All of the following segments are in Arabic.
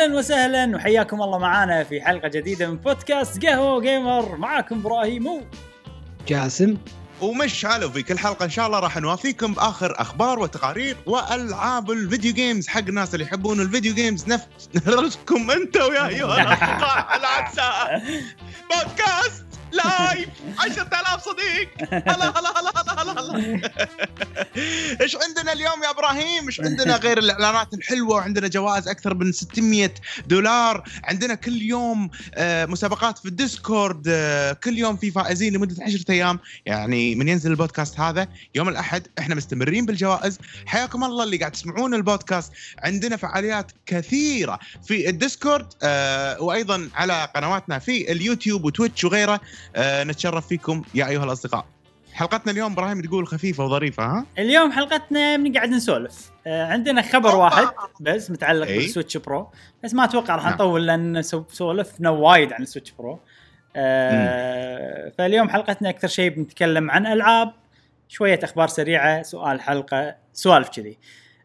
أهلا وسهلا وحياكم الله معانا في حلقة جديدة من بودكاست قهوة جيمر معاكم إبراهيم و جاسم. ومشعل وفي كل حلقة إن شاء الله راح نوافيكم بآخر أخبار وتقارير وألعاب ال video games حق الناس اللي يحبون ال video games نفسكم أنتم يا ايها الاصدقاء الأعزاء podcast! live! 10000 صديق! هلا هلا هلا هلا هلا إيش عندنا اليوم يا إبراهيم؟ إيش عندنا غير الإعلانات الحلوة؟ وعندنا جوائز أكثر من 600 دولار. عندنا كل يوم آه، مسابقات في الديسكورد. آه، كل يوم في فائزين لمدة 10 أيام. يعني من ينزل البودكاست هذا يوم الأحد إحنا مستمرين بالجوائز. حياكم الله اللي قاعد تسمعون البودكاست. عندنا فعاليات كثيرة في الديسكورد آه، وأيضا على قنواتنا في اليوتيوب وتويتش وغيره. آه، نتشرف فيكم يا أيها الأصدقاء. حلقتنا اليوم إبراهيم تقول خفيفة وظريفة ها؟ اليوم حلقتنا بنقعد نسولف. آه، عندنا خبر واحد بس متعلق إي. بالسويتش برو بس ما أتوقع راح نعم. نطول لأن سو- سولفنا وايد عن السويتش برو. آه فاليوم حلقتنا أكثر شيء بنتكلم عن ألعاب شوية أخبار سريعة سؤال حلقة سوالف كذي.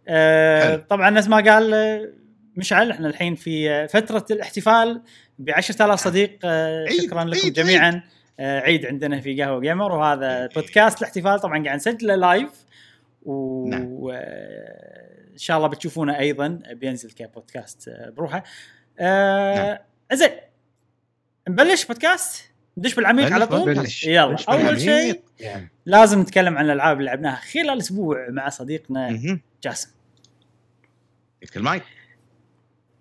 آه. طبعا نفس ما قال مشعل إحنا الحين في فترة الاحتفال ب 10000 صديق آه عيد، شكرا لكم عيد، جميعا. آه عيد عندنا في قهوة جيمر وهذا بودكاست الاحتفال طبعا قاعد نسجله live و نعم. آه، إن شاء الله بتشوفونه أيضا بينزل كبودكاست آه، بروحه. آه نعم. زين. نبلش بودكاست؟ ندش بالعميق على طول؟ بلش. يلا بلش أول. شيء لازم نتكلم عن الألعاب اللي لعبناها خلال أسبوع مع صديقنا. جاسم. يك المايك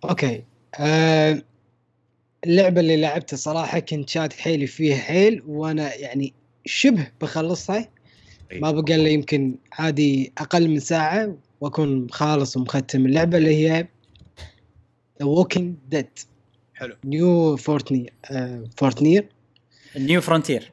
أوكي. آه اللعبة اللي لعبتها صراحة كنت شاد حيلي فيها حيل وأنا يعني شبه بخلصها. أي. ما بقى لي يمكن عادي أقل من ساعة وأكون خالص ومختم. اللعبة اللي هي The Walking Dead حلو. New Frontier آه فورتنير النيو فرونتير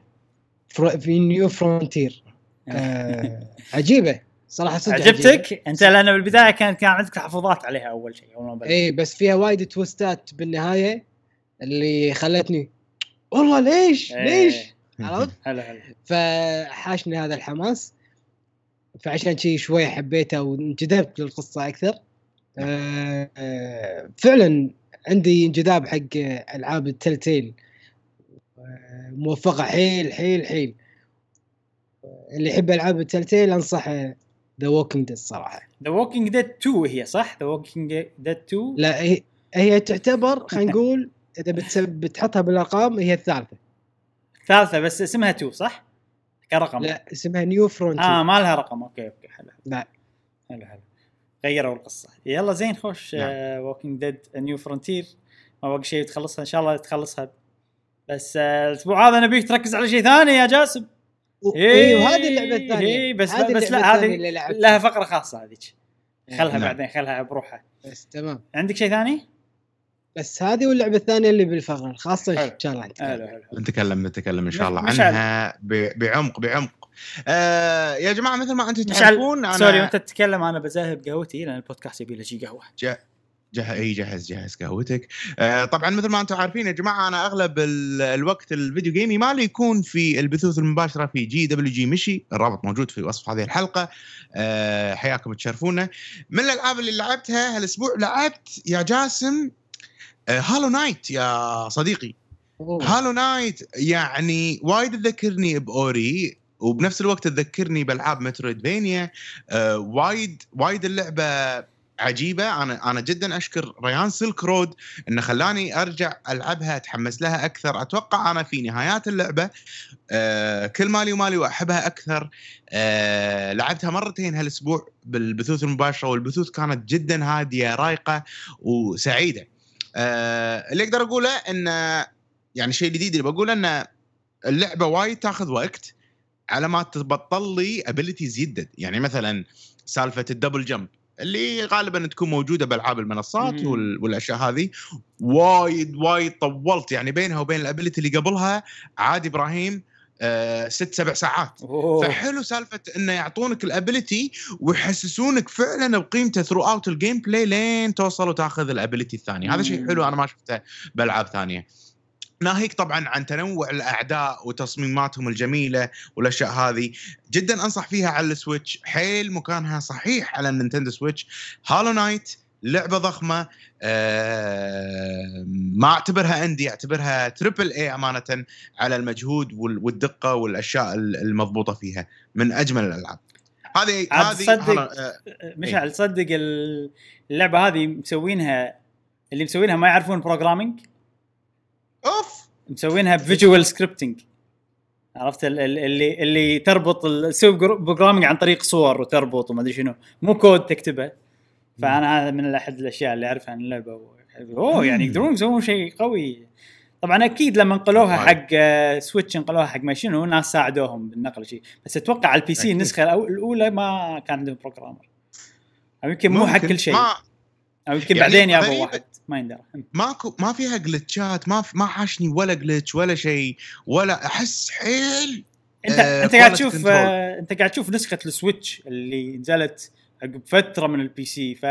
Fro في New Frontier آه عجيبة. صراحة صدق عجيبة. عجبتك؟ أنت لأن بالبداية كان كان عندك تحفظات عليها أول شيء أول. اي بس فيها وايد twist ات بالنهاية. اللي خلتني. والله ليش؟ إيه. ليش؟ عرفت؟ حلو حلو فحاشني هذا الحماس. فعشان شي شوي حبيته وانجذبت للقصة أكثر. آه، فعلا عندي انجذاب حق ألعاب ال Telltale موفقة حيل حيل حيل. اللي يحب ألعاب ال Telltale انصحه The Walking Dead الصراحه The Walking Dead 2 هي صح؟ The Walking Dead 2 لا هي هي تعتبر خلينا نقول إذا بتسب بتحطها بالأرقام هي الثالثة. ثالثة بس اسمها 2 صح؟ كرقم. لا اسمها New Frontier آه ما لها رقم. okay okay حلو. لا. حلو حلو. غيروا القصة. يلا زين خوش نعم. Walking Dead New Frontier ما باقي شيء تخلصها إن شاء الله تخلصها. بس آه، الأسبوع هذا نبيك تركز على شيء ثاني يا جاسم. اي وهذه اللعبة الثانية. إيه بس بس اللعبة لا الثانية هذه. لها فقرة خاصة هذيك. خلها نعم. بعدين خلها بروحها. بس تمام. عندك شيء ثاني؟ بس هذه واللعبة الثانية اللي بالفقره الخاصه حلو. ان شاء الله نتكلم. حلو حلو. نتكلم نتكلم إن شاء الله. عنها ب- بعمق بعمق. آه يا جماعة مثل ما أنتم تعرفون أنا sorry وأنت تتكلم أنا بزهب قهوتي لأن البودكاست يبي له شي قهوة. جه... إي جهز جهز قهوتك. آه طبعا مثل ما أنتم عارفين يا جماعة أنا أغلب ال... الوقت ال video gaming مالي يكون في البثوث المباشرة في جي دبليو جي مشي. الرابط موجود في وصف هذه الحلقة. آه حياكم تشرفونا. من الألعاب اللي لعبتها هالأسبوع لعبت يا جاسم Hollow Knight يا صديقي. أوه. Hollow Knight يعني وايد تذكرني ب Ori وبنفس الوقت تذكرني بألعاب Metroidvania. آه وايد وايد اللعبة عجيبة. أنا أنا جدا أشكر ريان Silk Road إنه خلاني أرجع ألعبها أتحمس لها أكثر. أتوقع أنا في نهايات اللعبة آه كل مالي ومالي وأحبها أكثر. آه لعبتها مرتين هالأسبوع بالبثوث المباشرة والبثوث كانت جدا هادية رايقة وسعيدة. آه اللي أقدر أقوله انه يعني الشيء الجديد اللي بقوله انه اللعبة وايد تاخذ وقت على ما تبطل لي abilities يدد يعني مثلا سالفة ال double jump اللي غالبا تكون موجودة بألعاب المنصات مم. والأشياء هذه. وايد وايد طولت يعني بينها وبين ال ability اللي قبلها عادي إبراهيم. آه ست سبع ساعات. أوه. فحلو سالفة إنه يعطونك ال ability ويحسسونك فعلا بقيمته throughout ال gameplay لين توصل وتاخذ ال ability الثانية هذا شيء. حلو أنا ما شفته بألعاب ثانية. ناهيك طبعا عن تنوع الأعداء وتصميماتهم الجميلة والأشياء هذه. جدا أنصح فيها على ال Switch. حيل مكانها صحيح على ال Nintendo Switch. Hollow Knight. لعبة ضخمة آه، ما أعتبرها indie أعتبرها triple A أمانة على المجهود وال- والدقة والأشياء ال- المضبوطة فيها من أجمل الألعاب. هذه هذه تصدق- آه، مشعل تصدق ال- اللعبة هذه مسوينها اللي مسوينها ما يعرفون programming أوف! مسوينها ب visual scripting عرفت؟ ال- ال- اللي اللي تربط تسوي programming عن طريق صور وتربط وما أدري شنو. مو كود تكتبه. فأنا هذا من أحد الأشياء اللي أعرفها عن اللعبة أوه يعني. يقدرون يسوون شيء قوي طبعا أكيد لما نقلوها. حق Switch نقلوها حق ما شنو ناس ساعدوهم بالنقل شيء بس أتوقع على ال PC. النسخة الأولى ما كان عندهم programmer أو يمكن مو حق. كل شيء أو يمكن يعني بعدين غريبة. واحد ما يندرى ماكو ما فيها glitch ات ما في ما حاشني ولا glitch ولا شيء ولا أحس حيل أنت آه، أنت قاعد تشوف. آه أنت قاعد تشوف نسخة ال Switch اللي نزلت عقب فترة من ال PC ف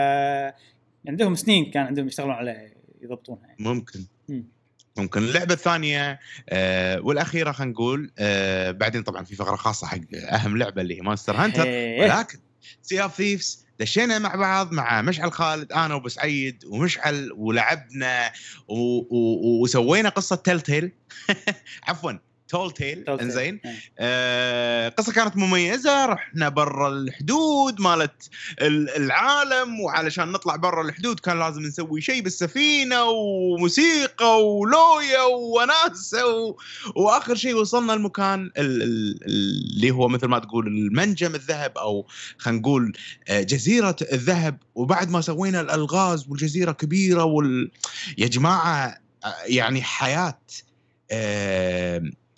عندهم سنين كان عندهم يشتغلون عليها يضبطونها يعني. ممكن مم. ممكن اللعبة الثانية آه والأخيرة خلينا نقول آه بعدين طبعا في فقرة خاصة حق أهم لعبة اللي هي Hunter إيه. ولكن Sea of Thieves دشينا مع بعض مع مشعل خالد أنا وأبو سعيد ومشعل ولعبنا و... و... وسوينا قصة تيل تيل عفوا تول تيل. إنزين إيه. آه قصة كانت مميزة رحنا برا الحدود مالت ال- العالم وعلشان نطلع برا الحدود كان لازم نسوي شيء بالسفينة وموسيقى ولويا وناسة و... وآخر شيء وصلنا المكان ال... ال... اللي هو مثل ما تقول المنجم الذهب أو خلينا نقول آه، جزيرة الذهب وبعد ما سوينا الألغاز والجزيرة كبيرة وال... يا جماعة آه، يعني حياة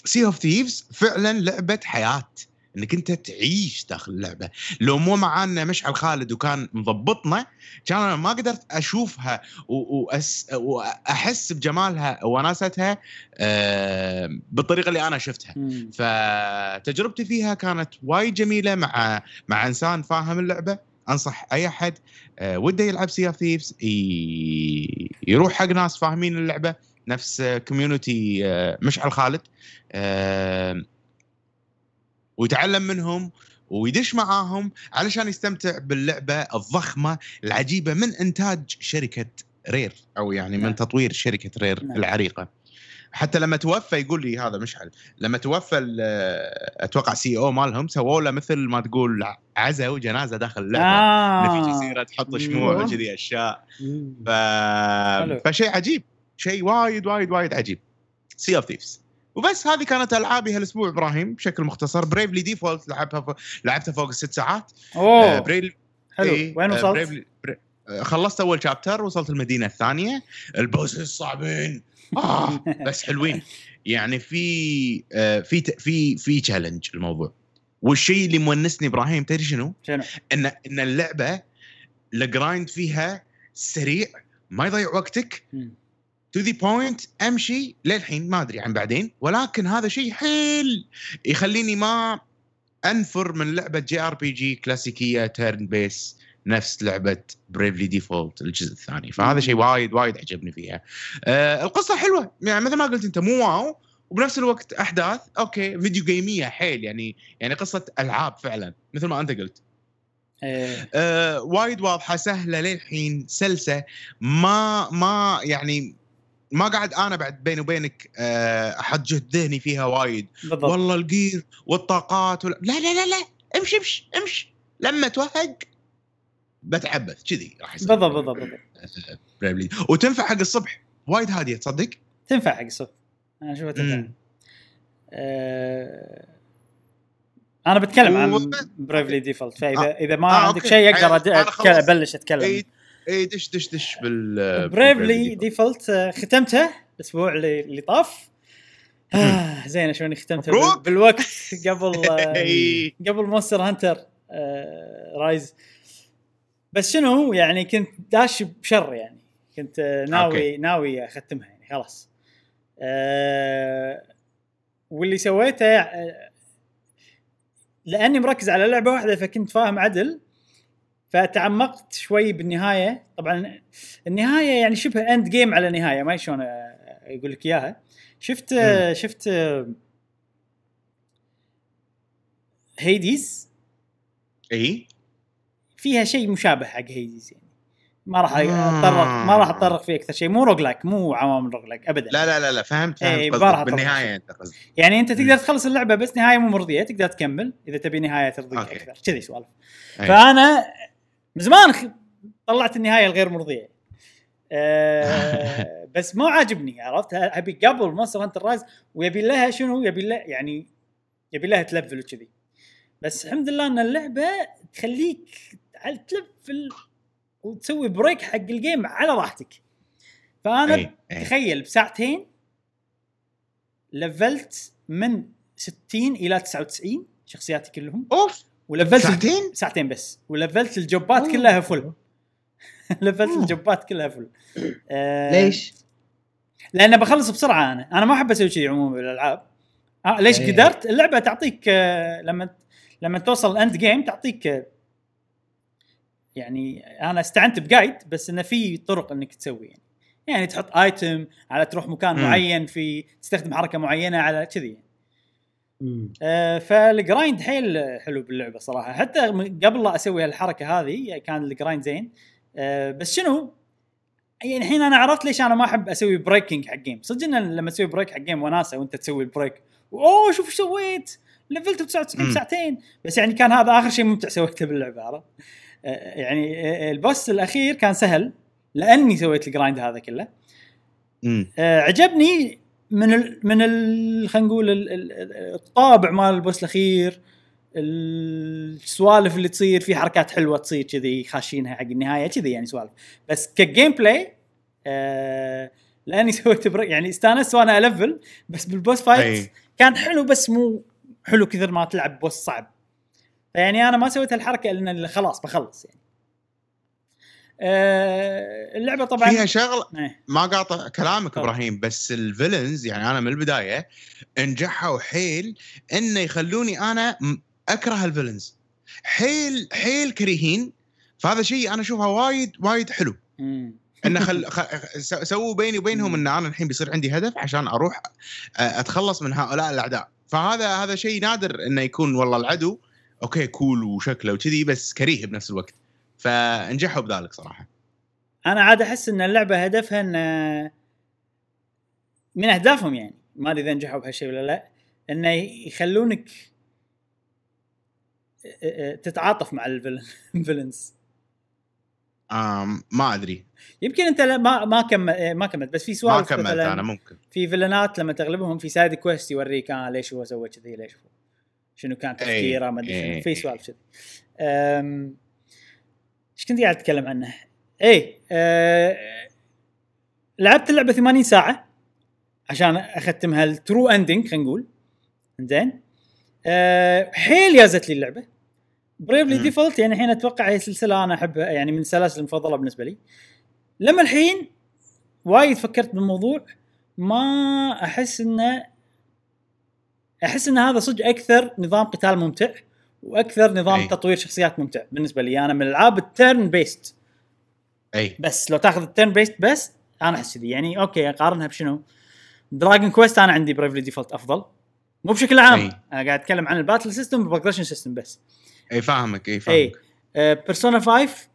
Sea of Thieves فعلا لعبة حياة إنك أنت تعيش داخل اللعبة. لو مو معانا مشعل خالد وكان مضبطنا كان أنا ما قدرت أشوفها وأس وأحس بجمالها وناستها آه، بالطريقة اللي أنا شفتها. فتجربتي فيها كانت وايد جميلة مع مع إنسان فاهم اللعبة. أنصح أي أحد آه، وده يلعب Sea of Thieves يروح حق ناس فاهمين اللعبة. نفس community مشعل خالد آه، ويتعلم منهم ويدش معاهم علشان يستمتع باللعبة الضخمة العجيبة من إنتاج شركة Rare أو يعني من نعم. تطوير شركة Rare نعم. العريقة حتى لما توفى يقول لي هذا مشعل لما توفى ال- أتوقع CEO مالهم سووا له مثل ما تقول عزا وجنازة داخل اللعبة آه. في جزيره تحط شموع أيوة. وكذي أشياء. ف... فشيء عجيب شيء وايد وايد وايد عجيب. Sea of Thieves وبس هذه كانت ألعابي هالأسبوع إبراهيم بشكل مختصر. Bravely Default لعبها ف... لعبتها فوق الست ساعات. آه اوه Brave... حلو. إيه، وين آه، وصلت؟ Bravely... Bra... آه، خلصت أول chapter وصلت المدينة الثانية. ال boss الصعبين. آه بس حلوين. يعني في آه في ت... في في challenge الموضوع. والشيء اللي مونسني إبراهيم تدري شنو؟ شنو؟ ان إن اللعبة ال grind فيها سريع ما يضيع وقتك. to the point أمشي للحين ما أدري عن بعدين ولكن هذا شيء حيل يخليني ما أنفر من لعبة JRPG كلاسيكية turn based نفس لعبة بريفلي ديفولت الجزء الثاني. فهذا شيء وايد وايد عجبني فيها. آه القصة حلوة. يعني مثل ما قلت أنت مو واو. وبنفس الوقت أحداث أوكي فيديو جيمية حيل. يعني يعني قصة ألعاب فعلا مثل ما أنت قلت. إيه. آه وايد واضحة سهلة للحين سلسة ما ما يعني ما قاعد أنا بعد بيني وبينك آه أحط جهد ذهني فيها وايد بالضبط والله الجير والطاقات ولا لا لا لا لا امشي امشي امشي لما توهق بتعبث كذي راح يصير بالضبط بالضبط. وتنفع حق الصبح وايد هادية تصدق؟ تنفع حق الصبح أنا أشوفها تنفع. آه... أنا بتكلم عن وبس. بريفلي ديفولت فاذا آه. إذا ما آه، عندك. شيء أقدر خلصت. أبلش أتكلم اي دش دش دش بال بريفلي ديفولت آه، ختمتها الأسبوع اللي, اللي طاف. آه زين شلون مبروك. بالوقت قبل آه،. قبل مونستر هانتر آه رايز بس شنو يعني كنت داش بشر يعني. كنت آه، ناوي okay. ناوي أختمها يعني خلاص. آه واللي سويته لأني مركز على لعبة واحدة فكنت فاهم عدل. فتعمقت شوي بالنهاية. طبعا النهاية يعني شبه end game على نهاية ما شلون يقول لك إياها. شفت مم. شفت هيديز إي. فيها شيء مشابه حق هيديز يعني. ما راح أتطرق ما راح أتطرق فيه أكثر شيء. مو roguelike مو عوامل roguelike ابدا. لا لا لا لا فهمت فهمت قصدك. أطلع بالنهاية أنت قصدك. يعني أنت تقدر. تخلص اللعبة بس نهاية مو مرضية تقدر تكمل. إذا تبي نهاية ترضيك. أكثر. كذي سوالف. فأنا من زمان خ- طلعت النهاية الغير مرضية. أه بس مو عاجبني عرفت؟ ابي قبل مونستر هانتر رايز ويبي لها شنو؟ يبي لها يعني يبي لها تلفل وكذي. بس الحمد لله إن اللعبة تخليك على تلفل وتسوي break حق ال game على راحتك. فأنا أي، أي. تخيل بساعتين لفلت من 60 إلى 99 شخصياتي كلهم. أوف! ولفلت ساعتين؟ ساعتين بس ولفلت الجوبات. كلها full لفلت. الجوبات كلها full آه ليش؟ لأن بخلص بسرعة أنا أنا ما أحب أسوي كذي عموما بالألعاب آه ليش إيه. قدرت اللعبة تعطيك آه لما لما توصل ال end game تعطيك آه يعني أنا استعنت ب guide بس انه في طرق إنك تسوي يعني يعني تحط item على تروح مكان مم. معين في تستخدم حركة معينة على كذي مم. آه، فال grind حيل حلو باللعبة صراحة. حتى قبل لا أسوي هالحركة هذه كان ال grind زين. آه، بس شنو؟ يعني الحين أنا عرفت ليش أنا ما أحب أسوي breaking حق game صدق لما تسوي break حق game وناسة وأنت تسوي ال break أوه شوف إيش سويت؟ ليفلت ب 99 مم. ساعتين. بس يعني كان هذا آخر شيء ممتع سويته باللعبة عرفت؟ آه، يعني آه، ال boss الأخير كان سهل لأني سويت ال grind هذا كله. آه، عجبني من ال من ال خلينا نقول ال- ال- الطابع مال ال boss الأخير السوالف اللي تصير في حركات حلوة تصير كذي خاشينها حق النهاية كذي يعني سوالف. بس ك gameplay آه لأني سويت يعني استانست وأنا ألفل بس بال boss fight أي. كان حلو بس مو حلو كثر ما تلعب boss صعب. فيعني أنا ما سويت الحركه لأن خلاص بخلص يعني. اللعبة طبعا فيها شغله إيه. ما قاطع كلامك طبعا. إبراهيم بس ال villains يعني أنا من البداية نجحوا حيل إنه يخلوني أنا أكره ال villains. حيل حيل كريهين. فهذا شيء أنا أشوفه وايد وايد حلو. إنه خل... خ... سووا بيني وبينهم إن أنا الحين بيصير عندي هدف عشان أروح أ- أتخلص من هؤلاء الأعداء. فهذا هذا شيء نادر إنه يكون والله العدو. okay cool وشكله وكذي بس كريه بنفس الوقت. فنجحوا بذلك صراحة. أنا عاد أحس إن اللعبة هدفها إن من أهدافهم يعني. ما أدري إذا نجحوا بهالشيء ولا لا. إنه يخلونك تتعاطف مع ال villains ما أدري. يمكن أنت ما ما كمل ما كملت بس في ما سوالف كملت مثلاً أنا ممكن. في villain ات لما تغلبهم في side quest يوريك آه ليش هو سوى كذي ليش هو؟ شنو كان تفكيره ما أدري شنو. إيه. في سوالف كذي. إيش كنت قاعد أتكلم عنه؟ إيه أه لعبت اللعبة 80 ساعة عشان أختمها ال true ending خلينا نقول. زين أه حيل يازت لي اللعبة. بريفلي. ديفولت يعني الحين أتوقع هي سلسلة أنا احبها يعني من السلاسل المفضلة بالنسبة لي. لما الحين وايد فكرت بالموضوع ما أحس إنه أحس إن هذا صدق أكثر نظام قتال ممتع. وأكثر نظام أي. تطوير شخصيات ممتع بالنسبة لي. أنا من العاب ال turn-based. اي بس لو تاخذ ال turn-based بس أنا أحس كذي. يعني okay أقارنها بشنو؟ Dragon Quest أنا عندي Bravely Default أفضل. مو بشكل عام. أي. أنا قاعد أتكلم عن ال battle system وال progression system بس. اي فاهمك. اي اي فاهمك. Persona 5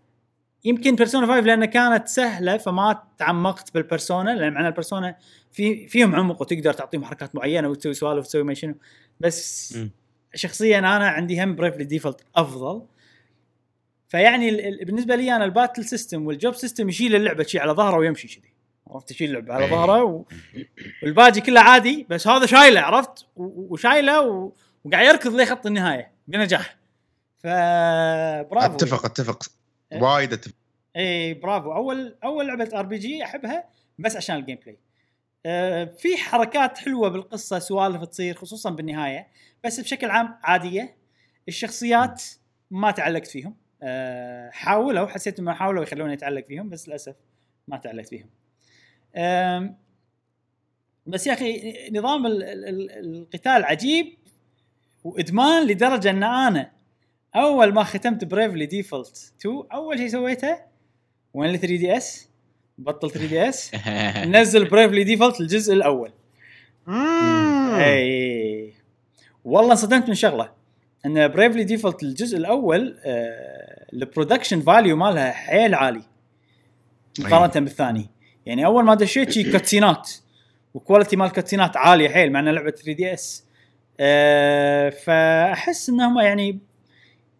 يمكن Persona 5 لأن كانت سهلة فما تعمقت بال Persona لأن معنى ال persona في فيهم عمق وتقدر تعطيهم حركات معينة وتسوي سوالف وتسوي ما شنو. بس مم. شخصيا أنا عندي هم Bravely Default أفضل. فيعني ال- ال- بالنسبة لي أنا ال battle system وال job system يشيل اللعبة شي على ظهره ويمشي كذي. عرفت؟ يشيل اللعبة على إيه. ظهره و... والباقي كله عادي بس هذا شايله عرفت؟ و- وشايله و... وقاعد يركض لخط النهاية بنجاح. فبرافو أتفق أتفق. إيه. وايد أتفق. اي برافو. اول أول لعبة RPG أحبها بس عشان ال gameplay في حركات حلوة بالقصة سوالف تصير خصوصا بالنهاية بس بشكل عام عادية. الشخصيات ما تعلقت فيهم. آه حاولوا حسيت إنهم حاولوا يخلوني أتعلق فيهم بس للأسف ما تعلقت فيهم. بس يا أخي نظام ال- ال- ال- القتال عجيب وإدمان لدرجة إن أنا أول ما ختمت Bravely Default 2 أول شيء سويته وين ال 3 دي اس بطل 3 دي إس. نزل Bravely Default الجزء الأول. إي. والله انصدمت من شغلة. إن Bravely Default الجزء الأول آه ال production value مالها حيل عالي. مقارنة بالثاني. يعني أول ما دشيت شي cutscene ات و quality مال ال cutscene ات عالية حيل مع انها لعبة 3DS. أه فأحس إنهم يعني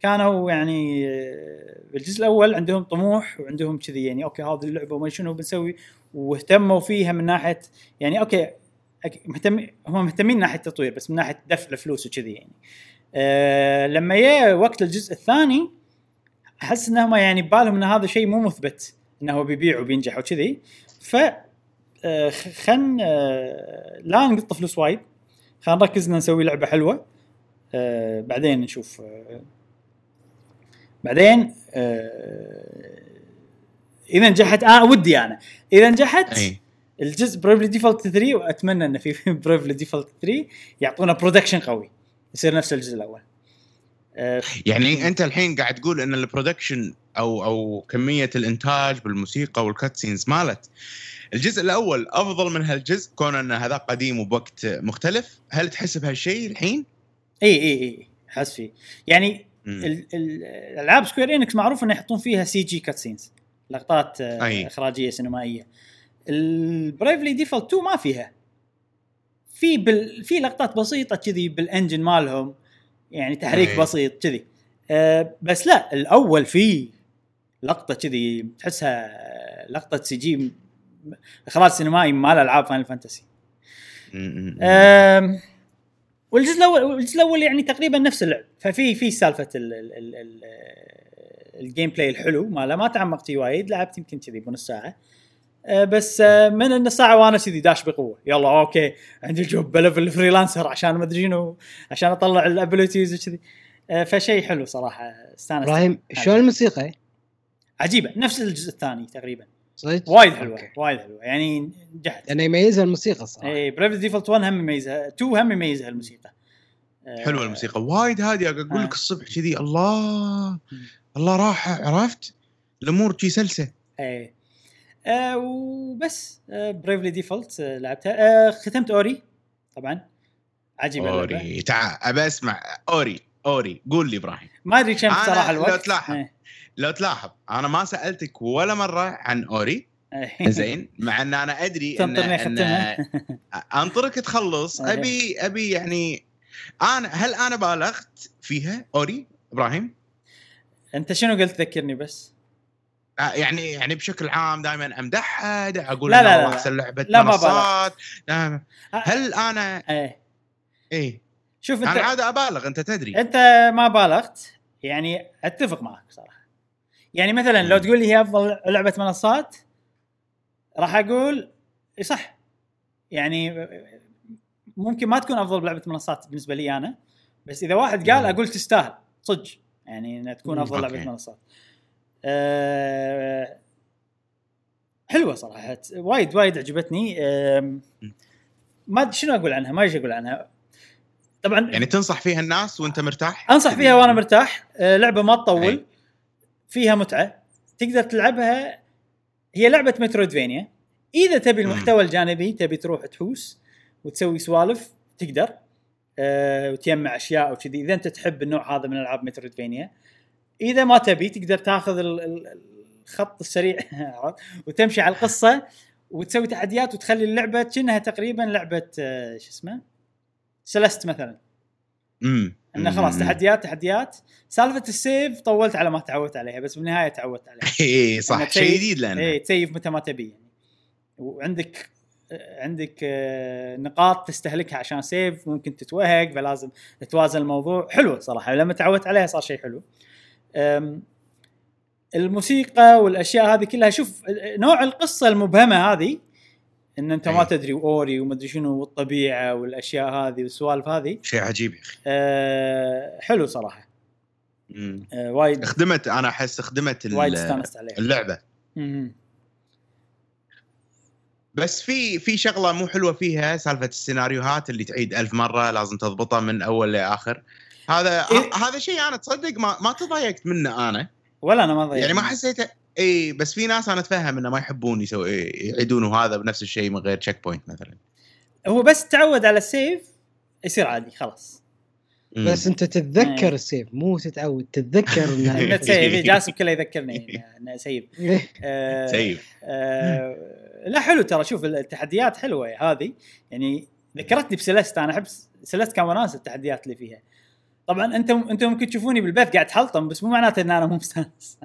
كانوا يعني آه، بالجزء الأول عندهم طموح وعندهم كذي يعني okay هذه اللعبة وما شنو بنسوي واهتموا فيها من ناحية يعني okay مهتم هم مهتمين من ناحية التطوير بس من ناحية دفع الفلوس وكذي يعني. أه لما جاء وقت الجزء الثاني أحس إنهم يعني ببالهم إن هذا شيء مو مثبت إنه هو بيبيع وبينجح وكذي. ف آه، خ- خل آه، لا نقط فلوس وايد خلينا نركز إن نسوي لعبة حلوة. آه، بعدين نشوف بعدين آه، إذا نجحت آه ودي أنا. إذا نجحت الجزء Bravely Default 3 وأتمنى إن في Bravely Default 3 يعطونا production قوي. يصير نفس الجزء الأول. آه، يعني أنت الحين قاعد تقول إن ال production أو أو كمية الإنتاج بالموسيقى وال cutscenes مالت. الجزء الأول أفضل من هالجزء كون إن هذا قديم وبوقت مختلف. هل تحس بهالشيء الحين؟ إي إي إي احس فيه. يعني الألعاب Square Enix معروف إنه يحطون فيها CG cutscenes لقطات آه، أي. إخراجية سينمائية ال Bravely Default 2 ما فيها في بال... في لقطات بسيطة كذي بال engine مالهم يعني تحريك أي. بسيط كذي أه بس لا الأول في لقطة كذي تحسها لقطة CG إخراج سينمائي مال ألعاب Final Fantasy مم. والجزء الأول والجزء الأول يعني تقريبا نفس اللعب. ففي في سالفة ال ال ال ال ال gameplay الحلو ماله. ما تعمقت فيه وايد لعبت يمكن كذي بنص ساعة. أه، بس أه، من النص ساعه وأنا كذي داش بقوة. يلا okay. عندي job ب level freelancer عشان ما أدري شنو عشان أطلع ال abilities وكذي. أه، فشيء حلو صراحة. استانست. إبراهيم شلون الموسيقى؟ عجيبة. نفس الجزء الثاني تقريبا. صدق؟ وايد حلوة okay. وايد حلوة. يعني نجحت. لأنه يميزها الموسيقى صراحة. اي Bravely Default 1 هم يميزها 2 هم يميزها الموسيقى. أه، حلوة الموسيقى. وايد هادية. أقول آه. لك الصبح كذي الله. الله راحه عرفت؟ الأمور شي سلسة. إيه. آه وبس. آه Bravely Default آه لعبتها. آه ختمت Ori طبعا. عجيبه اللعبة. أوري. تعال ابى أسمع. أوري أوري. قول لي إبراهيم. ما أدري كم أنا بصراحه لو الوقت تلاحظ. لو تلاحظ أنا ما سألتك ولا مرة عن Ori. زين مع إن أنا أدري ان, إن أنطرك تخلص. أبي أبي يعني أنا هل أنا بالغت فيها أوري؟ إبراهيم؟ أنت شنو قلت ذكرني بس؟ آه، يعني يعني بشكل عام دائما أمدحها دا أقول لا، لا لا، لا. لا. لا أحسن لعبة لا، ما منصات. لا، آه، هل أنا إيه. إيه. شوف أنا انت عادة أبالغ أنت تدري. أنت ما بالغت يعني أتفق معك صراحة. يعني مثلا لو. تقول لي هي أفضل لعبة منصات راح أقول صح يعني ممكن ما تكون أفضل لعبه منصات بالنسبة لي أنا بس إذا واحد قال. أقول تستاهل صدق يعني إنها تكون. أفضل. لعبة منصات أه حلوة صراحة وايد وايد عجبتني ما شنو أقول عنها ما إيش أقول عنها طبعا يعني تنصح فيها الناس وأنت مرتاح؟ أنصح فيها وأنا مرتاح آه، لعبة ما. تطول فيها متعة تقدر تلعبها. هي لعبة مترويدفينيا. إذا تبي. المحتوى الجانبي تبي تروح تحوس وتسوي سوالف تقدر. أه وتجمع أشياء وكذي. إذا أنت تحب النوع هذا من ألعاب مترويدفينيا. إذا ما تبي تقدر تاخذ ال- ال- الخط السريع؟ وتمشي على القصة وتسوي تحديات وتخلي اللعبة كأنها تقريبا لعبة آه، شو اسمه؟ سلست مثلا. امم إنه خلاص تحديات تحديات. سالفة ال save طولت على ما تعودت عليها بس بالنهاية تعودت عليها. اي صح. شيء جديد لأنه. اي ت save متى ما تبي يعني. وعندك عندك آه، نقاط تستهلكها عشان save ممكن تتوهق فلازم تتوازن الموضوع. حلو صراحة لما تعودت عليها صار شيء حلو. الموسيقى والأشياء هذه كلها شوف نوع القصة المبهمة هذه إن أنت ما أي. تدري و Ori ومدري شنو والطبيعة والأشياء هذه والسوالف هذه شيء عجيب يا أخي أه حلو صراحة. أه وايد خدمت أنا أحس خدمت وايد استانست عليها اللعبة. بس في في شغلة مو حلوة فيها سالفة السيناريوهات اللي تعيد ألف مرة لازم تضبطها من أول لاخر هذا إيه. هذا شيء أنا تصدق ما ما تضايقت منه أنا ولا أنا ما ضيعت يعني ما حسيته اي بس في ناس أنا أتفهم إنه ما يحبون يسوي يعيدون هذا بنفس الشيء من غير checkpoint مثلا هو بس تعود على ال save يصير عادي خلاص مم. بس أنت تتذكر إيه. السيف مو تتعود تتذكر إنه تسيب جاسم كله يذكرني انه سيب إيه. آه، سيف آه، لا حلو ترى شوف التحديات حلوة هذه يعني ذكرتني بسلست أنا أحب سلست كان وناس التحديات اللي فيها طبعا أنتم أنتم ممكن تشوفوني بالبث قاعد حلطم بس مو معناته إن أنا مو مستانس.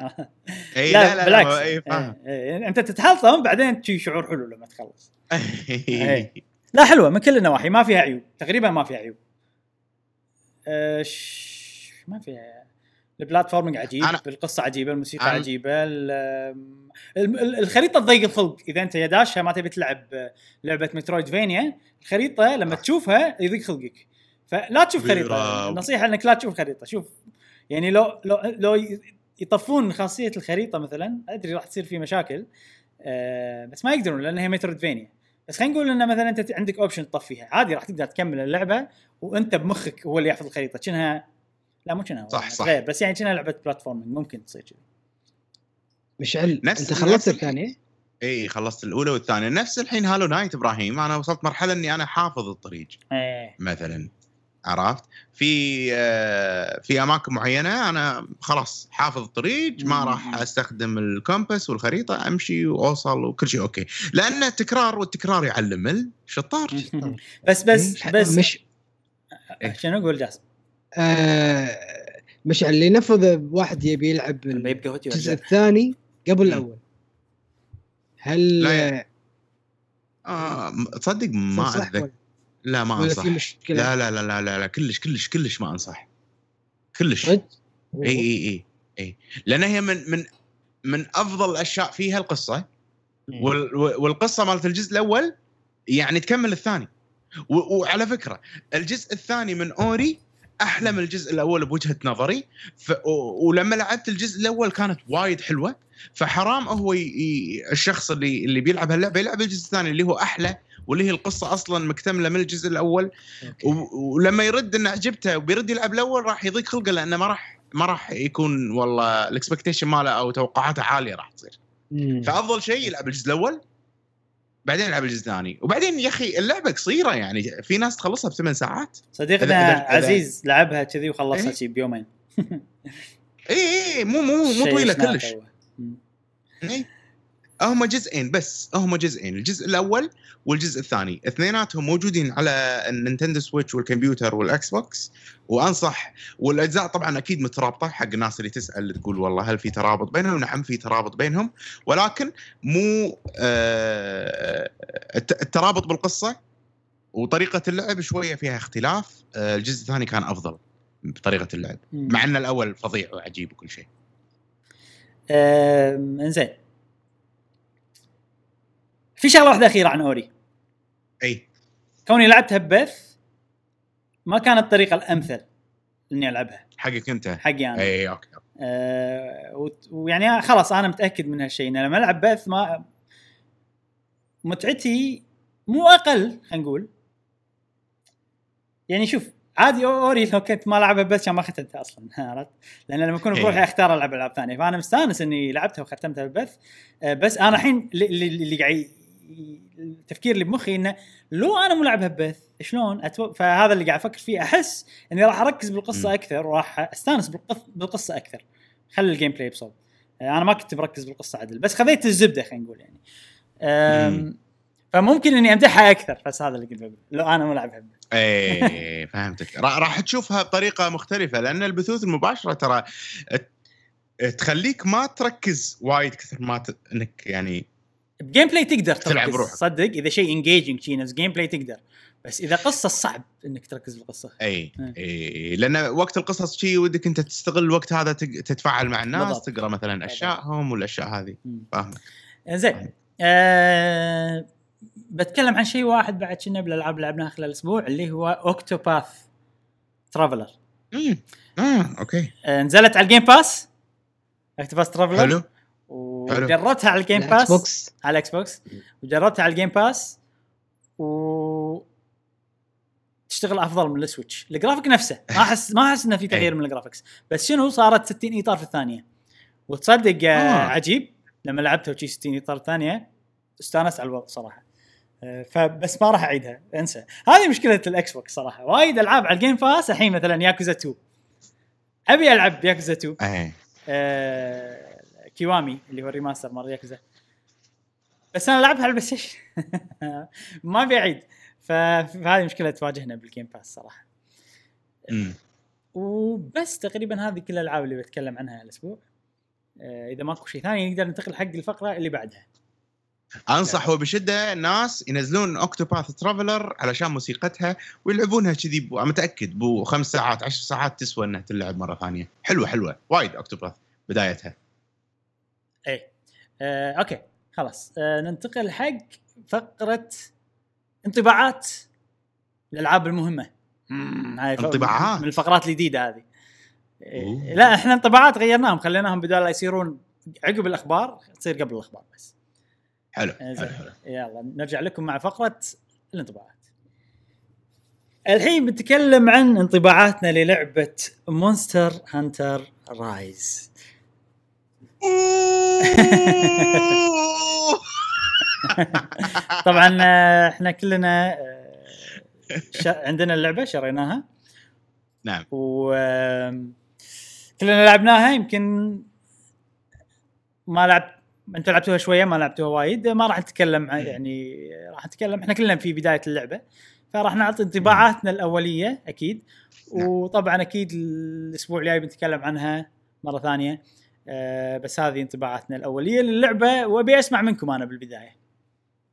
إي لا, لا لا بالعكس. إي فاهم. إيه، إيه، أنت تتحلطم بعدين تشي شعور حلو لما تخلص. إيه. لا حلوة من كل النواحي ما فيها عيوب تقريبا ما فيها عيوب. آه، ما فيها. البلاتفورمينج عجيب أنا- القصة عجيبة الموسيقى أنا- عجيبة ال- ال- ال- الخريطة تضيق الخلق. إذا أنت يا داشها ما تبي تلعب آه، لعبة مترويد فينيا الخريطة لما تشوفها يضيق خلقك. فلا تشوف خريطة. النصيحة إنك لا تشوف خريطة. شوف يعني لو لو لو يطفون خاصية الخريطة مثلا أدري راح تصير في مشاكل آه، بس ما يقدرون لأن هي metroidvania بس خلينا نقول انه مثلا أنت عندك option تطفيها. عادي راح تقدر تكمل اللعبة وأنت بمخك هو اللي يحفظ الخريطة. كأنها لا مو كأنها صح، صح. غير بس يعني كأنها لعبة platforming ممكن تصير كذي. مشعل نفس- أنت خلصت الثانية؟ إي خلصت الأولى والثانية. نفس الحين Hollow Knight إبراهيم. أنا وصلت مرحلة إني أنا حافظ الطريق. إيه. مثلا. عرفت؟ في آه، في أماكن معينة أنا خلاص حافظ الطريق ما. راح أستخدم ال compass والخريطة أمشي وأوصل وكل شيء okay. لأن التكرار والتكرار يعلم الشطار. بس بس بس مش شنو أقول جاسم؟ آه مشعل لنفرض واحد يبي يلعب الجزء الثاني قبل. الأول. هل لا آه تصدق ما أتذكر. لا ما انصح في مشكلة؟ لا لا لا لا لا, لا كلش كلش كلش ما أنصح. كلش؟ إي إي إي إي. لأن هي من من من أفضل الأشياء فيها القصة. وال والقصة مالت الجزء الأول يعني تكمل الثاني. وعلى فكرة الجزء الثاني من Ori أحلى من الجزء الأول بوجهة نظري. ف... ولما لعبت الجزء الأول كانت وايد حلوة. فحرام هو. ي... الشخص اللي اللي بيلعب هاللعبة يلعب الجزء الثاني اللي هو أحلى واللي هي القصة أصلا مكتملة من الجزء الأول okay. ولما يرد إنه عجبته وبيرد يلعب الأول راح يضيق خلقه لأنه ما راح ما راح يكون والله ال expectation ماله أو توقعاته عالية راح تصير. فأفضل شيء يلعب الجزء الأول بعدين يلعب الجزء الثاني وبعدين يا أخي اللعبة قصيرة يعني في ناس تخلصها بثمان ساعات صديقنا إذا- إذا- عزيز لعبها كذي وخلصها إيه؟ شي بيومين اي اي مو مو مو شيء طويلة كلش. إيه. هم جزئين بس هم جزئين الجزء الأول والجزء الثاني. اثنيناتهم موجودين على ال Nintendo Switch والكمبيوتر وال Xbox وأنصح والأجزاء طبعا أكيد مترابطة حق الناس اللي تسأل تقول والله هل في ترابط بينهم؟ نعم في ترابط بينهم ولكن مو آه الت- الترابط بالقصة وطريقة اللعب شوية فيها اختلاف. آه الجزء الثاني كان أفضل بطريقة اللعب. مع إن الأول فظيع وعجيب وكل شيء. آم، إنزين. في شغلة واحدة أخيرة عن Ori. أي. كوني لعبتها ببث ما كانت الطريقة الأمثل إني ألعبها. حقك أنت. حقي أنا. أي okay وت- ويعني خلاص أنا متأكد من هالشيء إن لما ألعب بث ما متعتي مو أقل خلينا نقول. يعني شوف عادي أوري لو كنت ما لعبها بث كان ما ختمتها أصلا عرفت؟ لأن لما أكون بروحي. أختار ألعب ألعاب ثانية. فأنا مستأنس إني لعبتها وختمتها ببث آه بس أنا الحين اللي, قاعد التفكير اللي بمخي إنه لو أنا ملعبها ببث شلون؟ أتو... فهذا اللي قاعد أفكر فيه أحس إني راح أركز بالقصة. أكثر وراح أستانس بالقص... بالقصة أكثر. خلي ال gameplay بصوب. أنا ما كنت مركز بالقصة عدل بس خذيت الزبدة خلينا نقول يعني. أم... فممكن إني أمدحها أكثر بس هذا اللي بقول لو أنا ملعبها ببث. إيه فهمتك. را- راح تشوفها بطريقة مختلفة لأن البثوث المباشرة ترى تخليك ما تركز وايد كثر ما ت... إنك يعني ب gameplay تقدر تلعب بروحك. صدق؟ إذا شيء engaging شيء نفس gameplay تقدر. بس إذا قصة صعب إنك تركز بالقصة. إي. إي. لأن وقت القصص شيء ودك أنت تستغل الوقت هذا تتفاعل مع الناس بالضبط. تقرأ مثلا اشيائهم والأشياء هذه. فاهمك. زين أه... بتكلم عن شيء واحد بعد كنا بالألعاب اللي لعبناها خلال الأسبوع اللي هو Octopath Traveler امم آه okay. أه نزلت على ال Game Pass Octopath Traveler حلو. وجربتها على ال Game Pass بوكس على ال Xbox وجربتها على ال Game Pass و تشتغل أفضل من ال Switch ال graphic نفسه. ما احس ما أحس إنه في تغيير من ال graphics بس شنو؟ صارت 60 إطار في الثانية. وتصدق آه. آه. عجيب. لما لعبتها وشي 60 إطار الثانية استانست على الوضع صراحة. آه، فبس ما راح أعيدها. انسى. هذه مشكلة ال Xbox صراحة. وايد ألعاب على ال Game Pass الحين مثلا ياكوزا 2 أبي ألعب ياكوزا 2 إيه. آه، Kiwami اللي هو ال remaster مال ياكوزا بس أنا ألعبها على ال PlayStation. ما ف- فهذه مشكلة تواجهنا بال Game Pass صراحة. مم. وبس تقريبا هذه كل الألعاب اللي بتكلم عنها الأسبوع. آه، إذا ماكو شيء ثاني نقدر ننتقل حق الفقرة اللي بعدها. انصح وبشده الناس ينزلون Octopath Traveler علشان موسيقتها ويلعبونها كذي بو- متأكد بو خمس ساعات عشر ساعات تسوى إنها تلعب مرة ثانية. حلوة حلوة. وايد Octopath بدايتها. إيه. آه، أوكي. خلاص. آه، ننتقل حق فقرة انطباعات الالعاب المهمة. مم، هاي انطباعات؟ من الفقرات الجديدة هذه. إيه،. لا إحنا انطباعات غيرناهم. خليناهم بدال يصيرون عقب الأخبار تصير قبل الأخبار بس. حلو آه، حلو حلو. يلا نرجع لكم مع فقرة الانطباعات. الحين بنتكلم عن انطباعاتنا للعبة Monster Hunter Rise طبعا آه، إحنا كلنا آه، شا- عندنا اللعبة شريناها. نعم. و كلنا لعبناها يمكن ما لعب أنتم لعبتوها شوية ما لعبتوها وايد ما راح نتكلم عن يعني راح نتكلم إحنا كلنا في بداية اللعبة فراح نعطي انطباعاتنا الأولية أكيد. نعم. وطبعا أكيد الأسبوع الجاي بنتكلم عنها مرة ثانية. آه، بس هذه انطباعاتنا الأولية للعبة وأبي أسمع منكم أنا بالبداية.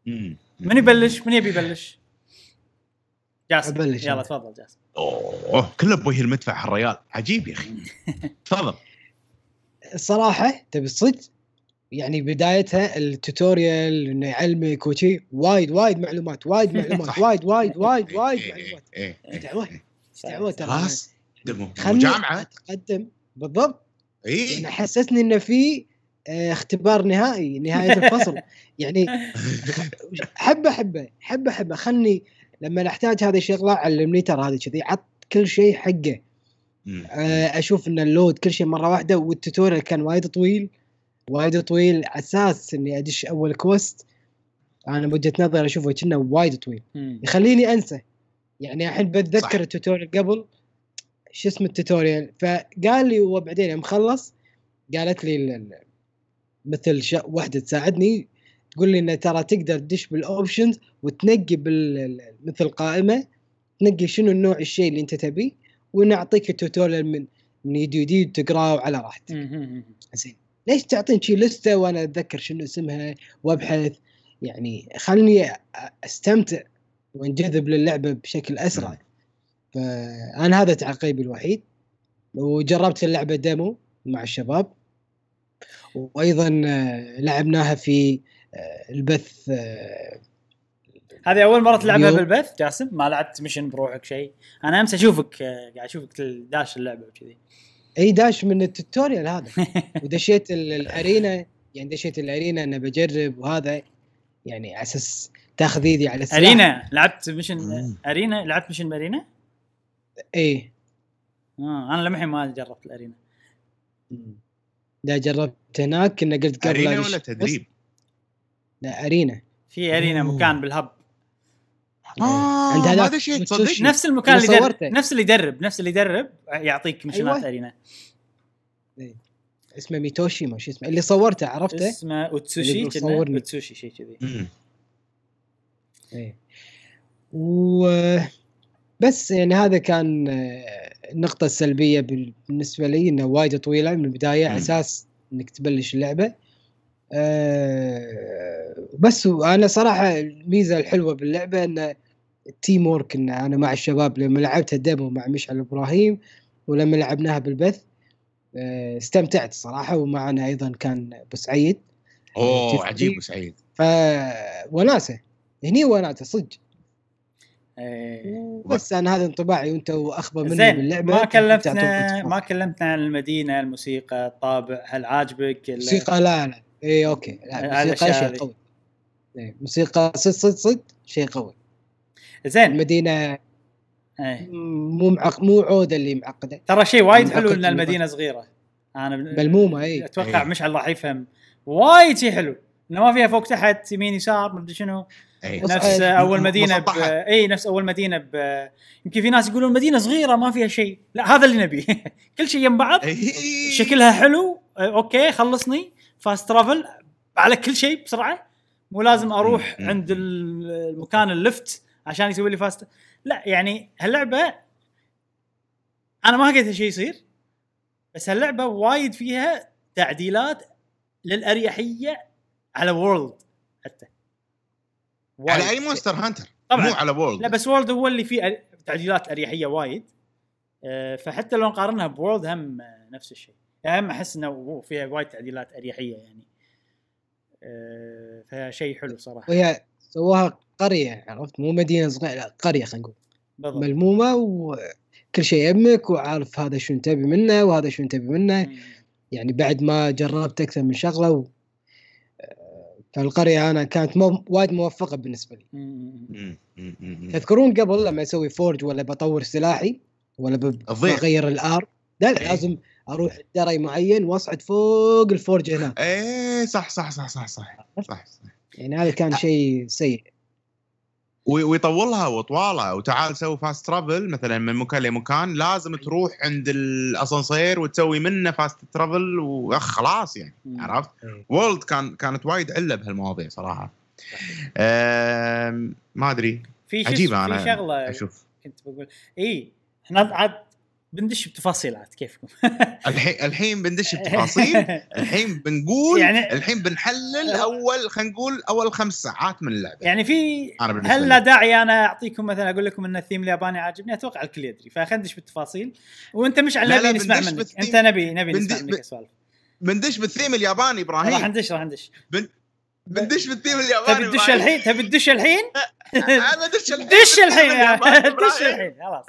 مم. من يبلش؟ من يبي يبلش؟ جاسم. أبلش يلا. تفضل جاسم. أوه كله بوجه المدفع الريال. عجيب يا أخي. تفضل. الصراحة تبي الصدق يعني بدايتها ال tutorial إنه يعلمك وشي. وايد وايد معلومات وايد معلومات. وايد وايد وايد وايد إيه، معلومات. إيه، إيه، دعوه إيه. دعوه ترى خلاص. جامعه أتقدم. بالضبط. اي يعني حسسني إنه في آه، اختبار نهائي نهاية الفصل. يعني حبة حبة حبة حبة. خلني لما احتاج هذه الشغلة علمني ترى هذه كذي. عط كل شيء حقه. آه، أشوف إن ال load كل شيء مرة واحدة. وال tutorial كان وايد طويل وايد طويل على أساس إني أدش أول quest. أنا بوجهه نظري أشوفه كأنه وايد طويل. يخليني أنسى. يعني الحين. بتذكر ال tutorial قبل. شو اسم ال tutorial. فقال لي وبعدين يوم خلص قالت لي مثل ش... واحدة تساعدني تقول لي إنه ترى تقدر تدش بال options وتنقي بال ال- مثل قائمة تنقي شنو النوع الشيء اللي أنت تبيه ونعطيك ال tutorial من من يدي جديد تقراه على راحتك. زين. ليش تعطيني شي لستة وأنا أتذكر شنو اسمها وأبحث؟ يعني خلني أستمتع وأنجذب للعبة بشكل أسرع. فأنا هذا تعقيبي الوحيد. وجربت اللعبة demo مع الشباب. وأيضا آه، لعبناها في آه، البث آه، هذه أول مرة تلعبها. بالبث؟ جاسم ما لعبت mission بروحك شيء؟ أنا أمس أشوفك قاعد أشوفك داش اللعبة وكذي. إي داش من ال tutorial هذا. ودشيت ال- الأرينا يعني دشيت الأرينا انه بجرب وهذا يعني على أساس تاخذ إيدي على السلاح. أرينا لعبت ميشن. أرينا لعبت ميشن بارينا؟ إي آه أنا لمحين ما جربت الأرينا لا جربت هناك كنا قلت قبل أرينا ولا تدريب؟ لا أرينا في أرينا أوه. مكان بالهب آه عند ما هذاك دشيت متسوشي. صدق نفس المكان اللي يدرب صورته. نفس اللي يدرب نفس اللي يدرب يعطيك مشنات أيوة. أرينا اسمه ميتوشي ما شو اسمه اللي صورته عرفته اسمه أوتسوشي. أوتسوشي شيء كذي. إيه و بس يعني هذا كان آه، النقطة السلبية بال- بالنسبة لي انه وايد طويلة. من البداية على. أساس إنك تبلش اللعبة. آه، بس أنا صراحة الميزة الحلوة باللعبة انه ال teamwork إن أنا مع الشباب لما لعبت ال demo مع مشعل إبراهيم ولما لعبناها بالبث آه، استمتعت صراحة. ومعنا أيضا كان أبو سعيد. أوه. عجيب وسعيد ف وناسة. هني وناسة صدق. إيه. بس أنا هذا انطباعي وأنت أخبر مني زين باللعبة ما كلمتنا ما كلمتنا عن المدينة الموسيقى الطابع هل عاجبك ال- موسيقى؟ لا لا. اي أوكي. لا هذا موسيقى الأشياء شيء. قوي. إيه، موسيقى صد صد صد شيء قوي. زين. المدينة إيه. مو معق... مو عودة اللي معقدة. ترى شيء وايد حلو إن المدينة صغيرة. أنا ملمومة اي أتوقع إيه. مشعل راح يفهم. وايد شيء حلو. إنه ما فيها فوق تحت يمين يسار مدري شنو. بص- نفس أول مدينة ب... اي نفس أول مدينة ب... يمكن في ناس يقولون مدينة صغيرة ما فيها شيء. لا هذا اللي نبيه كل شيء يم بعض. إي. شكلها حلو. آه، okay خلصني. fast travel على كل شيء بسرعة. مو لازم أروح. عند ال- المكان ال lift عشان يسوي لي fast لا يعني هاللعبة أنا ما قلت شيء يصير. بس هاللعبة وايد فيها تعديلات للأريحية على وورلد حتى. على أي مونستر هانتر؟ طبعاً. مو على وورلد لا بس وورلد هو اللي فيه تعديلات أريحية وايد. آه، فحتى لو نقارنها بورلد هم نفس الشيء. يعني هم أحس إنه فيها وايد تعديلات أريحية يعني. آه، فشيء حلو صراحة. وهي سووها قرية عرفت؟ مو مدينة صغيرة لا قرية خلينا نقول. بالضبط. ملمومة وكل شيء يمك وعارف هذا شو تبي منه وهذا شو تبي منه. مم. يعني بعد ما جربت أكثر من شغلة و... فالقريه أنا كانت مو... وايد موفقة بالنسبة لي. تذكرون قبل لما أسوي فورج ولا بطور سلاحي ولا ب-. بغير الآر لا إيه. لازم أروح دري معين وأصعد فوق ال forge هناك إيه صح صح صح صح صح صح, صح. يعني هذا كان شيء سيء ويطولها وطوالها وتعال سوي fast travel مثلا من مكان لمكان لازم تروح عند الأسانسير وتسوي منه fast travel واخ خلاص يعني. عرفت؟ إيه. وورلد كان كانت وايد عله بهالمواضيع صراحة. ما أدري في عجيبة في أنا شغلة أشوف كنت بقول إي إحنا عاد بندش بتفاصيلات كيفكم؟ الحين الحين بندش بتفاصيل الحين بنقول يعني- الحين بنحلل أول خلينا نقول أول خمس ساعات من اللعبة. يعني في هل. لا داعي أنا أعطيكم مثلا أقول لكم إن الثيم الياباني عاجبني؟ أتوقع الكل يدري فخلينا ندش بالتفاصيل. وأنت مش لا، نبي نسمع منك. بالثيم. أنت نبي نبي بندي- نسمع منك سوالف بندش بالثيم الياباني راح إبراهيم. ندش راح ندش بندش بالثيم الياباني تبي تدش. الحين؟ تبي تدش الحين؟ أنا دش الحين دش الحين دش. الحين خلاص.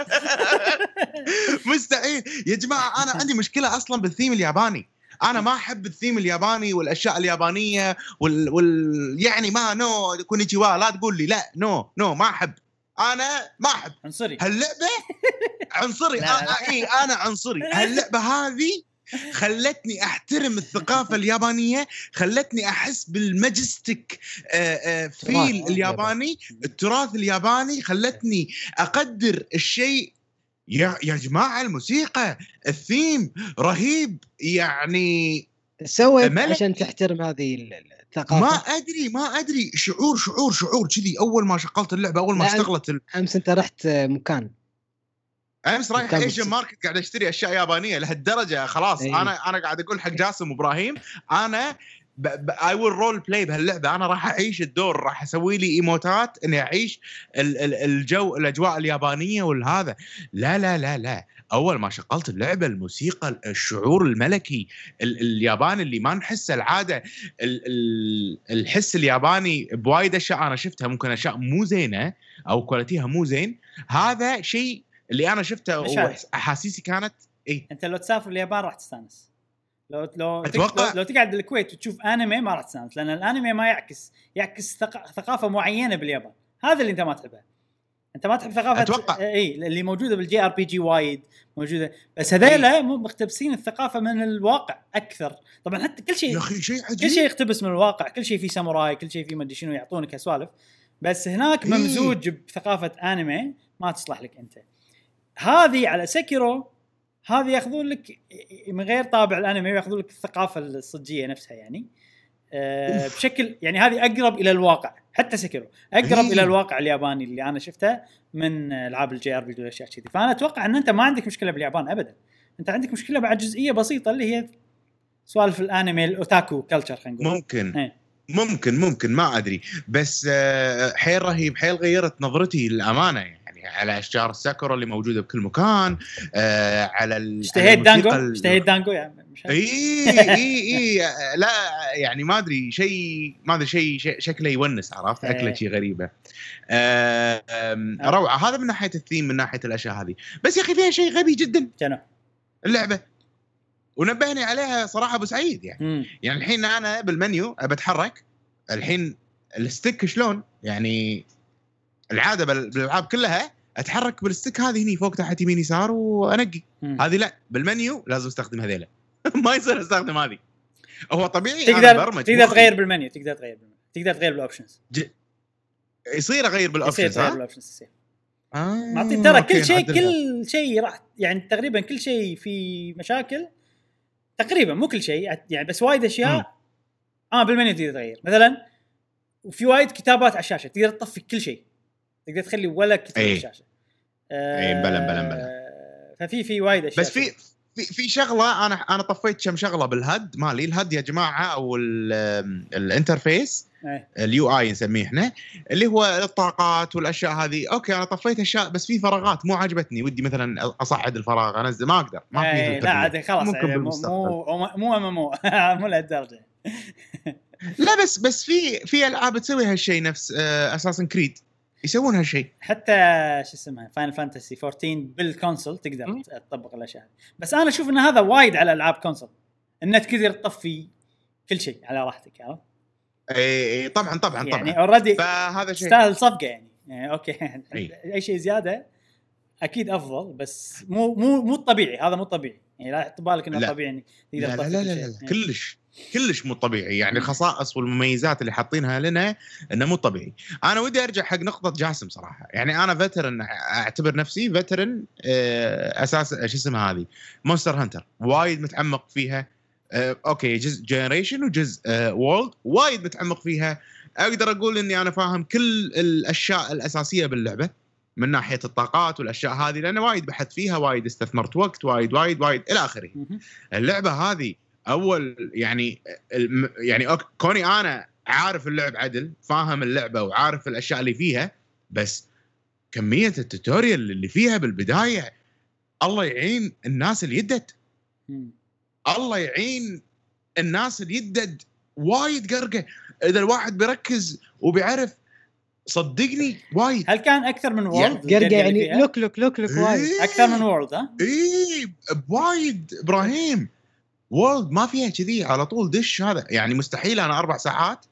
مستحيل. يا جماعة أنا عندي مشكلة أصلا بالثيم الياباني. أنا ما أحب الثيم الياباني والأشياء اليابانية وال, وال... يعني ما no konnichiwa لا تقول لي. لا no no ما أحب. أنا ما أحب. عنصري. هاللعبة؟ عنصري. أنا اي أنا عنصري. هاللعبة هذه خلتني أحترم الثقافة اليابانية خلتني أحس بال majestic آه، آه، feel الياباني التراث الياباني خلتني أقدر الشيء. يا يا جماعة الموسيقى الثيم رهيب يعني سويت ملك. عشان تحترم هذه ال- ال- الثقافة. ما أدري ما أدري. شعور شعور شعور كذي. أول ما شغلت اللعبة أول ما اشتغلت أمس أنت رحت مكان. امس رايح Asian market قاعد أشتري أشياء يابانية لهالدرجة خلاص. أي. أنا أنا قاعد أقول حق جاسم وإبراهيم أنا I will role play بهاللعبة. أنا راح أعيش الدور راح أسوي لي emoteات إني أعيش ال- ال- الجو الأجواء اليابانية والهذا. لا لا لا لا. أول ما شغلت اللعبة الموسيقى الشعور الملكي ال- الياباني اللي ما نحسه العادة ال- ال- الحس الياباني بوايد أشياء أنا شفتها. ممكن أشياء مو زينة أو quality ها مو زين. هذا شيء اللي أنا شفته. واحاسيسي كانت اي أنت لو تسافر اليابان راح تستانس. لو لو أتوقع. لو, تقعد بالكويت وتشوف أنمي ما راح تستانس لأن الأنمي ما يعكس يعكس ثق... ثقافة معينة باليابان. هذا اللي أنت ما تحبه. أنت ما تحب ثقافة أتوقع. اي اللي موجودة بال JRPG وايد موجودة. بس هذيلا مو مقتبسين الثقافة من الواقع أكثر. طبعا حتى كل شيء يا أخي شيء عجيب. كل شيء يقتبس من الواقع. كل شيء فيه ساموراي كل شيء فيه مدري شنو يعطونك سوالف بس هناك إيه. ممزوج بثقافة أنمي ما تصلح لك أنت. هذه على سكيرو هذه ياخذون لك من غير طابع الانمي ياخذون لك الثقافة الصجية نفسها يعني أه أوف. بشكل يعني هذه أقرب إلى الواقع حتى سكيرو أقرب. إلى الواقع الياباني اللي أنا شفته من ألعاب ال JRP والأشياء كذي فأنا أتوقع إن أنت ما عندك مشكلة باليابان ابدا أنت عندك مشكلة بعد جزئية بسيطة اللي هي سوالف ال anime ال otaku culture خلينا نقول ممكن إيه. ممكن ممكن ما أدري. بس آه، حيل رهيب حيل غيرت نظرتي للأمانة يعني على أشجار الساكورا اللي موجودة بكل مكان آه، على اشتهيت دانجو؟ اشتهيت دانجو عارف. إي إي إي لا يعني ما أدري شيء ما أدري شيء شكله يونس عرفت؟ إيه. اكله شيء غريبه آه، روعة. هذا من ناحية الثيم من ناحية الأشياء هذه. بس يا أخي فيها شيء غبي جدا. شنو؟ اللعبة. ونبهني عليها صراحة أبو سعيد يعني مم. يعني الحين أنا بالمنيو ابى أتحرك الحين ال stick شلون يعني العادة بال- بالألعاب كلها أتحرك بال stick هذه هني فوق تحت يمين يسار وأنقي. هذه لا بالمنيو لازم أستخدم هذيلا ما يصير أستخدم هذه هو طبيعي تقدر تقدر. تغير بالمنيو تقدر تغير بالمنيو تقدر تغير بال options يصير أغير يصير بال options تغير ها؟ بال options يصير آه، معطي ترى كل شيء. كل شيء راح يعني تقريبا كل شيء في مشاكل تقريبا مو كل شيء يعني بس وايد مم. اشياء آه بالمنيو تقدر تغير مثلا وفي وايد كتابات على الشاشة تقدر تطفي كل شيء تقدر تخلي ولا كتاب على إيه. الشاشه إيه، بلا- بلا- بلا. آه، ففي في وايد أشياء بس في في في شغلة أنا أنا طفيت كم شغلة بال HUD مالي ال HUD يا جماعة أو ال- ال interface. ال UI نسميه إحنا اللي هو الطاقات والأشياء هذه okay أنا طفيت أشياء بس في فراغات مو عجبتني ودي مثلا أصعد الفراغ أنزل ما أقدر ما في إيه، لا. عاد خلاص ممكن يعني مو. مو مو مو مو لهالدرجة لا بس بس في في ألعاب تسوي هالشيء نفس Assassin's Creed يسوون هالشيء حتى شو اسمها Final Fantasy 14 بال console تقدر. تطبق الأشياء هذه. بس أنا أشوف إن هذا وايد على ألعاب console انك تقدر تطفي كل شيء على راحتك عرفت؟ إي طبعا طبعا يعني طبعا already فهذا شيء. تستاهل صفقة يعني. يعني okay. إي. أي شيء زيادة أكيد أفضل بس مو مو مو الطبيعي هذا مو الطبيعي يعني لا تحط بالك إنه لا. طبيعي إنك لا تقدر لا لا, كل لا, شيء. لا كلش كلش مو طبيعي. يعني الخصائص والمميزات اللي حاطينها لنا إنه مو طبيعي. أنا ودي أرجع حق نقطة جاسم صراحة. يعني أنا veteran أعتبر نفسي veteran أساس شو اسمها هذه؟ Monster Hunter وايد متعمق فيها. آه، okay جزء Generations وجزء World وايد متعمق فيها أقدر أقول إني أنا فاهم كل الأشياء الأساسية باللعبة من ناحية الطاقات والأشياء هذه لأن وايد بحثت فيها وايد استثمرت وقت وايد وايد وايد إلى آخره. اللعبة هذه أول يعني يعني كوني أنا عارف اللعب عدل فاهم اللعبة وعارف الأشياء اللي فيها بس كمية ال tutorial اللي فيها بالبداية الله يعين الناس اللي مم. الله يعين الناس اللي يدد وايد قرقة. إذا الواحد بيركز وبيعرف صدقني وايد. هل كان أكثر من World قرقة يعني لوك لوك لوك لوك وايد. إيه. أكثر من World ها؟ اي بوايد. إبراهيم وورلد ما فيها كذي على طول. دش هذا. يعني مستحيل أنا أربع ساعات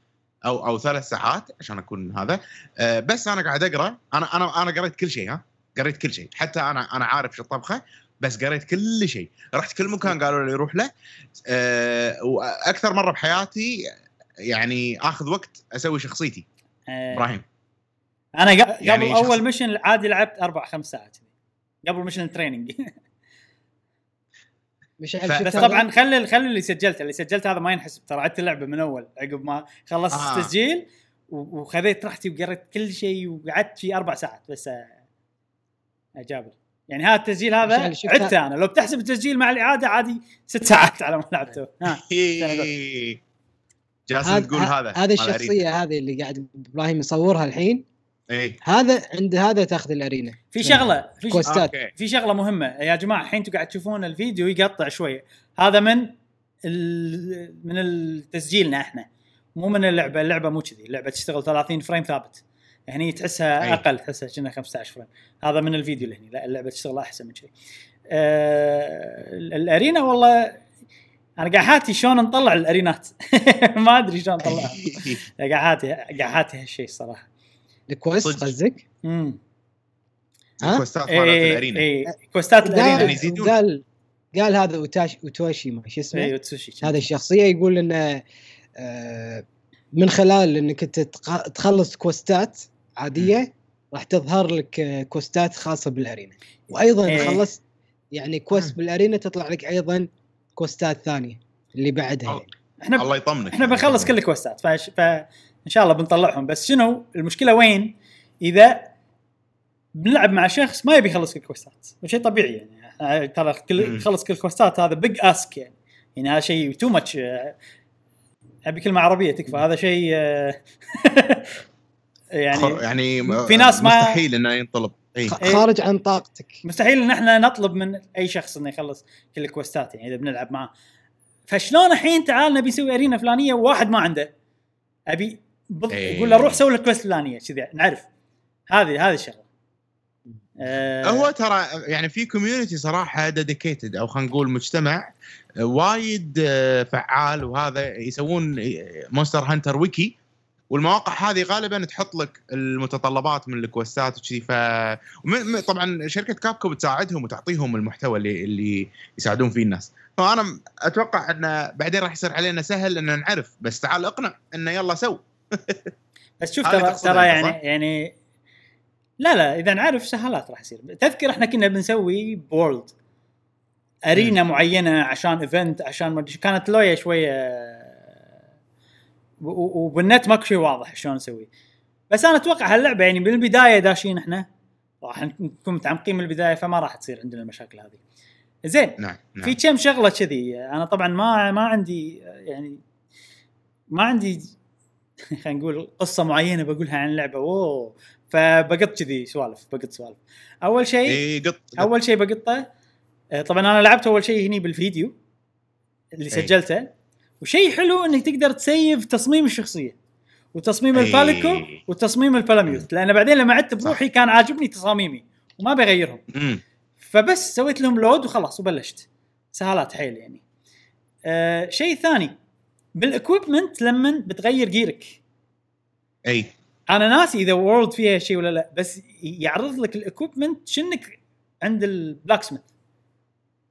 أو أو ثلاث ساعات عشان أكون هذا. أه بس أنا قاعد أقرأ. أنا أنا أنا قريت كل شيء ها؟ قريت كل شيء. حتى أنا أنا عارف شو الطبخة. بس قريت كل شيء. رحت كل مكان قالوا لي روح له. أه وأكثر مرة بحياتي يعني آخذ وقت أسوي شخصيتي. آه، إبراهيم. أنا قبل يعني شخص- أول mission عادي لعبت أربع خمس ساعات. قبل mission ال training مشعل ف- بس؟ طبعا خلي خلي اللي سجلته. اللي سجلته هذا ما ينحسب. ترى عدت اللعبة من أول. عقب ما خلصت آه. التسجيل وخذيت راحتي وقريت كل شيء وقعدت في أربع ساعات. بس آه، اجابل يعني هذا التسجيل هذا عدته أنا. لو بتحسب التسجيل مع الإعادة عادي ست ساعات على ما لعبته. ها. إيه. جاسم هذا تقول هذا هذه. الشخصية هذه اللي قاعد إبراهيم يصورها الحين. إيه. هذا عند هذا تاخذ ال arena. في شغلة في ش- quest. أستاذ. Okay. في شغلة مهمة. يا جماعة الحين أنتم قاعد تشوفون الفيديو يقطع شوي. هذا من ال... من التسجيلنا إحنا. مو من اللعبة اللعبة مو كذي. اللعبة تشتغل 30 frame ثابت. هني تحسها أي. أقل تحسها كنا 15 frame هذا من الفيديو اللي هني لا اللعبة تشتغل أحسن من كذي آه... ال- ال arena والله أنا قاعد شلون نطلع الأرينات ما أدري شلون نطلعها قاعد قاعد هالشيء صراحة الكويست. قصدك؟ امم ها؟ الكوستات مالت إيه الأرينا إيه كوستات الأرينا يعني قال. قال هذا اوتاش أوتوشي ما شو اسمه تسوشي هذه الشخصية يقول انه آه، من خلال إنك أنت تخلص كوستات عادية راح تظهر لك كوستات خاصة بالأرينا وأيضا إيه. خلصت يعني quest. بال arena تطلع لك أيضا questات ثانية اللي بعدها يعني. إحنا الله يطمنك إحنا بنخلص كل ال questات فش... فان شاء الله بنطلعهم بس شنو المشكلة وين؟ إذا بنلعب مع شخص ما يبي يخلص كل ال questات شيء طبيعي يعني ترى كل مم. يخلص كل ال questات هذا big ask يعني يعني هذا شيء too much ابي كلمه عربية تكفى هذا شيء آه، يعني يعني يعني في ناس ما- مستحيل إنه ينطلب. إيه. خارج عن طاقتك. مستحيل إن إحنا نطلب من أي شخص إنه يخلص كل ال questات يعني إذا بنلعب معاه. فشلون الحين تعال نبي نسوي arena فلانية وواحد ما عنده؟ أبي بض... يقول له روح سوي لك quest فلانية كذي نعرف. هذه هذه الشغلة. آه هو ترى يعني في community صراحة dedicated أو خلينا نقول مجتمع وايد آه، فعال وهذا يسوون Monster Hunter Wiki والمواقع هذه غالبا تحط لك المتطلبات من ال questات وكذي ف طبعا شركة Capcom بتساعدهم وتعطيهم المحتوى اللي اللي يساعدون فيه الناس. فأنا أتوقع انه بعدين راح يصير علينا سهل ان نعرف بس تعال اقنع إنه يلا so. بس شوف ترى ترى يعني؟ يعني لا لا إذا نعرف سهالات راح يصير. تذكر إحنا كنا بنسوي ب World arena معينة عشان event عشان ما كانت لويه شوية وبالنت ماكو شيء واضح شلون نسوي. بس أنا أتوقع هاللعبة يعني من البداية داشين إحنا راح نكون متعمقين من البداية فما راح تصير عندنا المشاكل هذه. زين نعم نعم. في كم شغلة كذي؟ أنا طبعا ما ما عندي يعني ما عندي خلينا نقول قصة معينة بقولها عن اللعبة. أوه فبقط كذي سوالف بقط سوالف. أول شيء إي قط قط. أول شيء بقطه آه، طبعا أنا لعبت أول شيء هني بالفيديو اللي أي. سجلته. وشيء حلو إنك تقدر ت save تصميم الشخصية وتصميم أي. الباليكو وتصميم البالاميوت لأن بعدين لما عدت بروحي كان عاجبني تصاميمي وما بغيرهم. مم. فبس سويت لهم load وخلاص وبلشت. سهالات حيل يعني. آه شيء ثاني. بال equipment لما بتغير gear ك إي. أنا ناسي إذا World فيها شيء ولا لا بس يعرض لك ال equipment شنك عند ال blacksmith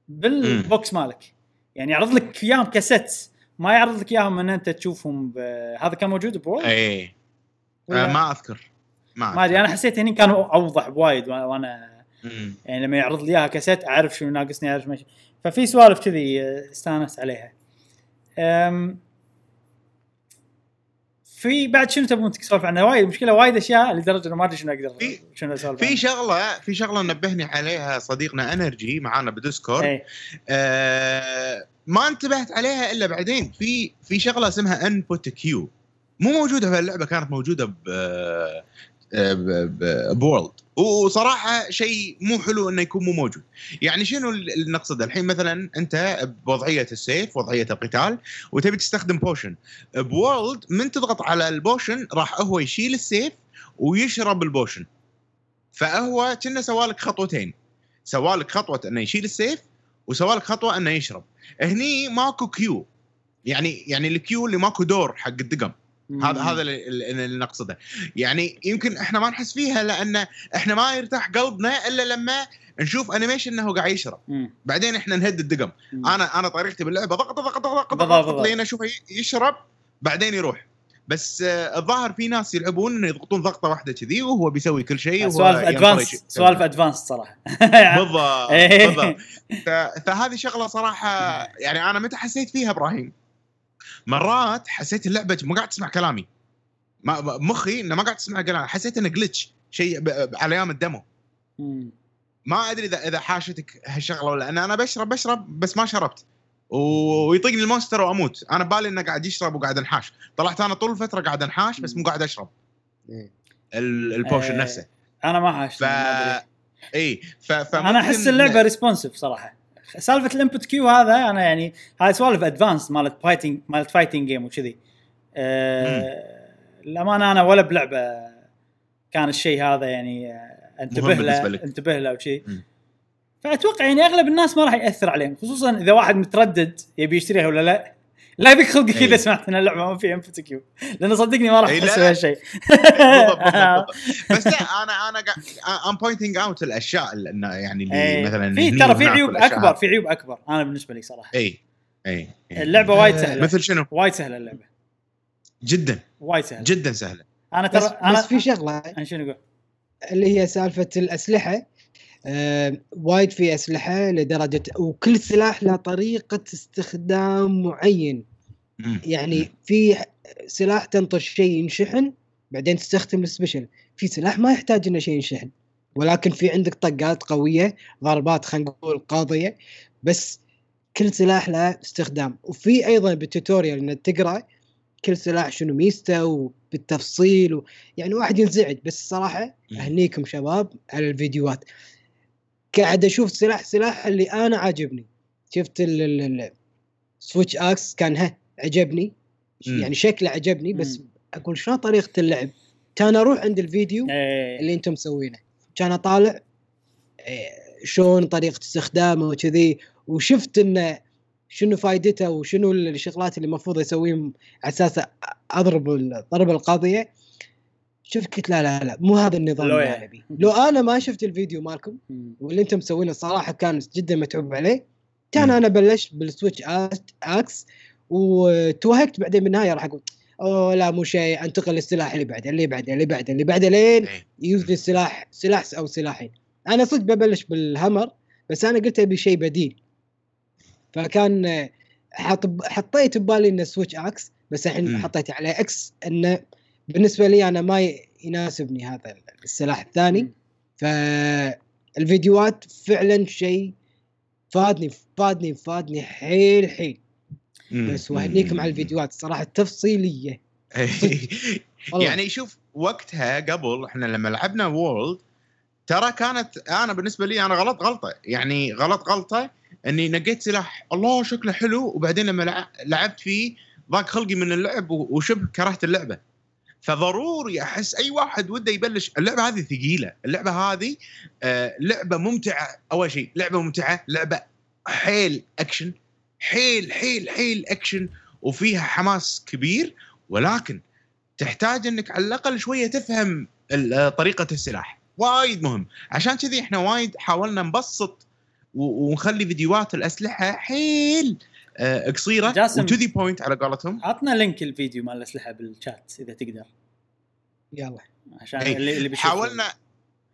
بال box مالك. يعني يعرض لك إياهم ك set ما يعرض لك إياهم إن أنت تشوفهم. هذا كان موجود ب World اي آه، ما أذكر. ما ما أدري أنا حسيت هني كان أوضح بوايد وأنا- وأنا مم. يعني لما يعرض لي إياها ك set أعرف شنو ناقصني أعرف ماشي ففي سوالف كذي آه، استأنست عليها. أم في بعد شنو تبون تسولف عنها وايد المشكلة وايد أشياء لدرجة إنه ما أدري شنو أقدر شنو أسولف في. شغلة في شغلة نبهني عليها صديقنا Energy معانا ب Discord إيه. آه ما انتبهت عليها إلا بعدين في في شغلة اسمها input queue مو موجودة في اللعبة كانت موجودة ب- ب World وصراحة شيء مو حلو إنه يكون مو موجود. يعني شنو اللي نقصده الحين مثلا أنت بوضعية السيف وضعية القتال وتبي تستخدم potion ب World من تضغط على ال potion راح هو يشيل السيف ويشرب ال potion فهو كنا سوالك خطوتين. سوالك خطوة إنه يشيل السيف وسوالك خطوة إنه يشرب. هني ماكو queue يعني يعني ال queue اللي ماكو دور حق الدقم. هذا هذا اللي, نقصده يعني يمكن إحنا ما نحس فيها لأن إحنا ما يرتاح قلبنا إلا لما نشوف animation إنه قاعد يشرب. بعدين إحنا نهد الدقم. أنا أنا طريقتي باللعبة ضغط ضغط ضغط ضغط. لين أشوفه يشرب بعدين يروح بس آه، الظاهر في ناس يلعبون إنه يضغطون ضغطة واحدة كذي وهو بيسوي كل شيء سوالف advanced. سوالف advanced صراحة بالضبط إيه. بالضبط ف- فهذه شغلة صراحة يعني أنا متى حسيت فيها إبراهيم؟ مرات حسيت اللعبة ما قاعد تسمع كلامي. ما مخي إنه ما قاعد تسمع كلامي. حسيت إنه glitch شيء على أيام ال demo. ما أدري اذا إذا حاشتك هالشغلة ولا أنا أنا بشرب بشرب بس ما شربت. ويطقني ال monster وأموت. أنا ببالي إنه قاعد يشرب وقاعد انحاش طلعت أنا طول الفترة قاعد انحاش بس مو قاعد أشرب. إيه. ال- ال- potion آه، نفسه. أنا ما حاش ف اي ف... أنا أحس اللعبة responsive صراحة. سالفة ال input queue هذا أنا يعني هاي سوالف advanced مالت fighting مالت fighting game وكذي أه الامانه أنا ولا بلعبة كان الشيء هذا يعني آه، انتبه له. انتبه له وشي. فأتوقع يعني أغلب الناس ما راح يأثر عليهم خصوصا إذا واحد متردد يبي يشتريها ولا لا لا يبيك خلقك. اذا سمعت إن اللعبة ما فيها input queue لأنه صدقني ما راح إي، لا، تحس لا. بهالشيء بالضبط بالضبط بالضبط. بس لا أنا أنا am pointing out الأشياء اللي يعني اللي إيه. مثلا في ترى في عيوب أكبر. في عيوب أكبر أنا بالنسبة لي صراحة اي اي. اللعبة وايد سهلة مثل شنو؟ وايد سهلة اللعبة جدا وايد سهلة جدا سهلة أنا بس, ترى أنا بس في شغلة أنا شنو أقول؟ اللي هي سالفة الأسلحة آه وايد في أسلحة لدرجه وكل سلاح له طريقة استخدام معين. يعني في سلاح تنطر شيء ينشحن بعدين تستخدم السبيشل. في سلاح ما يحتاج إنه شيء ينشحن ولكن في عندك طقات قوية ضربات خلينا نقول قاضية بس كل سلاح له استخدام. وفي أيضا بالتوتوريال إنك تقرأ كل سلاح شنو ميزته وبالتفصيل و... يعني واحد ينزعج بس الصراحه. أهنيكم شباب على الفيديوهات. قاعد أشوف سلاح سلاح اللي أنا عاجبني. شفت ال- ال- ال- Switch Axe كان ها عجبني مم. يعني شكله عجبني بس مم. أقول شلون طريقة اللعب كان أروح عند الفيديو إيه. اللي أنتم مسوينه كان أطالع إيه، شلون طريقة استخدامه وكذي وشفت انه شنو فائدته وشنو الشغلات اللي المفروض يسويهم على أساس أضرب الضربة القاضية شفت قلت لا لا لا مو هذا النظام لو اللي يعني. أنا أبيه لو أنا ما شفت الفيديو مالكم. واللي أنتم مسوينه الصراحه كان جدا متعوب عليه كان. أنا بلشت بال Switch Axe وتوهقت بعدين بالنهايه راح أقول أوه لا مو شيء أنتقل للسلاح اللي بعده اللي بعده اللي بعده اللي بعده لين إيه. يوز لي سلاح سلاح أو سلاحين أنا صدق ببلش بال hammer بس أنا قلت أبي شيء بديل فكان حط حطيت ببالي إنه Switch Axe بس الحين. حطيت عليه X إنه بالنسبة لي أنا ما يناسبني هذا السلاح الثاني فالفيديوهات فعلا شيء فادني فادني فادني حيل حيل. بس واهنيكم على الفيديوهات الصراحه تفصيلية. والله. يعني شوف وقتها قبل إحنا لما لعبنا World ترى كانت أنا بالنسبة لي أنا غلط غلطة. يعني غلط غلطة إني نقيت سلاح الله شكله حلو. وبعدين لما لع- لعبت فيه ضاق خلقي من اللعب وشبه كرهت اللعبة. فضروري أحس أي واحد وده يبلش اللعبة هذه ثقيلة. اللعبة هذه آه لعبة ممتعة. أول شيء لعبة ممتعة لعبة حيل أكشن. حيل حيل حيل اكشن وفيها حماس كبير ولكن تحتاج إنك على الأقل شوية تفهم طريقة السلاح وايد مهم عشان كذي إحنا وايد حاولنا نبسط ونخلي فيديوهات الأسلحة حيل آه، قصيرة جاسم. و to the point على قولتهم عطنا link الفيديو مال الأسلحة بالشات إذا تقدر يلا عشان إيه. اللي اللي بيشوف حاولنا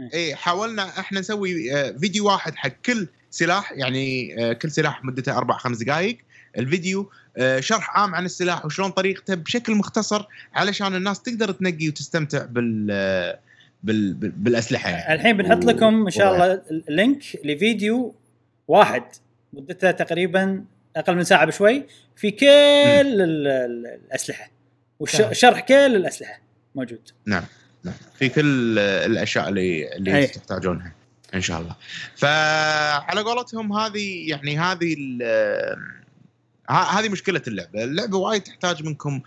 إيه. إيه حاولنا إحنا نسوي آه، فيديو واحد حق كل سلاح يعني آه، كل سلاح مدته أربع خمس دقائق الفيديو آه، شرح عام عن السلاح وشلون طريقته بشكل مختصر علشان الناس تقدر تنقي وتستمتع بال آه، بال بال- بالأسلحة. يعني. الحين بنحط لكم إن شاء الله اللينك لفيديو واحد. مدته تقريبا أقل من ساعة بشوي. في كل ال- ال- الأسلحة. وشرح كل الأسلحة موجود. نعم نعم. في كل الأشياء اللي اللي أي. تحتاجونها. إن شاء الله. فعلى قولتهم هذه يعني هذه آه، هذه مشكلة اللعبة. اللعبة وايد تحتاج منكم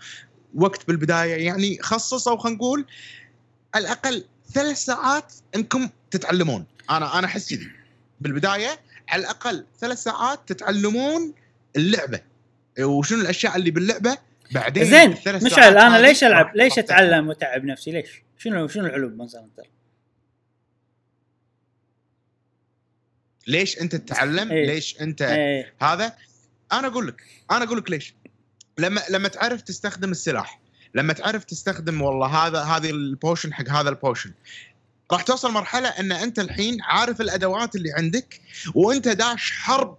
وقت بالبداية. يعني خصصوا خلينا نقول على الأقل ثلاث ساعات إنكم تتعلمون. أنا أنا أحس كذي. بالبداية على الأقل ثلاث ساعات تتعلمون اللعبة. وشنو الأشياء اللي باللعبة؟ بعدين زين مشعل أنا ليش ألعب؟ ليش أتعلم واتعب نفسي؟ ليش؟ شنو شنو بمونستر هانتر؟ ليش انت تتعلم؟ إيه. ليش انت إيه. هذا؟ أنا أقول لك أنا أقول لك ليش. لما لما تعرف تستخدم السلاح لما تعرف تستخدم والله هذا هذه ال potion حق هذا ال potion راح توصل مرحلة إن أنت الحين عارف الأدوات اللي عندك وأنت داش حرب.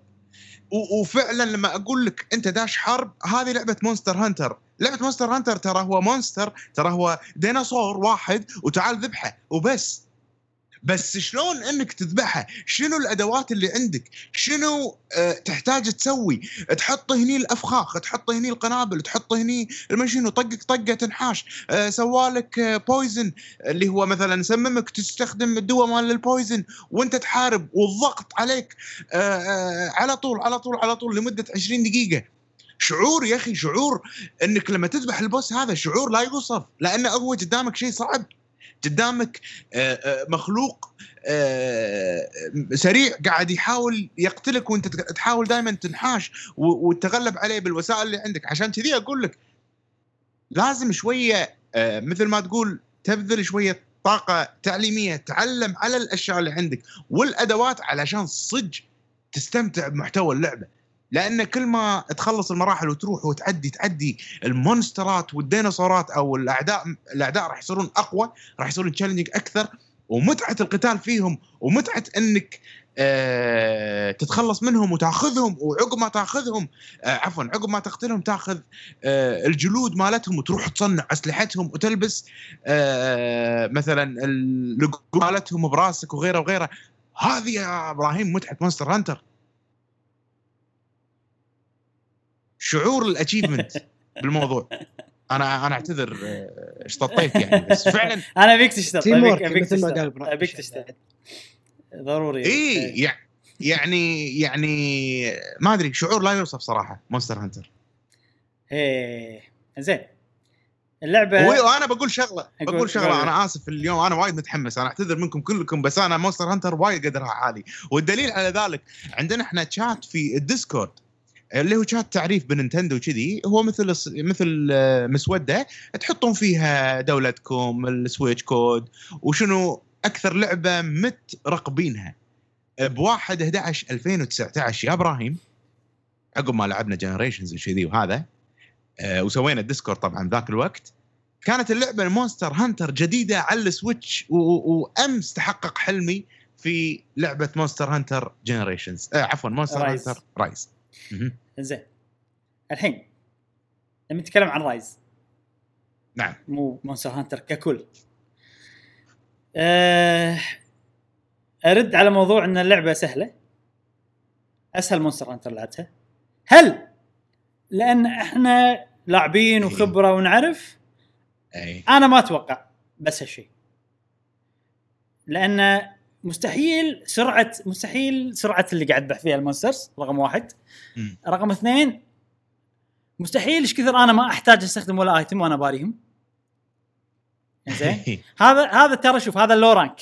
وفعلا لما أقول لك أنت داش حرب هذه لعبة Monster Hunter لعبة Monster Hunter ترى هو monster ترى هو ديناصور واحد وتعال ذبحه وبس. بس شلون إنك تذبحها شنو الأدوات اللي عندك؟ شنو آه تحتاج تسوي؟ تحط هني الأفخاخ تحط هني القنابل تحط هني المشينو طقك طقة تنحاش آه سوالك آه poison اللي هو مثلا سممك تستخدم الدواء مال ال poison وإنت تحارب والضغط عليك آه آه على طول على طول على طول لمدة 20 دقيقة. شعور يا أخي شعور إنك لما تذبح ال boss هذا شعور لا يوصف لأنه هو قدامك شيء صعب. قدامك آه، آه، مخلوق آه، سريع قاعد يحاول يقتلك وانت تحاول دائما تنحاش وتتغلب عليه بالوسائل اللي عندك. عشان كذي أقول لك لازم شوية مثل ما تقول تبذل شوية طاقة تعليمية تعلم على الأشياء اللي عندك والأدوات علشان صدق تستمتع بمحتوى اللعبة. لأن كل ما تخلص المراحل وتروح وتعدي تعدي المونسترات والديناصورات أو الأعداء الأعداء راح يصيرون أقوى راح يصيرون challenging أكثر ومتعة القتال فيهم ومتعة إنك آه تتخلص منهم وتاخذهم وعقب ما تاخذهم آه عفوا عقب ما تقتلهم تاخذ آه الجلود مالتهم وتروح تصنع أسلحتهم وتلبس آه مثلا مالتهم براسك وغيره وغيره. هذه يا إبراهيم متعة Monster Hunter. شعور ال achievement بالموضوع. أنا أنا أعتذر اشططيت يعني بس فعلا أنا أبيك تيم أبيك أبيك مثل ما تشتغل. قال إبراهيم. أبيك تشتغل. ضروري. اي يع- يعني يعني ما أدري شعور لا يوصف صراحة Monster Hunter. إيه. زين. اللعبة وأنا بقول شغلة أقول- بقول شغلة. قول. أنا آسف اليوم أنا وايد متحمس أنا أعتذر منكم كلكم بس أنا Monster Hunter وايد قدرها عالي. والدليل على ذلك عندنا إحنا شات في ال Discord. اللي هو شات تعريف ب Nintendo كذي هو مثل مثل آه، مسودة تحطون فيها دولتكم ال Switch code وشنو أكثر لعبة مترقبينها ب 1 11 2019 يا إبراهيم عقب ما لعبنا Generations وكذي وهذا آه، وسوينا ال Discord طبعا ذاك الوقت كانت اللعبة Monster Hunter جديدة على ال Switch وأمس تحقق حلمي في لعبة Monster Hunter Generations آه عفوا Monster. Hunter Rise. زين. الحين لما نتكلم عن Rise. نعم. مو Monster Hunter ككل. أه أرد على موضوع إن اللعبة سهلة. أسهل Monster Hunter لعبتها. هل؟ لأن إحنا لاعبين وخبرة ونعرف. أي. أنا ما أتوقع بس هالشيء. لأن مستحيل سرعة مستحيل سرعة اللي قاعد تذبح فيها ال monsters رقم واحد. مم. رقم اثنين مستحيل إيش كثر أنا ما أحتاج أستخدم ولا item وأنا باريهم. زين هذا هذا ترى شوف هذا low rank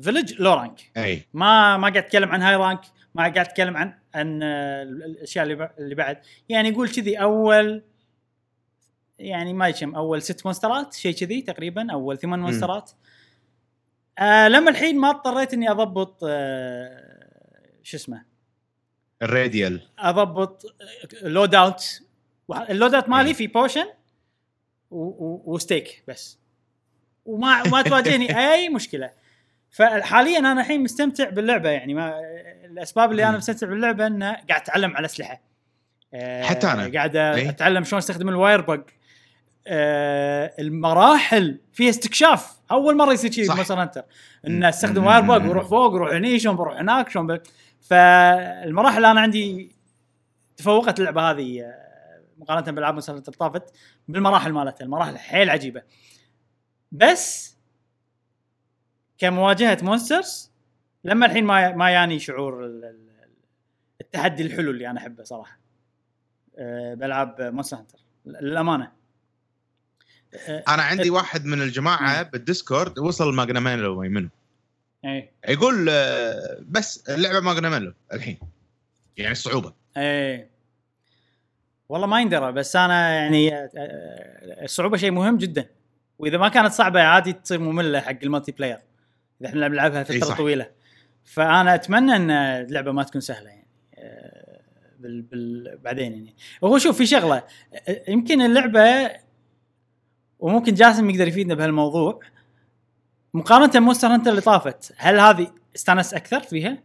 village low rank أي. ما ما قاعد أتكلم عن high rank ما قاعد أتكلم عن عن الأشياء اللي بع- اللي بعد. يعني يقول كذي أول يعني ما يشم أول ست مونسترات شيء كذي تقريبا أول ثمان مونسترات. آه لما الحين ما اضطريت إني أضبط آه شو اسمه ال radial أضبط loadout ال loadout مالي إيه. في potion و steak بس وما ما تواجهني أي مشكلة فحاليا أنا الحين مستمتع باللعبة يعني ما الأسباب اللي أنا مم. مستمتع باللعبة إنه قاعد أتعلم على أسلحة آه، حتى أنا. قاعد إيه. أتعلم شلون أستخدم ال wirebug آه المراحل فيها استكشاف. أول مرة يصير شيء. ب Monster Hunter إن. استخدم. wirebug وأروح فوق وأروح هني شلون بروح هناك شلون ب... فالمراحل أنا عندي تفوقت اللعبة هذه آه، مقارنة بالالعاب مثلا اللي طافت بالمراحل مالتها. المراحل حيل عجيبة. بس كمواجهة monsters لما الحين ما ما ياني شعور ال- ال- التحدي الحلو اللي أنا أحبه صراحة آه، بألعاب Monster Hunter للأمانة. أنا عندي واحد من الجماعة بال Discord وصل Magnamalo منه إيه. يقول آه، بس اللعبة Magnamalo الحين. يعني الصعوبه إيه. والله ما يندرى بس أنا يعني آه، آه، الصعوبه شيء مهم جدا. وإذا ما كانت صعبة عادي تصير مملة حق ال multiplayer. إذا إحنا بنلعبها فترة صح. طويلة. فأنا أتمنى إن اللعبة ما تكون سهلة يعني آه، بال بال بعدين يعني. هو شوف في شغلة آه، يمكن اللعبة وممكن جاسم يقدر يفيدنا بهالموضوع. مقارنة ب Monster Hunter اللي طافت هل هذه استانست أكثر فيها؟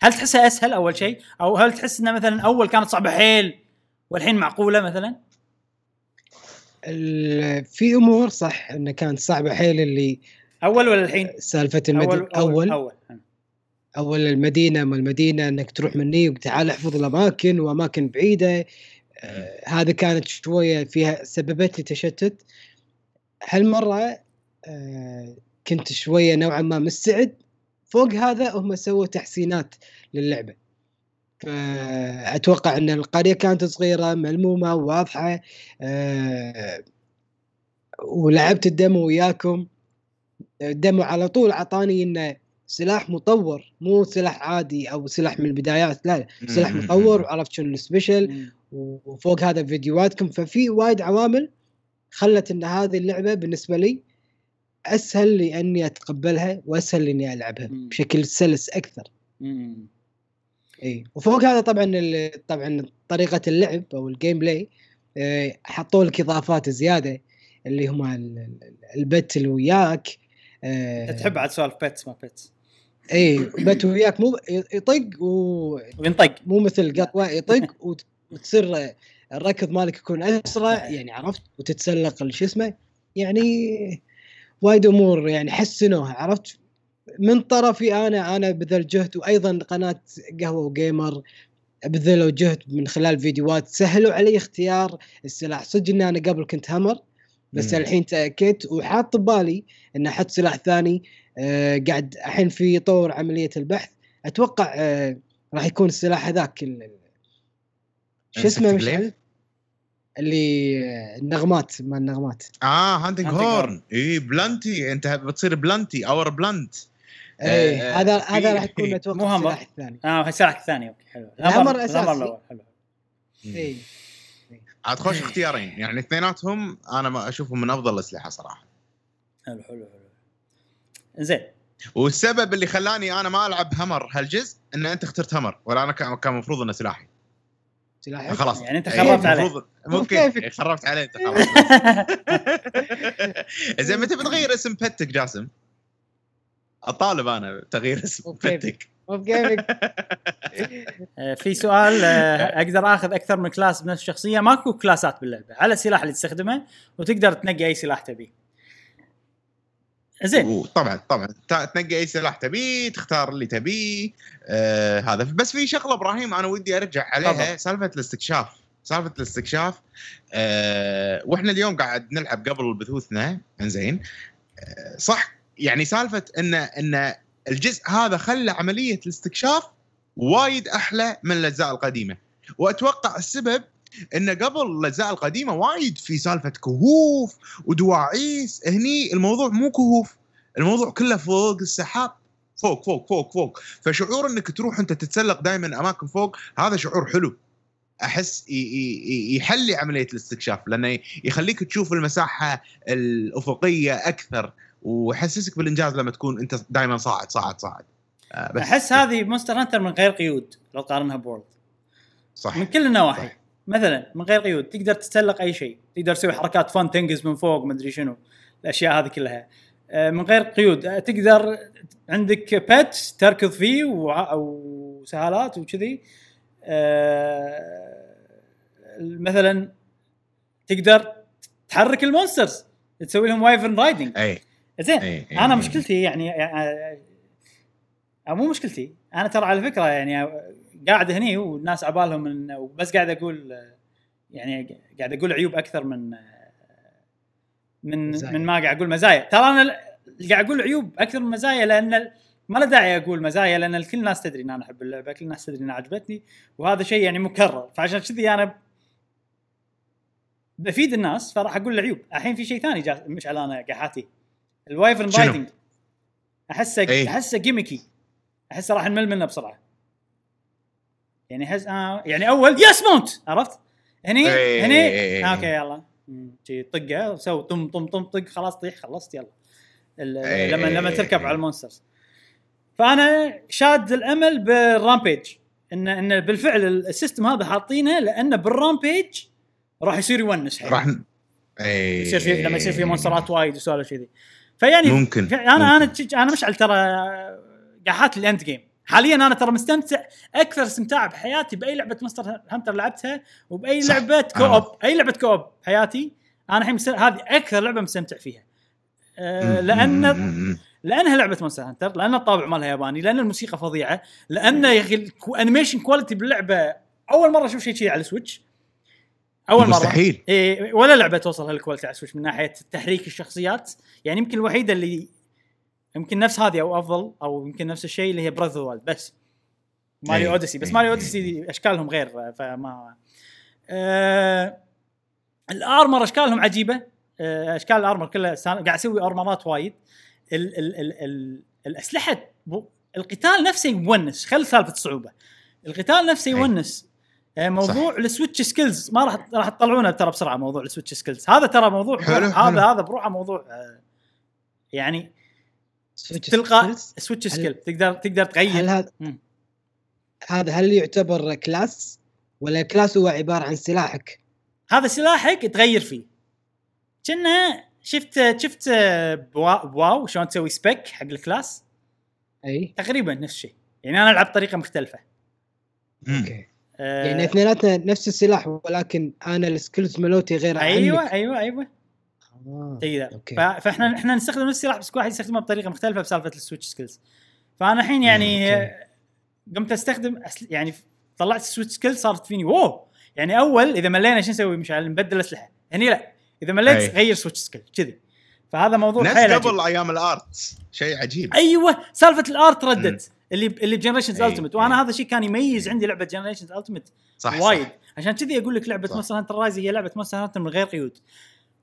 هل تحسها أسهل أول شيء؟ أو هل تحس إنها مثلا أول كانت صعبة حيل والحين معقولة مثلا؟ ال- في أمور صح انه كانت صعبة حيل اللي أول ولا الحين؟ سالفة المدينة اول اول, أول. أول المدينة ما المدينة إنك تروح مني وتعال احفظ الأماكن وأماكن بعيدة. هذا كانت شوية فيها سببت لي تشتت. هالمرة آه كنت شوية نوعا ما مستعد. فوق هذا هم سووا تحسينات للعبة. فأتوقع أن القرية كانت صغيرة ملمومة وواضحه آه ولعبت الدمو وياكم. الدمو على طول اعطاني إنه سلاح مطور مو سلاح عادي أو سلاح من البدايات لا لا سلاح. مطور وعرفت شنو السبيشل. وفوق هذا فيديوهاتكم. ففي وايد عوامل خلت إن هذه اللعبة بالنسبة لي أسهل لي اني أتقبلها وأسهل اني ألعبها مم. بشكل سلس أكثر. مم. إي. وفوق هذا طبعا طبعا طريقة اللعب أو ال gameplay آه، حطوا لك إضافات زيادة اللي هم ال- ال- ال pet اللي وياك آه، أنت تحب عاد سوالف pets ما pets إي pet وياك مو يطق ومو وينطق مثل قطوة يطق وتصير الركض مالك يكون أسرع يعني عرفت؟ وتتسلق شو اسمه؟ يعني وايد أمور يعني حسنوها عرفت؟ من طرفي أنا أنا بذل جهد وأيضا قناة قهوة وجيمر بذلوا جهد من خلال فيديوهات سهلوا علي اختيار السلاح. صدق ان أنا قبل كنت hammer بس مم. الحين تأكدت. وحاط ببالي إن أحط سلاح ثاني آه قاعد الحين في طور عملية البحث. أتوقع آه راح يكون السلاح هذاك شو اسمه مشعل؟ اللي آه، النغمات ما النغمات. آه hunting Hunting horn اي بلانتي أنت بتصير بلانتي اور بلانت اي آه، هذا في- هذا راح يكون مو أتوقع همر. السلاح الثاني آه السلاح الثاني أوكي حلو. الهمر أساسي. الهمر الأول حلو. اي عاد خوش اختيارين. يعني اثنيناتهم أنا ما أشوفهم من أفضل الأسلحة صراحة. حلو حلو حلو. زين والسبب اللي خلاني أنا ما ألعب همر هالجزء إن أنت اخترت همر ولا أنا كان المفروض إنه سلاحي. سلاحك خلاص يعني أنت إيه، خربت عليه. ممكن كيفك. إيه، خربت عليه أنت خلاص زين متى بتغير اسم بتك جاسم؟ أطالب أنا بتغيير اسم. بتك مو بكيفك آه، في سؤال آه، أقدر آخذ أكثر من كلاس بنفس الشخصية ماكو كلاسات باللعبة على السلاح اللي تستخدمه وتقدر تنقي أي سلاح تبي زين. طبعا طبعا. تنقي أي سلاح تبيه تختار اللي تبيه آه هذا. بس في شغلة إبراهيم أنا ودي أرجع عليها. سالفة الاستكشاف. سالفة الاستكشاف آه وإحنا اليوم قاعد نلعب قبل بثوثنا. إنزين. آه صح؟ يعني سالفة إن إن الجزء هذا خلى عملية الاستكشاف وايد أحلى من الأجزاء القديمة. وأتوقع السبب إن قبل الأجزاء القديمة وايد في سالفة كهوف ودواعيس. هني الموضوع مو كهوف الموضوع كله فوق السحاب. فوق فوق فوق فوق. فشعور إنك تروح أنت تتسلق دائما أماكن فوق هذا شعور حلو. أحس يحلي عملية الاستكشاف لأنه يخليك تشوف المساحة الأفقية أكثر ويحسسك بالإنجاز لما تكون أنت دائما صاعد صاعد صاعد. آه، بس أحس هذه مونستر هانتر من غير قيود لو تقارنها ب World. صح. من كل النواحي. صح. مثلا من غير قيود تقدر تتسلق أي شيء. تقدر تسوي حركات فن تنقز من فوق مدري شنو. الأشياء هذه كلها. آه، من غير قيود. آه، تقدر عندك بيت تركض فيه وع- أو سهالات وكذي. آه، مثلا تقدر تحرك ال monsters. تسوي لهم wyvern riding اي زين. إي، إي، أنا إي. مشكلتي يعني مو مشكلتي. أنا ترى على فكرة يعني قاعد هني والناس عبالهم من بس قاعد أقول يعني قاعد أقول عيوب أكثر من من مزايا. من ما قاعد أقول مزايا. ترى أنا قاعد أقول عيوب أكثر من مزايا لأن ما له داعي أقول مزايا لأن الكل الناس تدري إن أنا أحب اللعبة كل الناس تدري انها عجبتني وهذا شيء يعني مكرر. فعشان كذي أنا بفيد الناس فراح أقول العيوب. الحين في شيء ثاني جا مشعل أنا قاحاتي ال wyvern شنو؟ riding احسه إيه. أحسه gimmicky احسه راح نمل منه بسرعة يعني احس آه يعني أول يس mount عرفت؟ هني إيه، هني. آه أوكي يلا شي طقة وسوي طم طم طم طق خلاص طيح خلصت يلا لما لما تركب. على ال monsters فأنا شاد الأمل بال rampage ان إن بالفعل ال system هذا حاطينه لأنه بال rampage راح يصير يونس حيل. راح. يصير في لما يصير في monsterات وايد وسوالف كذي فيعني ممكن أنا أنا ممكن. أنا مشعل ترى قاحات ال end game. حاليا أنا ترى مستمتع أكثر استمتاع بحياتي بأي لعبة Monster Hunter لعبتها وبأي صح. لعبة co-op. آه. أي لعبة co-op بحياتي أنا الحين مست- هذه أكثر لعبة مستمتع فيها. آه مم، لأن. لأنها لعبة Monster Hunter لأن الطابع مالها ياباني لأن الموسيقى فظيعة لأن يا أخي ال animation quality باللعبة أول مرة أشوف شيء شيء على ال Switch أول مرة. مستحيل. إيه ولا لعبة توصل هال quality على ال Switch من ناحية تحريك الشخصيات. يعني يمكن الوحيدة اللي يمكن نفس هذه أو أفضل أو يمكن نفس الشيء اللي هي Breath Wild بس ماريو إيه. Odyssey بس إيه. Mario Odyssey أشكالهم غير فما آه ال armor أشكالهم عجيبة آه أشكال ال armor كلها سان- قاعد أسوي armorات وايد ال ال ال ال الأسلحة القتال نفسه يونس خل سالفة الصعوبة القتال نفسه إيه. يونس آه، موضوع ال switch skills ما راح راح تطلعونه ترى بسرعة موضوع ال switch skills هذا ترى موضوع حلو، هذا حلو. هذا بروحه موضوع آه، يعني Switch تلقى skills. switch هل- skill تقدر تقدر هل تغير هذا مم. هذا هل يعتبر كلاس ولا كلاس هو عبارة عن سلاحك؟ هذا سلاحك تغير فيه كنا شفت شفت آه، بوا- بواو شلون تسوي سبيك حق الكلاس أي تقريبا نفس الشيء يعني أنا ألعب بطريقه مختلفة. أوكي آه، يعني اثنيناتنا نفس السلاح ولكن أنا السكيلز ملوتي غير أيوه عنك. أيوه أيوه آه. تقدر أوكي. ف- فاحنا إحنا نستخدم نفس السلاح بس كل واحد يستخدمه بطريقة مختلفة بسالفة السويتش سكيلز فأنا الحين يعني أوكي. آه، قمت أستخدم أسل... يعني طلعت السويتش سكيل صارت فيني واو يعني أول إذا ملينا شو نسوي مشعل نبدل أسلحة هني لا إذا مليت أي. غير سويتش سكيل كذي فهذا موضوع نفس حيل قبل عجيب. أيام الأرت شيء عجيب أيوه سالفة الأرت. ردت اللي اللي بجنريشنز. التمت وأنا أي. هذا الشيء كان يميز عندي لعبة جنريشنز التمت صح وايد صح. عشان كذي أقول لك لعبة. مونستر هانتر رايز هي لعبة مونستر هانتر من غير قيود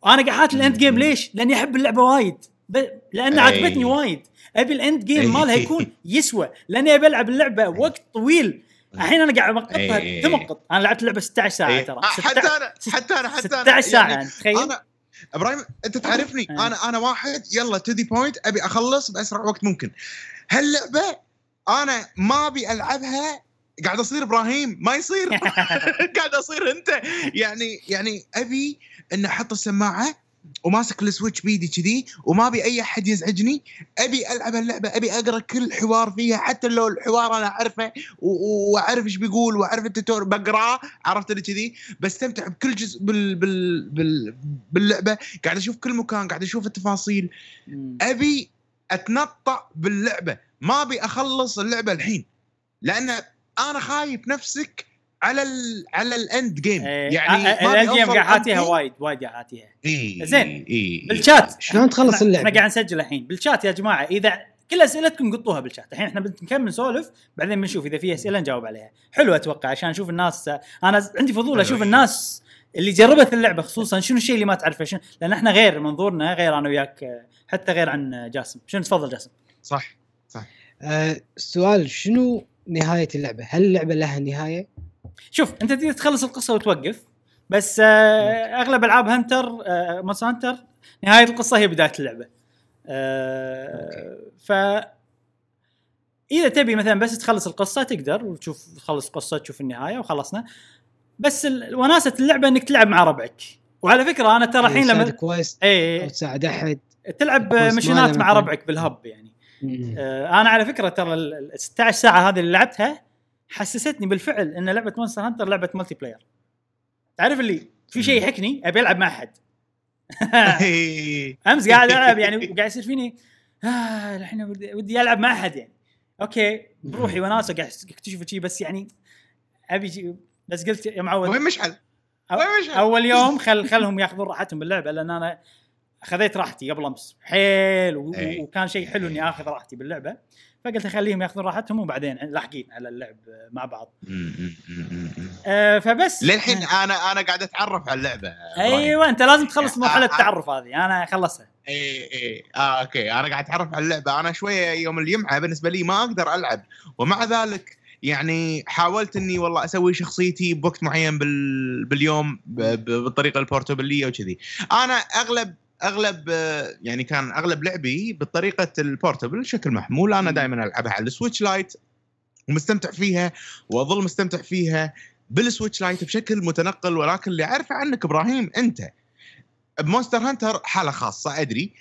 وأنا قاعد الإند جيم. ليش؟ لأني أحب اللعبة وايد ب... لأن. عجبتني وايد أبي ال end. game مالها يكون يسوى لأني أبي ألعب اللعبة وقت طويل الحين أنا قاعد أمقطها أي. تمقط أنا لعبت اللعبة 16 ساعه. ترى آه، حتى 16 أنا حتى أنا حتى أنا 16 ساعة يعني تخيل أنا إبراهيم أنت تعرفني أي. أنا أنا واحد يلا to the point أبي أخلص بأسرع وقت ممكن هاللعبة أنا ما أبي ألعبها قاعد أصير إبراهيم ما يصير. قاعد أصير أنت. يعني يعني أبي ان أحط السماعة وماسك ال Switch بيدي كذي وما أبي أي أحد يزعجني. أبي ألعب اللعبة أبي أقرأ كل حوار فيها حتى لو الحوار أنا أعرفه وأعرف إيش بيقول وأعرف ال tutor بقرأه عرفت اللي كذي. بستمتع بكل جزء بال بال بال باللعبة. قاعد أشوف كل مكان قاعد أشوف التفاصيل. أبي أتنطع باللعبة. ما أبي أخلص اللعبة الحين. لأن أنا خايف نفسك على ال على الاند جيم إيه، يعني آه، ما أبي ال end game قاعد حاتيها. وايد وايد قاعد حاتيها إيه زين. إيه بالشات. شلون تخلص اللعبة؟ إحنا قاعد نسجل الحين. بالشات يا جماعة إذا كل أسئلتكم قطوها بالشات. الحين إحنا بنكمل نسولف بعدين بنشوف إذا في أسئلة نجاوب عليها. حلو أتوقع عشان أشوف الناس أنا عندي فضول أشوف. الناس اللي جربت اللعبة خصوصا شنو الشيء اللي ما تعرفه شنو لأن إحنا غير منظورنا غير أنا وياك آه، حتى غير عن جاسم. شنو تفضل جاسم؟ صح آه السؤال شنو نهاية اللعبة؟ هل اللعبة لها نهاية؟ شوف أنت تقدر تخلص القصة وتوقف بس آه أغلب ألعاب هنتر آه مونستر هنتر نهاية القصة هي بداية اللعبة. آه ف إذا تبي مثلا بس تخلص القصة تقدر وتشوف تخلص قصة تشوف النهاية وخلصنا. بس وناسة اللعبة إنك تلعب مع ربعك. وعلى فكرة أنا ترى الحين لما كويست اي تساعد أحد. تلعب missionات مع. ربعك بال hub يعني. آه، أنا على فكرة ترى ال ال 16 ساعة هذه اللي لعبتها حسستني بالفعل إن لعبة مونستر هانتر لعبة multiplayer تعرف اللي في شيء يحكني؟ أبي ألعب مع أحد. أمس قاعد ألعب يعني قاعد يصير فيني آه الحين ودي, ودي ألعب مع أحد يعني. okay بروحي وناسة قاعد اكتشف شيء بس يعني أبي بس قلت يا معود. وين مشعل؟ وين مشعل؟ أول يوم خل خلهم ياخذون راحتهم باللعبة لأن أنا خذيت راحتي قبل أمس. حيل و... أي. وكان شيء حلو إني آخذ راحتي باللعبة. فقلت أخليهم يأخذون راحتهم وبعدين لاحقين على اللعب مع بعض. آه فبس. للحين أنا أنا قاعد أتعرف على اللعبة أيوه أنت لازم تخلص مرحلة آه، آه. التعرف هذه. أنا خلصها اي اي آه okay. أنا قاعد أتعرف على اللعبة. أنا شوية يوم الجمعة بالنسبة لي ما أقدر ألعب. ومع ذلك يعني حاولت إني والله أسوي شخصيتي بوقت معين بال... باليوم. ب... بالطريقة ال portable وكذي. أنا أغلب أغلب يعني كان أغلب لعبي بطريقة ال portable شكل محمول أنا. دائما ألعبها على السويتش لايت ومستمتع فيها وأظل مستمتع فيها بالسويتش لايت بشكل متنقل ولكن اللي أعرفه عنك إبراهيم أنت بمونستر هانتر حالة خاصة أدري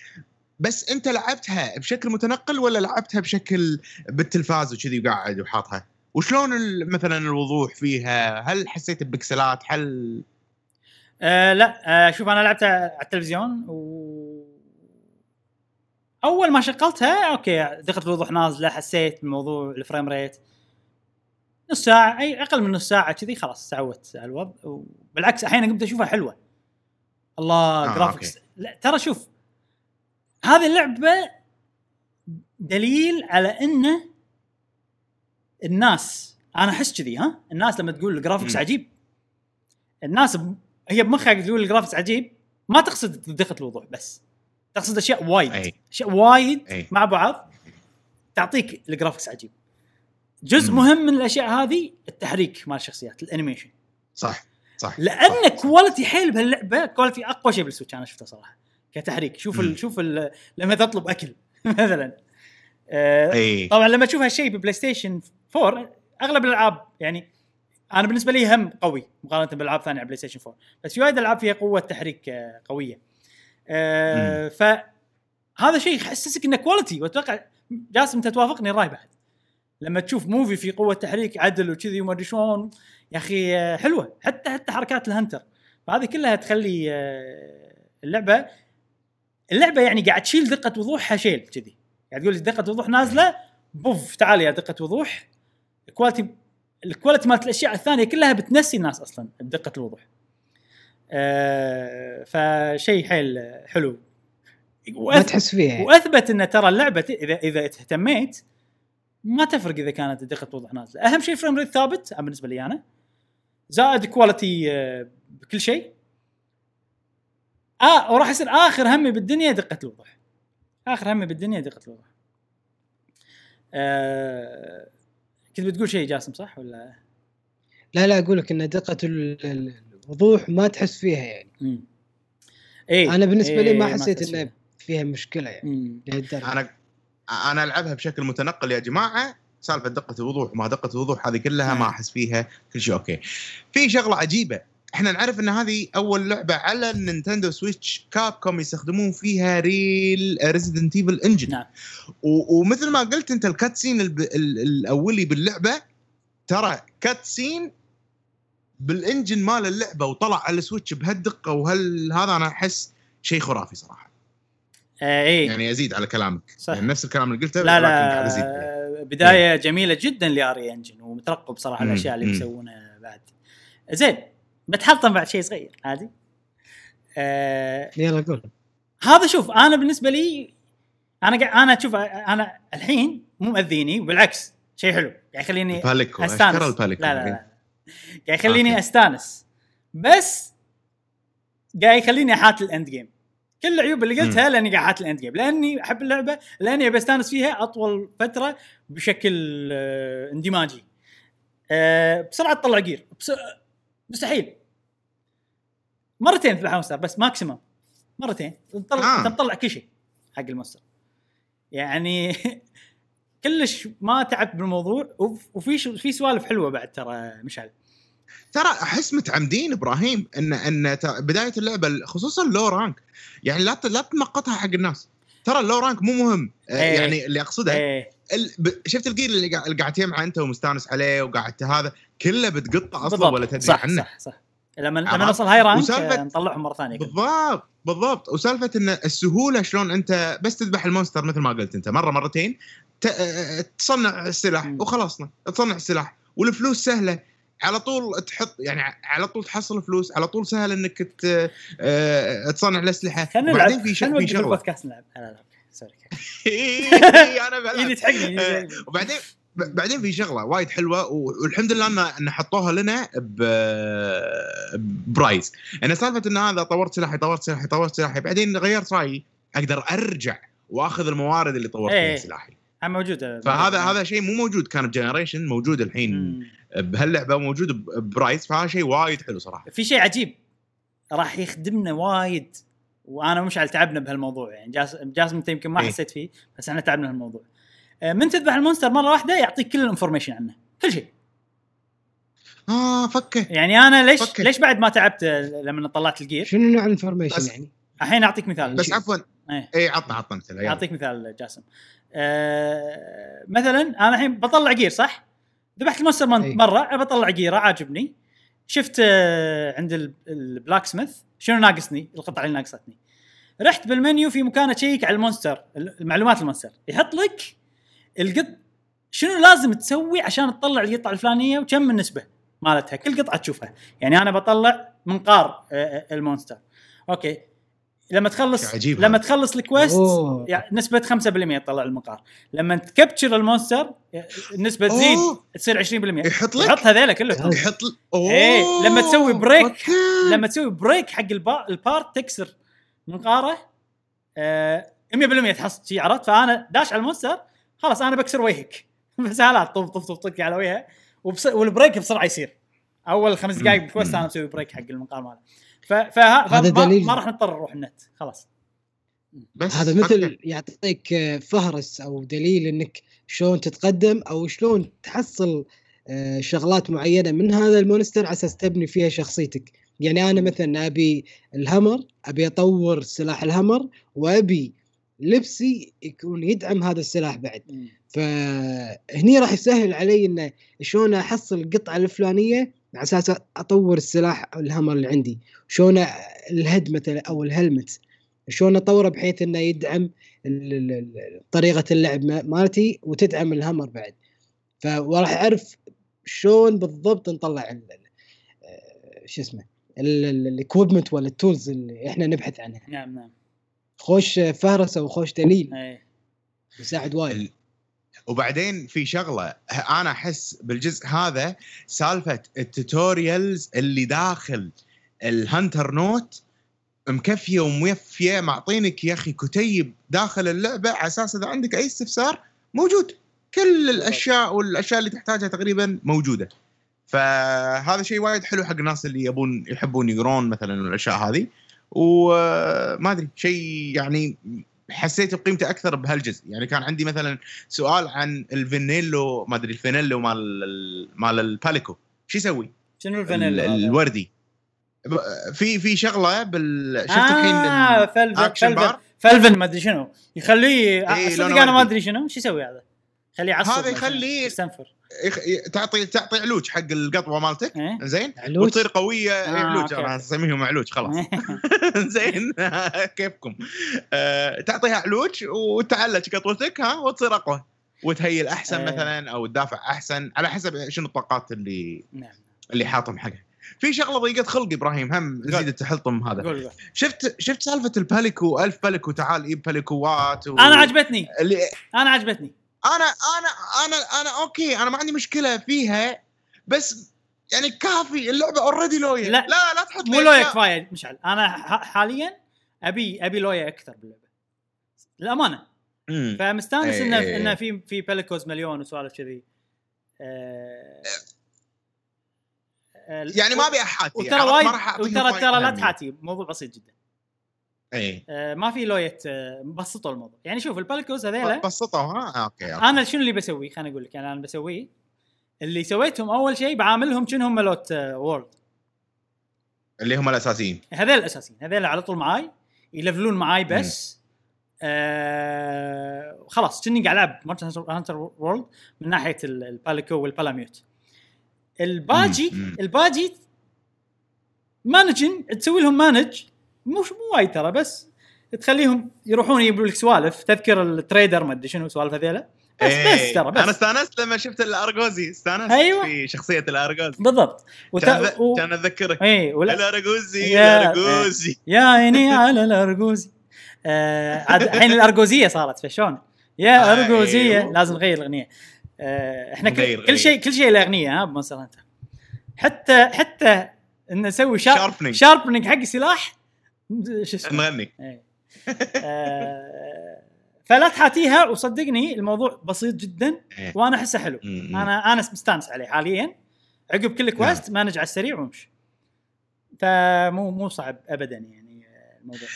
بس أنت لعبتها بشكل متنقل ولا لعبتها بشكل بالتلفاز وكذي وقاعد وحاطها؟ وشلون مثلا الوضوح فيها؟ هل حسيت ب pixelات؟ هل آه لا آه شوف أنا لعبتها على التلفزيون و أول ما شغلتها okay دقه الوضوح نازلة حسيت بالموضوع ال frame rate. نص ساعة أي أقل من نص ساعة كذي خلاص تعودت على الوضع. وبالعكس أحيانا قمت أشوفها حلوة. الله آه، graphics لا ترى شوف هذه اللعبة دليل على انه الناس أنا أحس كذي ها؟ الناس لما تقول ال graphics مم. عجيب. الناس. هي بمخها تقول ال graphics عجيب ما تقصد دقة الوضوح بس تقصد أشياء وايد. أشياء وايد أي. مع بعض تعطيك ال graphics عجيب جزء مم. مهم من الأشياء هذه التحريك مال الشخصيات ال animation صح صح لأن صح. quality حيل بهاللعبة quality أقوى شيء بالسويتش أنا شفته صراحة كتحريك شوف مم. ال... شوف ال... لما تطلب أكل مثلا آه طبعا لما تشوف هالشيء ببلاي ستيشن 4 أغلب الألعاب يعني أنا بالنسبة لي هم قوي مقارنه بالالعاب ثانية على بلاي ستيشن 4 بس في وايد ألعاب فيها قوة تحريك آه، قوية. آه فهذا شيء يحسسك إنه quality وأتوقع جاسم أنت توافقني الرأي بعد. لما تشوف موفي في قوة تحريك عدل وكذي وما أدري شلون يا أخي آه، حلوة. حتى حتى حركات ال hunter. فهذه كلها تخلي آه، اللعبه اللعبة يعني قاعد تشيل دقة وضوحها شيل كذي. قاعد تقول لي دقة وضوح نازلة بوف تعال يا دقة وضوح. ال quality ال quality مالت الأشياء الثانية كلها بتنسي الناس أصلا بدقة الوضوح. آه فشيء حيل حلو. ما تحس فيها. وأثبت إن ترى اللعبة اذا إذا اهتميت ما تفرق إذا كانت دقة الوضوح نازلة، أهم شيء frame rate ثابت بالنسبة لي أنا. زائد كواليتي آه، بكل شيء. آه وراح يصير آخر همي بالدنيا دقة الوضوح. آخر همي بالدنيا دقة الوضوح. آه كنت بتقول شيء جاسم صح ولا؟ لا لا أقول لك إن دقة ال- ال- الوضوح ما تحس فيها يعني مم. إيه أنا بالنسبة لي ما إيه، حسيت انه فيها مشكلة يعني أنا أنا ألعبها بشكل متنقل يا جماعة سالفة دقة الوضوح وما دقة الوضوح هذه كلها ما نعم. أحس فيها كل شيء okay في شغلة عجيبة إحنا نعرف إن هذه أول لعبة على النينتندو سويتش كاب كوم يستخدمون فيها ريل ريزيدنت ايفل engine نعم. ومثل ما قلت أنت ال cutscene الب- ال- الأولي باللعبة ترى cutscene بال engine مال اللعبة وطلع على السويتش بهالدقة وهل هذا أنا أحس شيء خرافي صراحة آه إيه يعني أزيد على كلامك صح. يعني نفس الكلام اللي قلته لا لكن قاعد أزيد عليه. لا بداية جميلة جدا ل RE Engine ومترقب صراحة الأشياء اللي. بيسوونها بعد زين بتحطم بعد شيء صغير عادي؟ آه يلا قول. هذا شوف أنا بالنسبة لي أنا قاعد أنا أشوف أنا الحين مو مأذيني وبالعكس شيء حلو. يعني يخليني أستانس. لا لا لا. قاعد يخليني okay. أستانس. بس قاعد يخليني أحاتي ال end game. كل العيوب اللي قلتها لأني قاعد أحاتي ال end game. لأني أحب اللعبة لأني أبي أستانس فيها أطول فترة بشكل آه، اندماجي. آه، بسرعة تطلع gear. بس مستحيل. مرتين في الهاوستر بس maximum مرتين. تطلع آه. انت مطلع كل شيء حق ال monster يعني كلش ما تعبت بالموضوع وف- وفي في سوالف حلوة بعد ترى مشعل. ترى أحس متعمدين إبراهيم ان إن بداية اللعبة خصوصا ال low rank يعني لا لا تنقطها حق الناس. ترى ال low rank مو مهم. آه، إيه. يعني اللي أقصده إيه. شفت ال gear اللي قاعد تجمعه أنت ومستانس عليه وقاعد هذا كله بتقطع أصلا. ولا تدري صح عنه. صح صح. لما؟ لما نوصل high rank نطلعهم مرة ثانية. بالضبط بالضبط. وسالفة إن السهولة شلون أنت بس تذبح ال monster مثل ما قلت أنت مرة مرتين ت... تصنع السلاح. وخلصنا. تصنع السلاح. والفلوس سهلة. على طول تحط يعني على طول تحصل فلوس. على طول سهل إنك ت... آه، تصنع الأسلحة. خلينا وبعدين نلعب في ش... خلينا شغلة. البودكاست نلعب. OK، sorry أنا بلعب. تحقني آه، وبعدين بعدين في شغلة وايد حلوة والحمد لله ان حطوها لنا ب Rise أنا سالفة إن هذا طورت سلاحي طورت سلاحي طورت سلاحي بعدين غيرت رأيي أقدر أرجع وأخذ الموارد اللي طورت إيه. فيها سلاحي هم موجوده فهذا هذا شيء مو موجود كان ب Generation موجود الحين. بهاللعبه موجود ب- Rise فهذا شيء وايد حلو صراحة في شيء عجيب راح يخدمنا وايد وأنا ومشعل تعبنا بهالموضوع يعني جاس جاسم أنت يمكن ما إيه. حسيت فيه بس إحنا تعبنا بهالموضوع من تذبح ال monster مرة واحدة يعطيك كل ال information عنه كل شيء آه فكه يعني أنا ليش OK. ليش بعد ما تعبت آه، لما طلعت ال gear شنو نوع ال information يعني؟ الحين أعطيك مثال بس عفوا إيه. اي عطنا عطنا مثلا يلا. أعطيك مثال جاسم آه مثلا أنا الحين بطلع gear صح؟ ذبحت ال monster من- أي. مرة ابى اطلع gear ه عاجبني شفت آه عند ال- ال blacksmith شنو ناقصني القطعه اللي ناقصتني رحت بالمنيو في مكان اشيك على ال monster المعلومات ال monster يحط لك القط شنو لازم تسوي عشان تطلع القطعة الفلانية وكم النسبة مالتها؟ كل قطعة تشوفها. يعني أنا بطلع منقار آه، آه، ال monster. OK. لما تخلص عجيب لما هذا. تخلص ال quest. يعني نسبة 5% تطلع المنقار لما ت capture ال monster النسبة تزيد أوه. تصير 20% يحط لك؟ يحط هذيلا كلهم يحط ل- اوه إيه، لما تسوي break- OK. لما تسوي break حق البا... ال part تكسر منقاره آه 100% تحصل شي عرفت؟ فأنا داش على ال monster خلاص أنا بكسر وجهك. بس هلا طف طف طف طق على وجهه. وبس... وال break بسرعة يصير. أول خمس دقائق مم. أنا مسوي break حق المنقار ماله. ف... فه... هذا فما... دليل. ما راح نضطر نروح النت. خلاص. بس هذا. مثل يعطيك آه، فهرس أو دليل إنك شلون تتقدم أو شلون تحصل آه، شغلات معينة من هذا ال monster على أساس تبني فيها شخصيتك. يعني أنا مثلا أبي ال hammer أبي أطور سلاح ال hammer وأبي لبسي يكون يدعم هذا السلاح بعد. فهني راح يسهل علي إنه شلون أحصل القطعة الفلانية على أساس أطور السلاح أو الهمر اللي عندي. شلون الهد مثلا أو الهلمت شلون أطوره بحيث إنه يدعم طريقة اللعب ما- مالتي وتدعم الهمر بعد. ف وراح أعرف شلون بالضبط نطلع آه، شو اسمه ال equipment ولا ال tools اللي إحنا نبحث عنها. نعم نعم. خوش فهرس أو خوش دليل. إيه. يساعد وايد. وبعدين في شغلة أنا أحس بالجزء هذا سالفة ال tutorials اللي داخل ال hunter note مكفية وموفية. معطينك يا أخي كتيب داخل اللعبة على أساس إذا عندك أي استفسار موجود. كل الأشياء والأشياء اللي تحتاجها تقريبا موجودة. فهذا شيء وايد حلو حق الناس اللي يبون يحبون يقرون مثلا الأشياء هذه. وما أدري شيء يعني حسيت بقيمته أكثر بهالجزء يعني كان عندي مثلا سؤال عن الفينيلو ما أدري الفينيلو مال ال- مال الباليكو شو يسوي؟ شنو ال- الفانيلا هذا؟ الوردي في في شغلة بال شفت آه الحين فلفن الأكشن فلفن بار؟ فلفن ما أدري شنو يخليه إيه، صدق أنا ما. أدري شنو شو يسوي هذا؟ خليه يعصب هذا يخليه- يستنفر تعطي تعطي علوج حق القطوة مالتك. إيه؟ زين؟ وتصير قوية آه، آه علوج أنا. أسميهم علوج خلاص. زين كيفكم؟ آه تعطيها علوج وتعلج قطوتك ها وتصير أقوى. وتهيل احسن إيه. مثلا أو تدافع أحسن على حسب شنو الطاقات اللي نعم. اللي حاطهم حقها. في شغلة ضيقت خلقي إبراهيم هم نزيد التحلطم هذا. شفت شفت سالفة الباليكو ألف باليكو تعال إيب باليكوات و... أنا عجبتني. اللي أنا عجبتني. أنا أنا أنا أنا OK أنا ما عندي مشكلة فيها بس يعني كافي اللعبة already لويا لا. لا لا تحط مو لويا. كفاية مشعل أنا حاليا أبي أبي لويا أكثر باللعبة للأمانة. فمستانس إيه، إنه إيه، إنه إيه. في في Palicos مليون وسوالف كذي آه، آه، يعني ما أبي أحاتي وترى؟ وايد وترى ترى لا. تحاتي موضوع بسيط جدا اي آه، ما في لوية آه، بسطوا الموضوع. يعني شوف ال Palicos هذيلا بسطوا ها آه، OK OK. أنا شنو اللي بسويه؟ خليني أقول لك يعني أنا بسويه اللي سويتهم أول شيء بعاملهم كأنهم ملوت آه، World. اللي هم الأساسيين. هذول الأساسيين. هذول على طول معاي يلفلون معاي بس آه خلاص كني قاعد ألعب Monster Hunter World من ناحية ال- ال Palico وال Palamute. الباجي. الباجي مانجن تسوي لهم manage مش مو وايد ترى بس تخليهم يروحون يجيبوا لك سوالف. تذكر ال trader ما أدري شنو سوالف هذيلا. بس إيه. بس ترى بس. أنا استأنست لما شفت ال Argosy استأنست أيوة. في شخصية ال Argosy بالضبط. وت... و... كان أذكرك. اي ولا ال Argosy يا- ال Argosy يا عيني على ال Argosy آه، عاد الحين ال Argosy صارت فشلون يا Argosy أيوه. لازم نغير الأغنية. آه، إحنا كل. كل شيء كل شيء له أغنية ها ب Monster حتى حتى إن نسوي sharp Sharpening. sharpening حق السلاح شو اسمه نغني إيه. آه، فلا تحاتيها وصدقني الموضوع بسيط جدا إيه. وأنا أحسه حلو. أنا أنا مستانس عليه حاليا عقب كل quest manage على السريع وامشي فمو مو صعب ابدا يعني الموضوع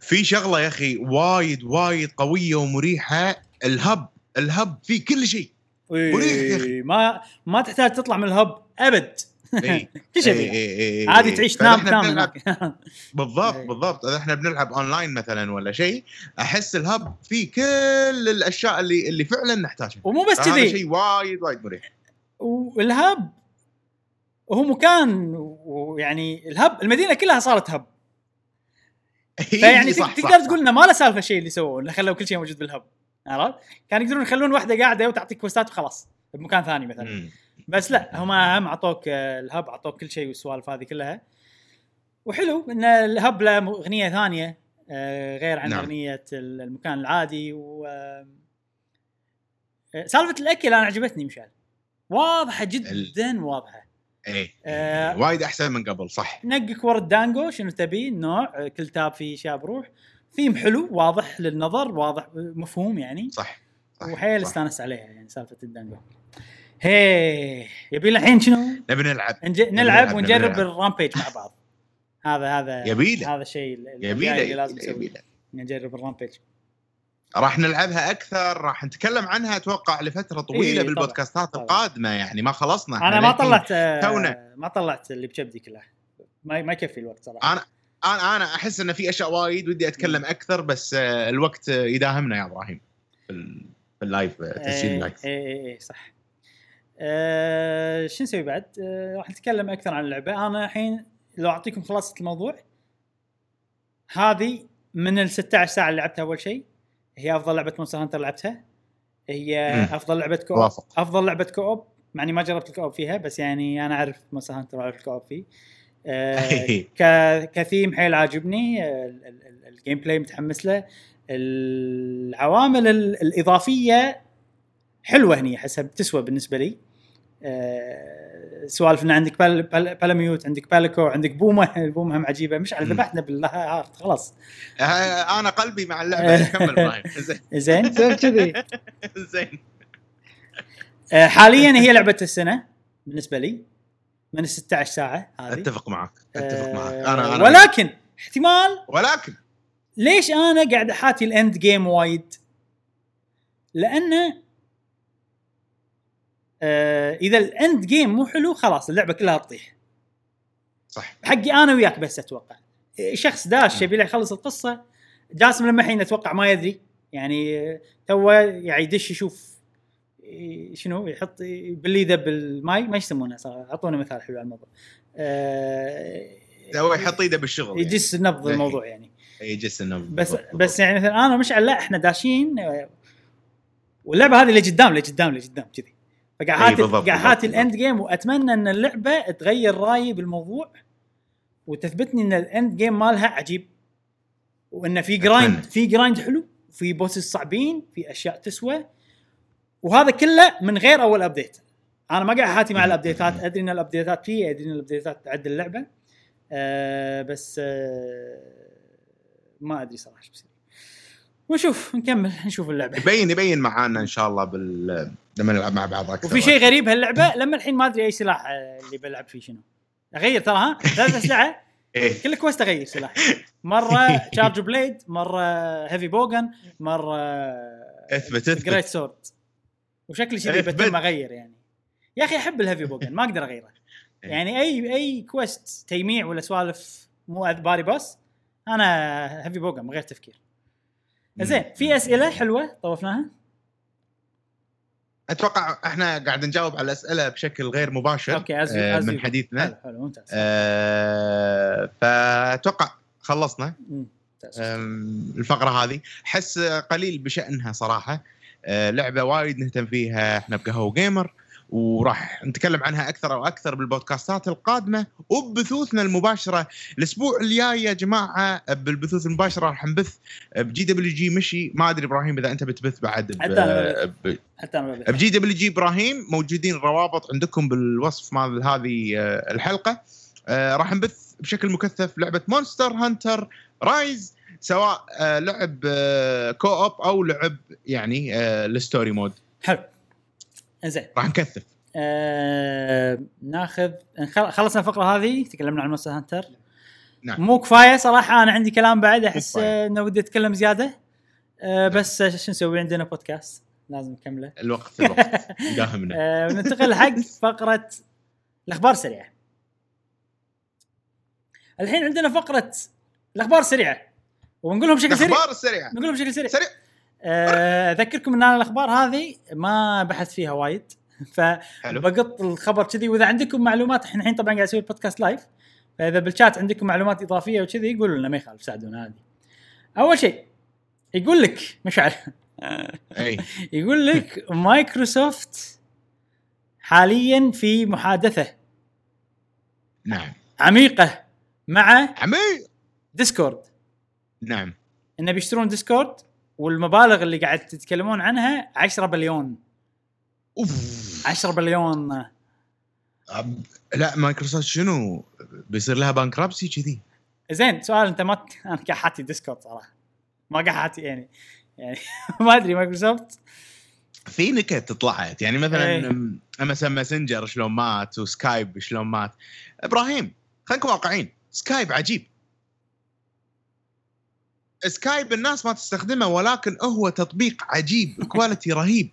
في شغلة يا أخي وايد وايد قوية ومريحة ال hub ال hub فيه كل شيء مريح يا. إيه، ما ما تحتاج تطلع من ال hub أبد. كل شيء إي- فيها. إي- إي- عادي. تعيش تنام تنام بنلعب- هناك بالضبط. بالضبط اذا إحنا بنلعب اونلاين مثلا ولا شيء أحس ال hub فيه كل الأشياء اللي اللي فعلا نحتاجها ومو بس كذي شيء وايد وايد مريح وال hub هو مكان ويعني ال hub المدينة كلها صارت hub فيعني صح، تقدر صح، تقول إنه ما له سالفة الشيء اللي سووه انه خلوا كل شيء موجود بالهب عرفت؟ كانوا يقدرون يخلون واحدة قاعدة وتعطيك كوستات وخلاص بمكان ثاني. مثلا. بس لا هم هم أعطوك آه، الهب أعطوك كل شيء والسوالف هذه كلها. وحلو إن الهب له أغنية ثانية آه، غير عن نعم. أغنية ال- المكان العادي و آه، سالفة الأكل أنا عجبتني مشعل. واضحة جدا واضحة. إيه آه، وايد أحسن من قبل صح. نقك ورا ال dango شنو تبي النوع كل tab فيه اشياء بروح. ثيم حلو واضح للنظر واضح مفهوم يعني. صح صح وحيل. استانس عليها يعني سالفة ال dango. هي يبي الحين شنو؟ نبي نلعب. نج... نلعب، ونجرب. ال Rampage مع بعض. هذا هذا يبيله. هذا الشيء اللي لازم نسويه. نجرب ال Rampage. راح نلعبها أكثر راح نتكلم عنها أتوقع لفترة طويلة إيه، بالبودكاستات طبعاً. القادمة. يعني ما خلصنا. أنا ما طلعت تونا. ما طلعت اللي بكبدي كلها ما ما يكفي الوقت صراحة. أنا أنا أنا أحس إن في أشياء وايد ودي أتكلم أكثر بس آه، الوقت يداهمنا يا إبراهيم في ال- في ال live آه، تسجيل اي ال live. اي اي إيه، صح. آه شو نسوي بعد؟ آه راح نتكلم أكثر عن اللعبة. أنا الحين لو أعطيكم خلاصة الموضوع هذه من ال 16 ساعة اللي لعبتها أول شيء. هي أفضل لعبة Monster Hunter لعبتها. هي. أفضل لعبة co-op أفضل لعبة co-op مع إني ما جربت ال co-op فيها بس يعني أنا أعرف Monster Hunter واعرف ال co-op فيه. ك- كثيم حيل عاجبني. ال- ال- ال- ال gameplay متحمس له. العوامل ال- الإضافية حلوة هني أحسها بتسوى بالنسبة لي. سوالف ان عندك بال بال Palamute عندك Palico عندك بومه البومه هم عجيبة. مش على. ذبحنا بال heart خلاص. آه، أنا قلبي مع اللعبة كمل إبراهيم زين. زين. كذي. زين. آه، حاليا هي لعبة السنة بالنسبة لي. من ال 16 ساعة هذه. أتفق معك أتفق معك. آه، أنا أنا ولكن احتمال ولكن. ليش أنا قاعد أحاتي ال end game وايد؟ لأنه آه إذا ال end game مو حلو خلاص اللعبة كلها تطيح. صح. حقي أنا وياك بس أتوقع. شخص داش يبي يخلص القصة جاسم لما الحين أتوقع ما يدري. يعني تو يعني يدش يشوف شنو؟ يحط بالليده بالماي ما يسمونه صراحة. أعطونا مثال حلو على الموضوع. آه، هو يحط ايده بالشغل يعني. يجس نبض الموضوع يعني. يجس انه بس بس يعني مثلا أنا ومشعل لا إحنا داشين آه، واللعبة هذه لقدام لقدام لقدام كذي. فقاعد أي هاتي بالضبط، قاعد بالضبط، أحاتي ال end game واتمنى ان اللعبة تغير رأيي بالموضوع وتثبتني ان ال end game مالها عجيب وانه في grind. في grind حلو في bosses صعبين في أشياء تسوى وهذا كله من غير أول update أنا ما قاعد أحاتي مع الابديتات أدري إن الابديتات فيه أدري إن الابديتات تعدل اللعبة أه بس أه ما أدري صراحة إيش بيصير. ونشوف نكمل نشوف اللعبة. يبين يبين معانا إن شاء الله بال لما نلعب مع بعض أكثر وفي شيء غريب هاللعبة لما الحين ما أدري أي سلاح آه، اللي بلعب فيه شنو. أغير ترى ها؟ ثلاث أسلحة. إيه. كل quest أغير سلاح. مرة charge blade مرة heavy bowgun مرة أثبت أثبت. great sword وشكلي كذي. بتم أغير يعني. يا أخي أحب ال heavy bowgun ما أقدر أغيره. إيه. يعني أي أي quest تجميع ولا سوالف مو باري بوس أنا heavy bowgun من غير تفكير. زين في أسئلة حلوة طوفناها؟ أتوقع إحنا قاعد نجاوب على الأسئلة بشكل غير مباشر okay از آه، من حديثنا. حلو حلو ممتاز. آه، فأتوقع خلصنا. الفقرة هذه. أحس قليل بشأنها صراحة. أه، لعبة وايد نهتم فيها إحنا بقهوة جيمر وراح نتكلم عنها أكثر وأكثر بالبودكاستات القادمة وببثوثنا المباشرة. الأسبوع الجاي يا جماعة بالبثوث المباشرة راح نبث بجي دبليو جي مشي. ما أدري إبراهيم إذا أنت بتبث بعد ب- حتى أنا ب- حتى أنا. ب GWG إبراهيم موجودين الروابط عندكم بالوصف مال هذه آه، الحلقة. آه، راح نبث بشكل مكثف لعبة Monster Hunter Rise سواء آه، لعب co-op أو لعب يعني ال story mode حلو. زين. راح نكثف. آه ناخذ خلصنا الفقرة هذه تكلمنا عن Monster Hunter نعم. مو كفاية صراحة أنا عندي كلام بعد أحس إنه ودي أتكلم زيادة. آه بس آه، شو نسوي؟ عندنا بودكاست لازم نكمله. الوقت الوقت. داهمنا. آه وننتقل حق فقرة الأخبار السريعة. الحين عندنا فقرة الأخبار السريعة. ونقولهم بشكل سريع. الأخبار السريعة. نقولهم بشكل سريع. سريع. أذكركم إن أنا الأخبار هذه ما بحثت فيها وايد. فبقط الخبر كذي وإذا عندكم معلومات إحنا الحين طبعا قاعد أسوي البودكاست live فإذا بالشات عندكم معلومات إضافية وكذي قولوا لنا ما يخالف ساعدونا عادي. أول شيء يقول لك مشعل. يقول لك مايكروسوفت حاليا في محادثة. نعم. عميقة مع عمي Discord. نعم. انه بيشترون Discord والمبالغ اللي قاعد تتكلمون عنها 10 بليون. أوف. 10 بليون. أب- لا مايكروسوفت شنو؟ بيصير لها bankruptcy كذي. زين سؤال انت ما أنا قاعد أحاتي Discord صراحة. ما قاعد أحاتي يعني يعني ما أدري مايكروسوفت؟ في نكت طلعت. يعني مثلا إيه. MSN Messenger شلون مات و Skype شلون مات. إبراهيم خلينا نكون واقعيين. Skype عجيب. Skype الناس ما تستخدمه ولكن هو تطبيق عجيب quality رهيب.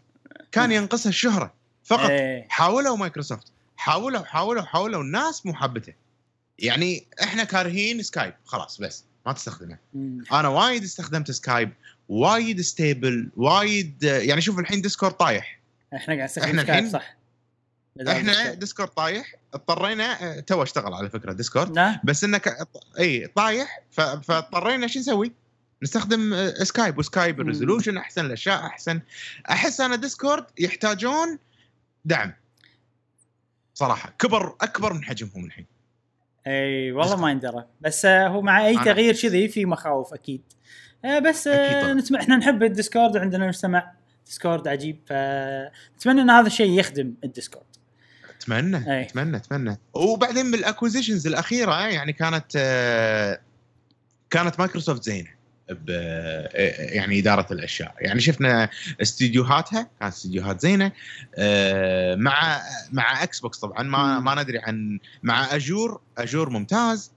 كان ينقصه الشهره فقط. إيه. حاولوا مايكروسوفت. حاولوا حاولوا حاولوا. الناس مو حابته. يعني إحنا كارهين Skype خلاص بس. ما تستخدمه. أنا وايد استخدمت Skype وايد stable وايد يعني شوف الحين Discord طايح. إحنا قاعد نستخدم Skype الحين- صح. إحنا Discord. طايح. اضطرينا تو اشتغل على فكرة Discord بس إنك اي طايح. فاضطرينا شو نسوي؟ نستخدم سكايب وسكايب مم. ال resolution أحسن الأشياء أحسن. أحس أنا ديسكورد يحتاجون دعم. صراحة كبر أكبر من حجمهم الحين. أي والله ما يندرى بس آه، هو مع أي تغيير كذي في مخاوف أكيد. آه، بس آه،. نتم... إحنا نحب الديسكورد وعندنا مجتمع ديسكورد عجيب فنتمنى إن هذا الشيء يخدم الديسكورد. أتمنى أي. أتمنى أتمنى. وبعدين بال acquisitions الأخيرة يعني كانت كانت مايكروسوفت زينة. يعني إدارة الأشياء. يعني شفنا استديوهاتها كانت استديوهات زينة. آه، مع مع إكس بوكس طبعا ما. ما ندري عن مع Azure Azure ممتاز.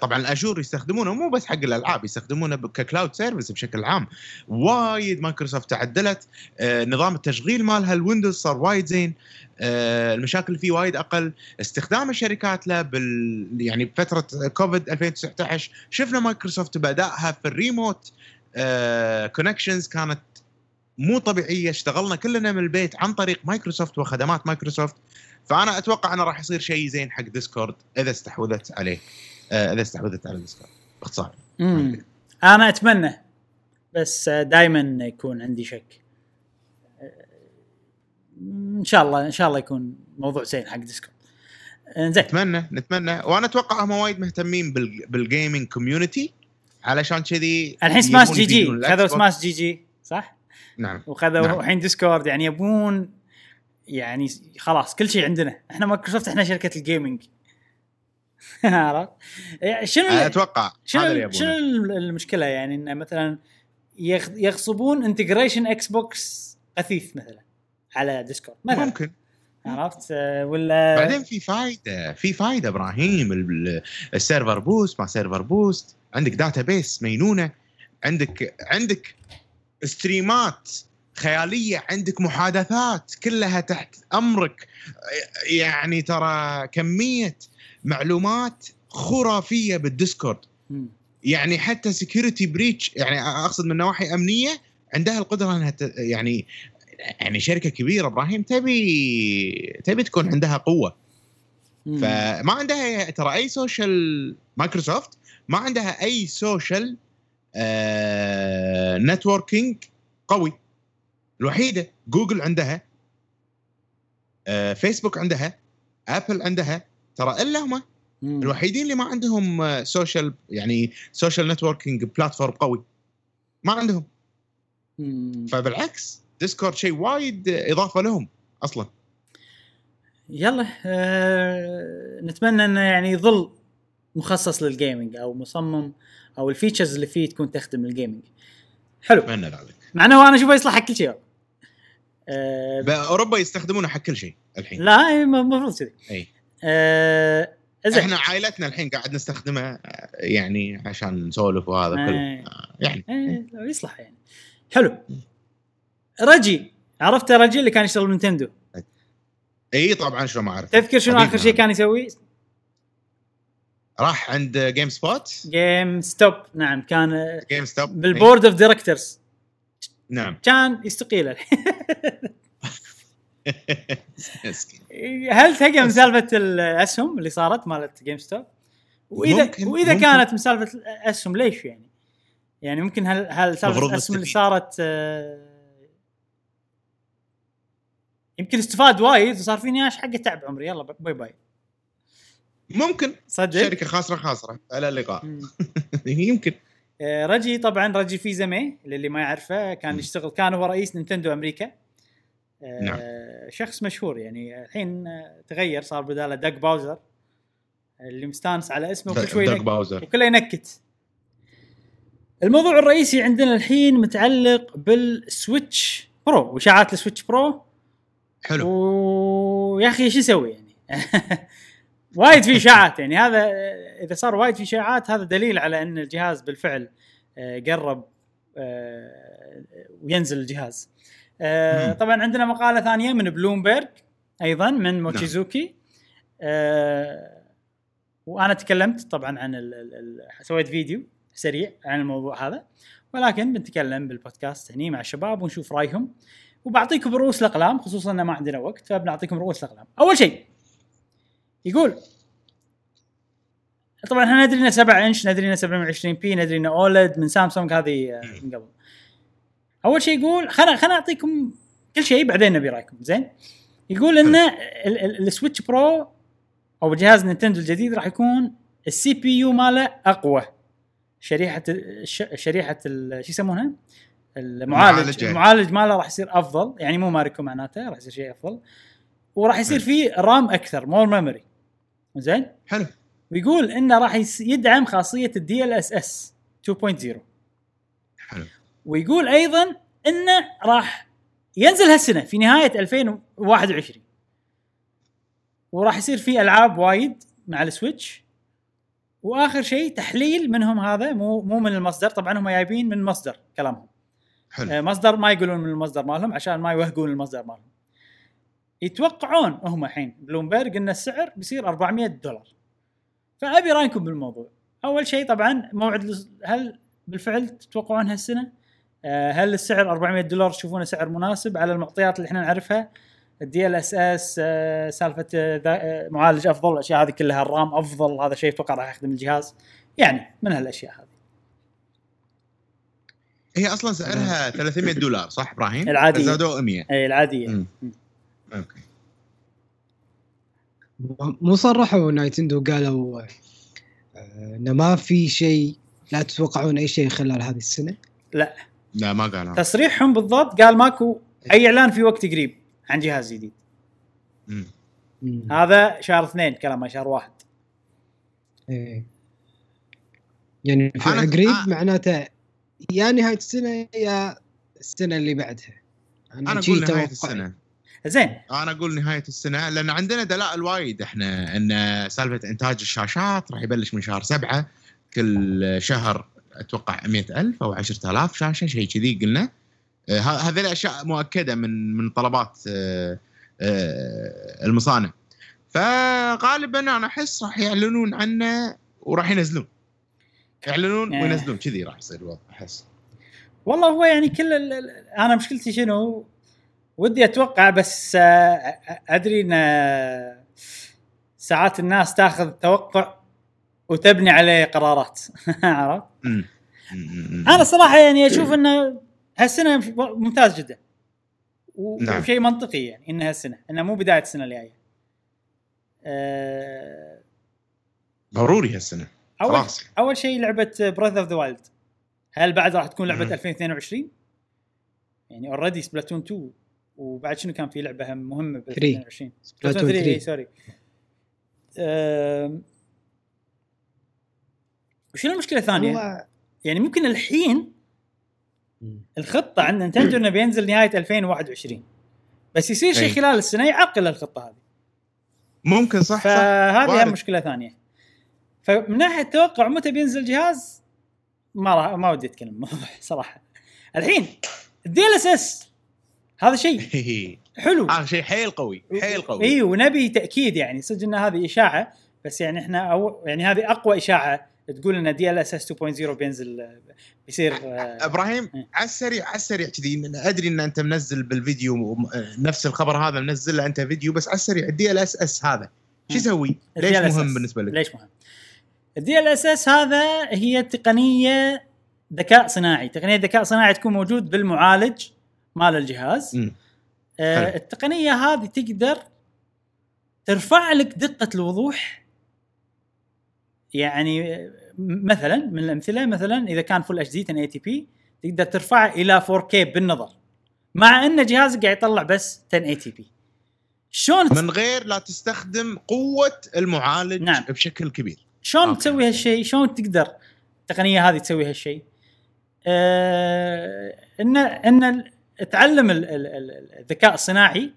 طبعا ال Azure يستخدمونه مو بس حق الألعاب يستخدمونه ك cloud service بشكل عام. وايد مايكروسوفت تعدلت آه، نظام التشغيل مالها الويندوز صار وايد زين. آه، المشاكل فيه وايد أقل. استخدام الشركات له بال يعني بفترة كوفيد 2019 شفنا مايكروسوفت بأدائها في ال remote connections كانت مو طبيعية. اشتغلنا كلنا من البيت عن طريق مايكروسوفت وخدمات مايكروسوفت فأنا أتوقع إنه راح يصير شيء زين حق ديسكورد إذا استحوذت عليه. آه، إذا استحوذت على ديسكورد باختصار. أنا أتمنى بس دائما يكون عندي شك. آه، إن شاء الله إن شاء الله يكون موضوع زين حق ديسكورد زين. نتمنى نتمنى. وأنا أتوقع هم وايد مهتمين بال بال gaming community علشان كذي الحين Smash.gg خذوا. Smash.gg صح؟ نعم. وخذوا نعم. الحين ديسكورد يعني يبون يعني خلاص كل شيء عندنا. إحنا مايكروسوفت إحنا شركة ال gaming عرفت؟ يعني شنو أتوقع شنو شنو المشكلة؟ يعني انه مثلا يغ- يغصبون integration إكس بوكس غثيث مثلا على ديسكورد مثلا. ممكن. عرفت؟ آه، ولا بعدين في فايدة في فايدة إبراهيم ال- ال server boost ما server boost. عندك database مينونة. عندك عندك ستريمات خيالية. عندك محادثات كلها تحت أمرك. يعني ترى كمية معلومات خرافية بالديسكورد. يعني حتى security breach يعني أقصد من نواحي أمنية عندها القدرة إنها يعني يعني شركة كبيرة إبراهيم تبي تبي تكون عندها قوة. فما عندها ترى أي social مايكروسوفت ما عندها أي social آه networking قوي الوحيدة جوجل عندها آه فيسبوك عندها ابل عندها ترى إلا هم. الوحيدين اللي ما عندهم آه، social يعني social networking platform قوي. ما عندهم. مم. فبالعكس ديسكورد شيء وايد إضافة لهم أصلا. يلا آه نتمنى إنه يعني يظل مخصص لل gaming أو مصمم أو ال features اللي فيه تكون تخدم ال gaming حلو. أتمنى ذلك. مع إنه أنا أشوفه يصلح حق كل شيء. آه بأوروبا يستخدمونه حق كل شيء الحين. لا المفروض كذي. إي. آه إحنا عائلتنا الحين قاعد نستخدمه آه، يعني عشان نسولف وهذا كله. آه، يعني. إيه، يصلح يعني. حلو. رجي عرفت رجي اللي كان يشتغل نينتندو إي طبعا شو ما أعرف. تذكر شنو آخر شيء. كان يسوي؟ راح عند جيم سبوت جيم ستوب نعم كان آه، جيم ستوب بال board of directors نعم. كان يستقيل. هل تهقى من سالفه الأسهم اللي صارت مالت جيم ستوب؟ واذا ممكن- وإذا ممكن. كانت من سالفه الأسهم ليش يعني؟ يعني ممكن هل هل سالفة الأسهم اللي. صارت آه، يمكن استفاد وايد وصار في نياش حقه تعب عمري يلا باي باي ممكن صدق شركة خاسرة خاسرة على اللقاء مم. يمكن آه، رجي طبعا رجي فيسامي للي ما يعرفه كان. يشتغل كان هو رئيس نينتندو أمريكا نعم. شخص مشهور يعني. الحين آه، تغير صار بداله دوج باوزر اللي مستانس على اسمه وكل شوي باوزر. وكله ينكت. الموضوع الرئيسي عندنا الحين متعلق بالسويتش برو وإشاعات السويتش برو. حلو. ويا أخي شو أسوي يعني؟ وايد في إشاعات يعني. هذا إذا صار وايد في إشاعات هذا دليل على أن الجهاز بالفعل آه، قرب آه، وينزل الجهاز. آه،. طبعا عندنا مقالة ثانية من بلومبرج أيضا من موتشيزوكي آه، وأنا تكلمت طبعا عن ال ال ال سويت فيديو سريع عن الموضوع هذا ولكن بنتكلم بالبودكاست هني مع الشباب ونشوف رأيهم وبعطيكم رؤوس الأقلام خصوصا إن ما عندنا وقت فبنعطيكم رؤوس الأقلام. أول شيء يقول طبعا إحنا ندري إنه 7 إنش ندري إنه 720 p ندري إنه OLED من سامسونج هذه آه، من قبل. أول شيء يقول خلنا خلنا أعطيكم كل شيء بعدين نبي رأيكم زين؟ يقول إن ال- ال- السويتش برو أو جهاز نينتندو الجديد راح يكون ال CPU ماله أقوى. شريحة شريحة شو يسمونها؟ المعالج المعالجة. المعالج ماله راح يصير أفضل يعني مو ماركو معناته راح يصير شيء أفضل. وراح يصير فيه RAM أكثر more memory. زين؟ حلو. ويقول إنه راح يدعم خاصية ال DLSS 2.0 حلو. ويقول أيضا إنه راح ينزل هالسنة في نهاية 2021 وراح يصير في ألعاب وايد مع ال Switch. وآخر شيء تحليل منهم هذا مو مو من المصدر طبعا هم جايبين من مصدر كلامهم. حلو. آه، مصدر ما يقولون من المصدر مالهم عشان ما يوهقون المصدر مالهم. يتوقعون هم الحين بلومبرج إن السعر بيصير 400 دولار. فأبي رأيكم بالموضوع. أول شيء طبعا موعد هل بالفعل تتوقعون هالسنة؟ هل السعر 400 دولار تشوفونه سعر مناسب على المعطيات اللي إحنا نعرفها؟ ال DLSS سالفة آه، آه، معالج أفضل الأشياء هذه كلها ال RAM أفضل هذا شيء أتوقع راح يخدم الجهاز. يعني من هالأشياء هذه. هي أصلا سعرها 300 دولار صح إبراهيم؟ العادية. زادوه 100 إي العادية. مم. أوكي. مو صرحوا Nintendo قالوا آه، إنه ما في شيء لا تتوقعون أي شيء خلال هذه السنة؟ لا. لا ما قالوا تصريحهم بالضبط قال ماكو أي إعلان في وقت قريب عن جهاز جديد مم. مم. هذا شهر اثنين كلامه شهر واحد إيه. يعني في أنا- قريب آه. معناته يا نهاية السنة يا السنة اللي بعدها أنا شي أقول نهاية توقع. السنة زين أنا أقول نهاية السنة لأن عندنا دلائل وايد إحنا إن سالفة إنتاج الشاشات راح يبلش من شهر سبعة كل شهر أتوقع 100000 أو 10000 شاشه شيء كذي قلنا. آه، هذه الأشياء مؤكدة من من طلبات آه، آه، المصانع. فغالبا أنا أحس راح يعلنون عنه وراح ينزلون. يعلنون. وينزلون كذي راح يصير الوضع أحس. والله هو يعني كل ال- أنا مشكلتي شنو؟ ودي أتوقع بس أدري إن ساعات الناس تاخذ توقع وتبني عليه قرارات عرفت؟ أنا صراحة يعني أشوف إنه هالسنة ممتاز جدا نعم. وشيء منطقي يعني انها السنة انها مو بداية السنة الجاية. أه ضروري هالسنة اول خلاص أول شيء لعبة Breath of the Wild هل بعد راح تكون لعبة مم. 2022 يعني already Splatoon 2 وبعد شنو كان في لعبة هم مهمه ب 3. 2022 Splatoon 3 3. إي، sorry وشنو المشكلة الثانية؟ هو- يعني ممكن الحين. الخطة عند Nintendo إنه بينزل نهاية 2021 بس يصير شيء. خلال السنة يعطل الخطة هذه. ممكن صح صح. فهذه. هم مشكلة ثانية. فمن ناحية توقع متى بينزل جهاز؟ ما راح ما ودي أتكلم بالموضوع صراحة. الحين ال DLSS هذا شيء حلو. هذا شيء حيل قوي حيل قوي. اي ونبي تأكيد يعني. صدق إن هذه إشاعة بس يعني إحنا أو يعني هذه أقوى إشاعة تقول إن DLSS 2.0 بينزل آه، بيصير آه، إبراهيم إيه. على السريع على السريع كذي أدري إن أنت منزل بالفيديو م- نفس الخبر هذا منزل له أنت فيديو بس على السريع ال DLSS هذا شو مم. يسوي؟ ليش. مهم بالنسبة لك؟ ليش مهم؟ ال DLSS هذا هي تقنية ذكاء صناعي، تقنية ذكاء صناعي تكون موجود بالمعالج مال الجهاز. آه. التقنية هذه تقدر ترفع لك دقة الوضوح يعني آه، مثلا من الأمثلة مثلا إذا كان full HD 1080 p تقدر ترفعه إلى 4K بالنظر مع أن جهازك قاعد يطلع بس 1080 p شلون من غير لا تستخدم قوة المعالج نعم. بشكل كبير شلون أوكي. تسوي هالشيء؟ شلون تقدر التقنية هذه تسوي هالشيء؟ آه إن إن تعلم ال- ال- ال- الذكاء الصناعي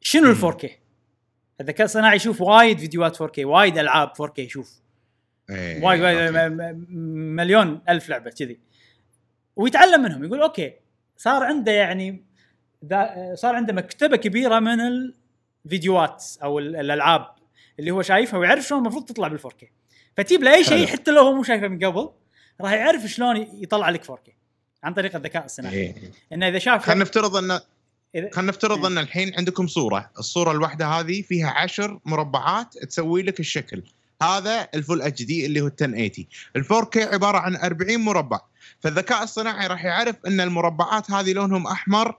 شنو ال مم. 4K؟ الذكاء الصناعي يشوف وايد فيديوهات 4K، وايد ألعاب 4K يشوف إيه، وايد وايد م- مليون ألف لعبة كذي. ويتعلم منهم يقول أوكي صار عنده يعني صار عنده مكتبة كبيرة من الفيديوهات أو ال- الألعاب اللي هو شايفها ويعرف شلون المفروض تطلع بال 4K فتجيب له اي شيء. حتى لو هو مو شايفه من قبل راح يعرف شلون يطلع لك 4K عن طريق الذكاء الصناعي. إيه. إنه إذا شاف خلينا نفترض ان إذا- خلينا نفترض إيه. أن الحين عندكم صورة، الصورة الواحدة هذه فيها عشر مربعات تسوي لك الشكل، هذا الفول اتش دي اللي هو 1080 ال 4K عبارة عن 40 مربع. فالذكاء الصناعي راح يعرف إن المربعات هذه لونهم أحمر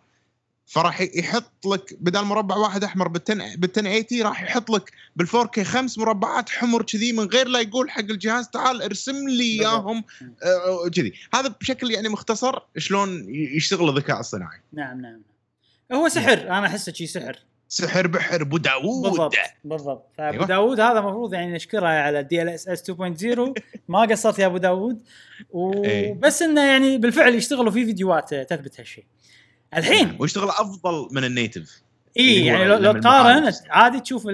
فراح يحط لك بدل مربع واحد أحمر بال 1080 راح يحط لك بال 4K خمس مربعات حمر كذي من غير لا يقول حق الجهاز تعال ارسم لي. إياهم. آه، كذي. هذا بشكل يعني مختصر شلون يشتغل الذكاء الصناعي. نعم نعم. هو سحر. أنا أحسه شيء سحر. سحر بحر أبو داوود بالضبط بالضبط فأبو أيوة. داوود هذا المفروض يعني نشكره على DLSS 2.0 ما قصرت يا أبو داوود إيه. وبس إنه يعني بالفعل يشتغلوا في فيديوهات تثبت هالشيء الحين ويشتغل أفضل من ال native اي اللي هو يعني لو, تقارن. عادي تشوف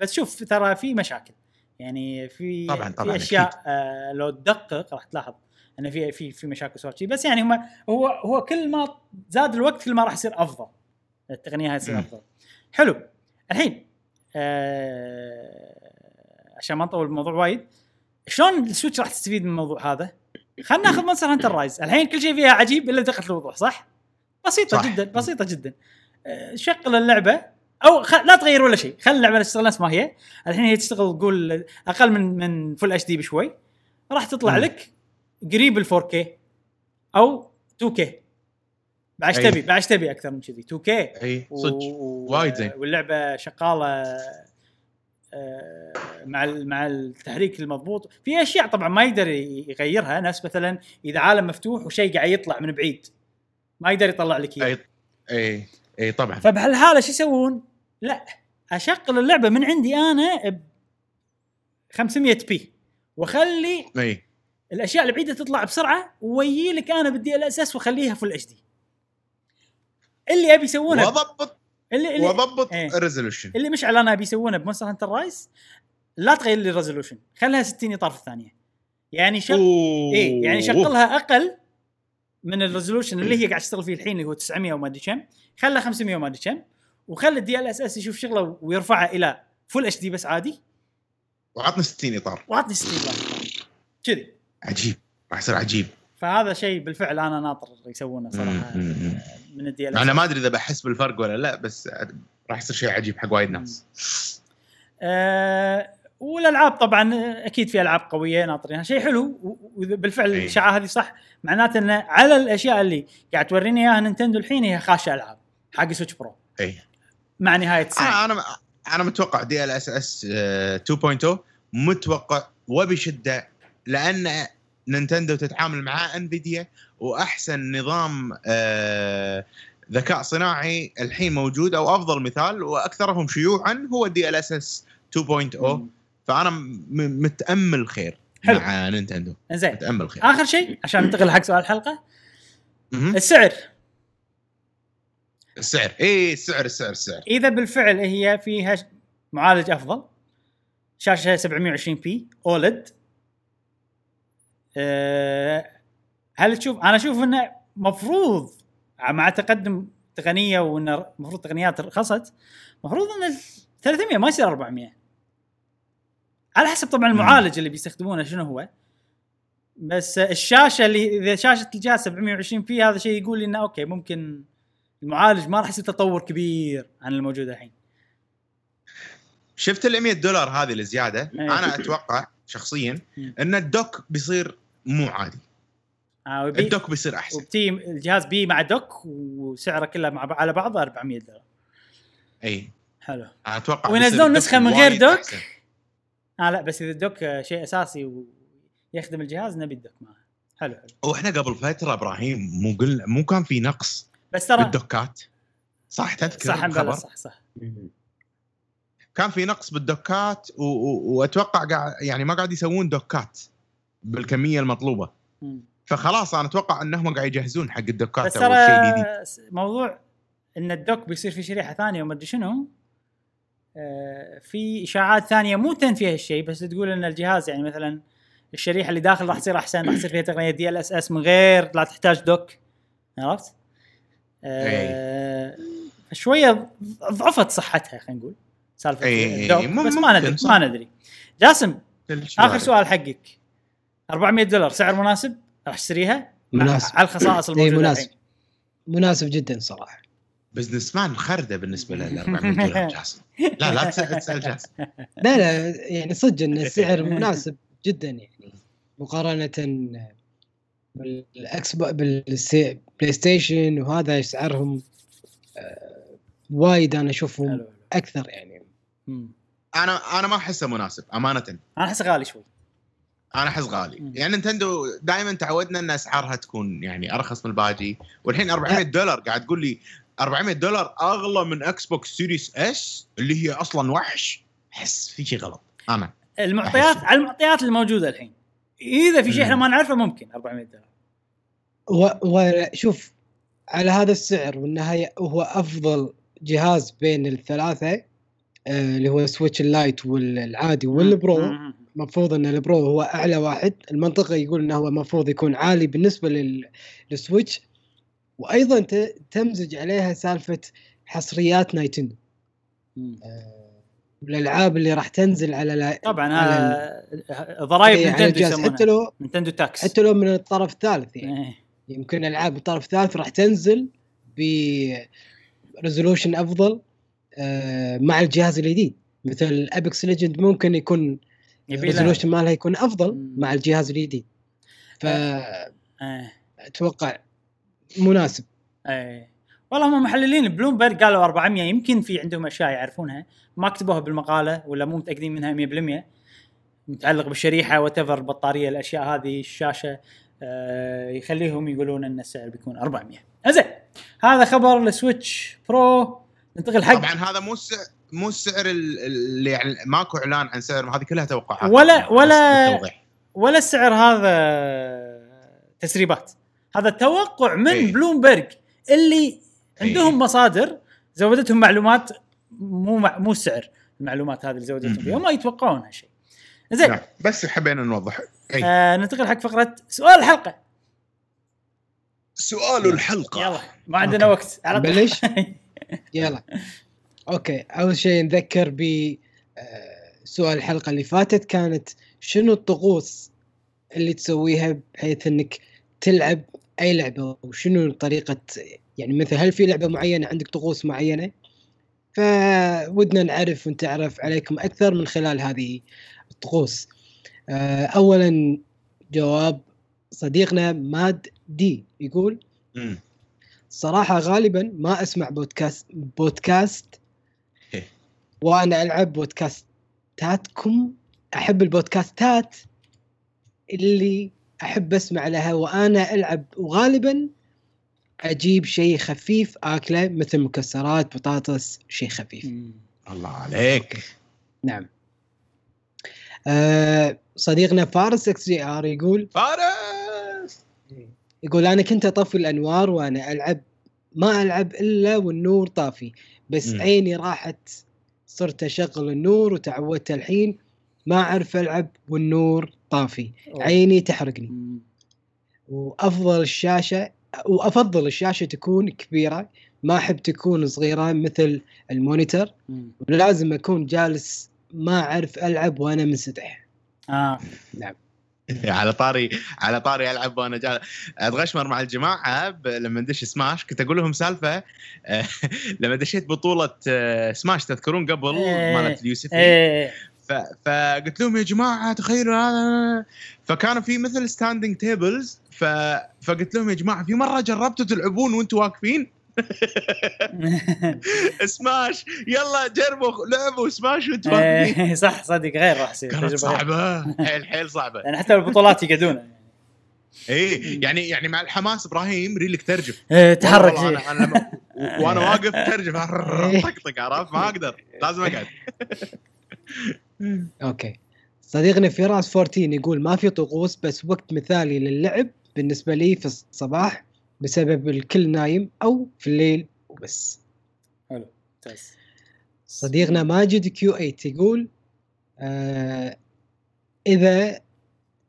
بس شوف ترى في مشاكل يعني في طبعاً- طبعاً، في اشياء آه لو تدقق راح تلاحظ ان في في في مشاكل سوالف. بس يعني هم هو هو كل ما زاد الوقت كل ما راح يصير أفضل التقنية هاي تصير. أفضل حلو الحين آه عشان ما نطول الموضوع وايد شلون ال Switch راح تستفيد من الموضوع هذا؟ خلينا ناخذ Monster Hunter Rise الحين كل شيء فيها عجيب إلا دقة الوضوح صح؟ بسيطة صح. جدا بسيطة جدا آه، شغل اللعبه أو خ... لا تغير ولا شيء خلي اللعبة تشتغل نفس ما هي الحين هي تشتغل قول أقل من من full HD بشوي راح تطلع مم. لك قريب ال 4 K أو 2 K بعد. تبي بعد تبي أكثر من كذي. 2 K أي صدق. وايد زين. واللعبة شغاله آه، مع مع التحريك المضبوط. في أشياء طبعا ما يقدر يغيرها. نفس مثلا إذا عالم مفتوح وشيء قاعد يطلع من بعيد ما يقدر يطلع لك إياه. أي أي طبعا. فبهالحالة شو يسوون؟ لا أشغل اللعبة من عندي أنا ب 500 p واخلي أي. الأشياء البعيدة تطلع بسرعة ويجي لك أنا بال DLSS واخليها full HD اللي أبي يسوونه واضبط اللي اللي, واضبط. ال resolution اللي مشعل أنا أبي يسوونه ب Monster Hunter Rise لا تغير لي ال resolution خلها 60 إطار في الثانية. يعني شغل إيه يعني شغلها أقل من ال resolution اللي هي قاعد تشتغل فيه الحين اللي هو 900 وما أدري كم. خلها 500 وما أدري كم. وخلي ال DLSS يشوف شغله ويرفعها إلى full HD بس عادي. وعطنا 60 إطار. وعطني 60 إطار. كذي. عجيب. راح يصير عجيب. فهذا شيء بالفعل أنا ناطر يسوونه صراحة. من ال DL أنا ما أدري إذا بحس بالفرق ولا لا بس راح يصير شيء عجيب حق وايد ناس. آه والألعاب طبعا أكيد في ألعاب قوية ناطرينها. شيء حلو وبالفعل. الاشاعه هذه صح معناته إنه على الأشياء اللي قاعد توريني إياها نينتندو الحين هي خاشه ألعاب حق سويتش pro اي مع نهاية السنة أنا أنا أنا متوقع DLSS 2.0 متوقع وبشدة لأن نينتندو تتعامل مع انفيديا وأحسن نظام آه، ذكاء صناعي الحين موجود أو أفضل مثال وأكثرهم شيوعا هو ال DLSS 2.0 فأنا متأمل خير حلو. مع نينتندو. زين. متأمل خير. آخر شيء عشان ننتقل حق سؤال الحلقة. السعر. السعر. اي السعر السعر السعر. إذا بالفعل هي فيها معالج أفضل شاشة 720 p OLED هل تشوف أنا أشوف إنه مفروض مع تقدم تقنية وان المفروض تقنيات رخصت مفروض إن ال 300 ما يصير 400 على حسب طبعا المعالج اللي بيستخدمونه شنو هو. بس الشاشة اللي إذا شاشة الجهاز 720 p هذا شيء يقول لي إنه okay ممكن المعالج ما راح يصير تطور كبير عن الموجود الحين. شفت ال 100 دولار هذه الزيادة؟ إيه. أنا أتوقع شخصيا. إن ال dock بيصير مو عادي. آه ال dock بيصير أحسن. وبتي الجهاز بيي مع dock وسعره كله مع على بعضه 400 دولار. أي. حلو. أتوقع وينزلون نسخة من غير dock؟ أحسن. آه لا بس إذا ال dock شيء أساسي ويخدم الجهاز نبي ال dock معه. حلو. حلو وإحنا قبل فترة إبراهيم مو قلنا مو كان في نقص بس ترى بال dockات. صح تذكر صح الخبر؟ صح صح. كان في نقص بال dockات و... و... وأتوقع قاعد يعني ما قاعد يسوون dockات. بالكمية المطلوبة. فخلاص أنا أتوقع انهم قاعد يجهزون حق ال dockات بس ترى موضوع إن ال dock بيصير في شريحة ثانية وما أدري شنو آه، في إشاعات ثانية مو تنفي هالشيء بس تقول إن الجهاز يعني مثلا الشريحة اللي داخل راح تصير أحسن راح يصير فيها تقنية DLSS من غير لا تحتاج dock عرفت؟ آه شوية ضعفت صحتها خلينا نقول سالفة إي، ال dock بس ما ندري. ما ندري جاسم آخر. سؤال حقك 400 دولار سعر مناسب؟ راح تشتريها؟ مناسب. على الخصائص إي، الموجودة مناسب. الحين. مناسب جدا صراحة. بزنس مان خرده بالنسبة ال 400 دولار. جاسم. لا لا تسال تسأل جاسم. لا لا يعني صدق إن السعر مناسب جدا يعني. مقارنة بالاكس بالبلاي ستيشن وهذا سعرهم آه، وايد أنا أشوفهم أكثر يعني. أنا أنا ما أحسه مناسب أمانة. أنا أحسه غالي شوي. أنا أحس غالي. مم. يعني نينتندو دائما تعودنا إن أسعارها تكون يعني أرخص من الباقي. والحين 400 دولار. قاعد تقول لي 400 دولار أغلى من إكس بوكس سيريس اس اللي هي أصلا وحش. أحس في شيء غلط. أنا المعطيات على المعطيات الموجودة الحين. إذا في شيء إحنا. ما نعرفه ممكن 400 دولار. وشوف على هذا السعر والنهاية هو أفضل جهاز بين الثلاثة آه، اللي هو سويتش ال lite والعادي وال pro. مم. المفروض إن ال pro هو أعلى واحد. المنطق يقول إنه هو المفروض يكون عالي بالنسبة لل- للسويتش. وأيضا ت- تمزج عليها سالفة حصريات نينتندو. الألعاب اللي راح تنزل على لا طبعا على هذا ضرايب إيه، على نينتندو الجهاز حتى يسمونها. لو نينتندو tax. حتى لو من الطرف الثالث يعني. إيه. يمكن ألعاب الطرف الثالث راح تنزل ب resolution أفضل آه، مع الجهاز الجديد. مثل ابيكس ليجندز ممكن يكون ال resolution مالها يكون أفضل. مع الجهاز الجديد. فاتوقع إيه. مناسب. إيه والله هم محللين. بلومبرج قالوا 400 يمكن في عندهم أشياء يعرفونها. ما كتبوها بالمقالة ولا مو متأكدين منها 100% متعلق بالشريحة وات البطاريه الأشياء هذه الشاشة. آه. يخليهم يقولون إن السعر بيكون 400 زين. هذا خبر السويتش pro. ننتقل حق طبعا هذا مو السعر. مو السعر ال- اللي يعني ماكو إعلان عن سعر هذه كلها توقعات ولا- ولا-. ولا السعر هذا تسريبات هذا توقع من إيه. بلومبرج اللي عندهم إيه. مصادر زودتهم معلومات مو مع مو السعر المعلومات هذه اللي زودتهم. فيها هم يتوقعون هالشيء زين نعم بس حبينا نوضح اي آه ننتقل حق فقرة سؤال الحلقة سؤال الحلقة يلا ما عندنا. وقت على طول. نبلش؟ يلا أوكي أول شيء نذكر ب آه، سؤال الحلقة اللي فاتت كانت شنو الطقوس اللي تسويها بحيث إنك تلعب أي لعبة وشنو طريقة يعني مثل هل في لعبة معينة عندك طقوس معينة فودنا نعرف ونتعرف عليكم أكثر من خلال هذه الطقوس آه، اولا جواب صديقنا ماد دي يقول مم. صراحة غالبا ما أسمع بودكاست بودكاست. وأنا العب بودكاستاتكم احب البودكاستات اللي احب اسمع لها وأنا العب وغالبا أجيب شيء خفيف اكله مثل مكسرات بطاطس شيء خفيف. الله عليك نعم أه صديقنا فارس XGR يقول فارس يقول أنا كنت أطفي الأنوار وأنا ألعب ما ألعب إلا والنور طافي بس مم. عيني راحت صرت أشغل النور وتعودت الحين ما أعرف ألعب والنور طافي. أوه. عيني تحرقني. مم. وأفضل الشاشة وأفضل الشاشة تكون كبيرة. ما أحب تكون صغيرة مثل ال monitor. مم. ولازم أكون جالس ما أعرف ألعب وأنا منسدح. آه. على طاري على طاري ألعب وأنا جال أتغشمر مع الجماعة. لما ندش سماش كنت أقول لهم سالفة لما دشيت بطولة آه، سماش تذكرون قبل إيه. مالت اليوسفي إيه ف... فقلت لهم يا جماعة تخيلوا هذا فكانوا في مثل standing tables ف... فقلت لهم يا جماعة في مرة جربتوا تلعبون وأنتم واقفين سماش يلا جربوا لعبوا سماش وأنتم إيه، صح صدق غير راح يصير كانت. صعبة. حيل حيل صعبة. يعني حتى البطولات يقعدون. اي يعني يعني مع الحماس إبراهيم ريلك ترجف. إيه، تحرك و- وأنا واقف ترجف. طقطق عرفت؟ ما أقدر. لازم أقعد. أوكي. صديقنا فراس 14 يقول ما في طقوس بس وقت مثالي للعب بالنسبة لي في الصباح بسبب الكل نايم أو في الليل وبس. حلو ممتاز. صديقنا ماجد Q8 يقول آه إذا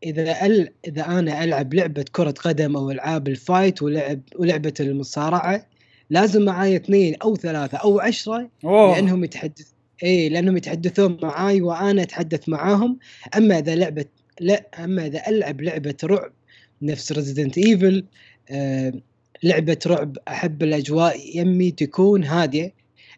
إذا أل إذا أنا ألعب لعبة كرة قدم أو ألعاب ال fight ولعب ولعبة المصارعة لازم معاي اثنين أو ثلاثة أو عشرة أوه. لأنهم يتحدث اي لأنهم يتحدثون معاي وأنا أتحدث معاهم. أما إذا لعبة لا أما إذا ألعب لعبة رعب نفس Resident Evil آه لعبة رعب أحب الأجواء يمي تكون هادية.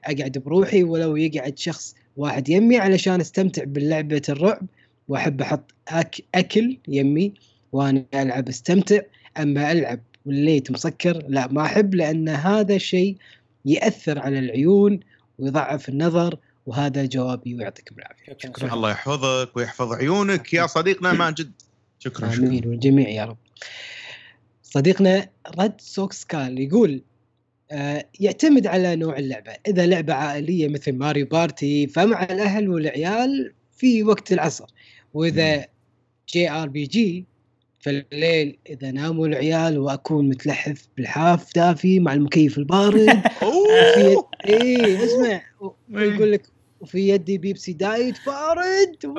أقعد بروحي ولو يقعد شخص واحد يمي علشان أستمتع بلعبه الرعب. وأحب أحط أك أكل يمي وأنا ألعب أستمتع. أما ألعب والليت مسكر لا ما أحب لأن هذا الشيء يأثر على العيون ويضعف النظر وهذا جوابي ويعطيكم العافية. شكرا. الله يحفظك ويحفظ عيونك يا صديقنا ماجد. شكرا شكرا. امين والجميع يا رب. صديقنا Red Socks كال يقول آه يعتمد على نوع اللعبة. إذا لعبة عائلية مثل Mario Party فمع الأهل والعيال في وقت العصر. وإذا JRPG فالليل إذا ناموا العيال وأكون متلحف بلحاف دافي مع المكيف البارد. في أوه. إيه اسمع ويقول لك وفي يدي بيبسي diet بارد!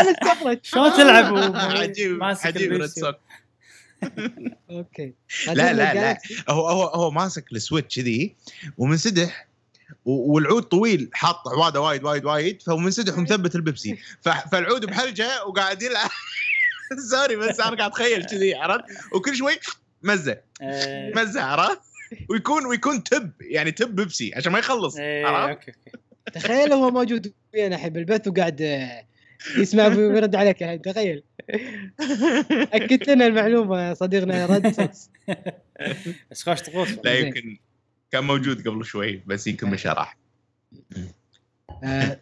أنا استغربت. شلون تلعب؟ عجيب عجيب Red؟ Socks okay. لا لا لا. هو هو هو ماسك ال Switch ذي ومنسدح و- والعود طويل حاط عوادة وايد وايد وايد فهو منسدح ومثبت البيبسي. فالعود بحلجة وقاعد يلعب. sorry بس أنا قاعد أتخيل كذي عرفت؟ وكل شوي مزة. آه، مزة عرفت؟ ويكون ويكون تب يعني تب بيبسي عشان ما يخلص إيه، عرفت؟ تخيل هو موجود ويانا الحين بالبث وقاعد يسمع ويرد عليك الحين تخيل. اكدت لنا المعلومة صديقنا Red بس خوش طقوس لا. يمكن كان موجود قبل شوي بس يمكن مش راح. آه،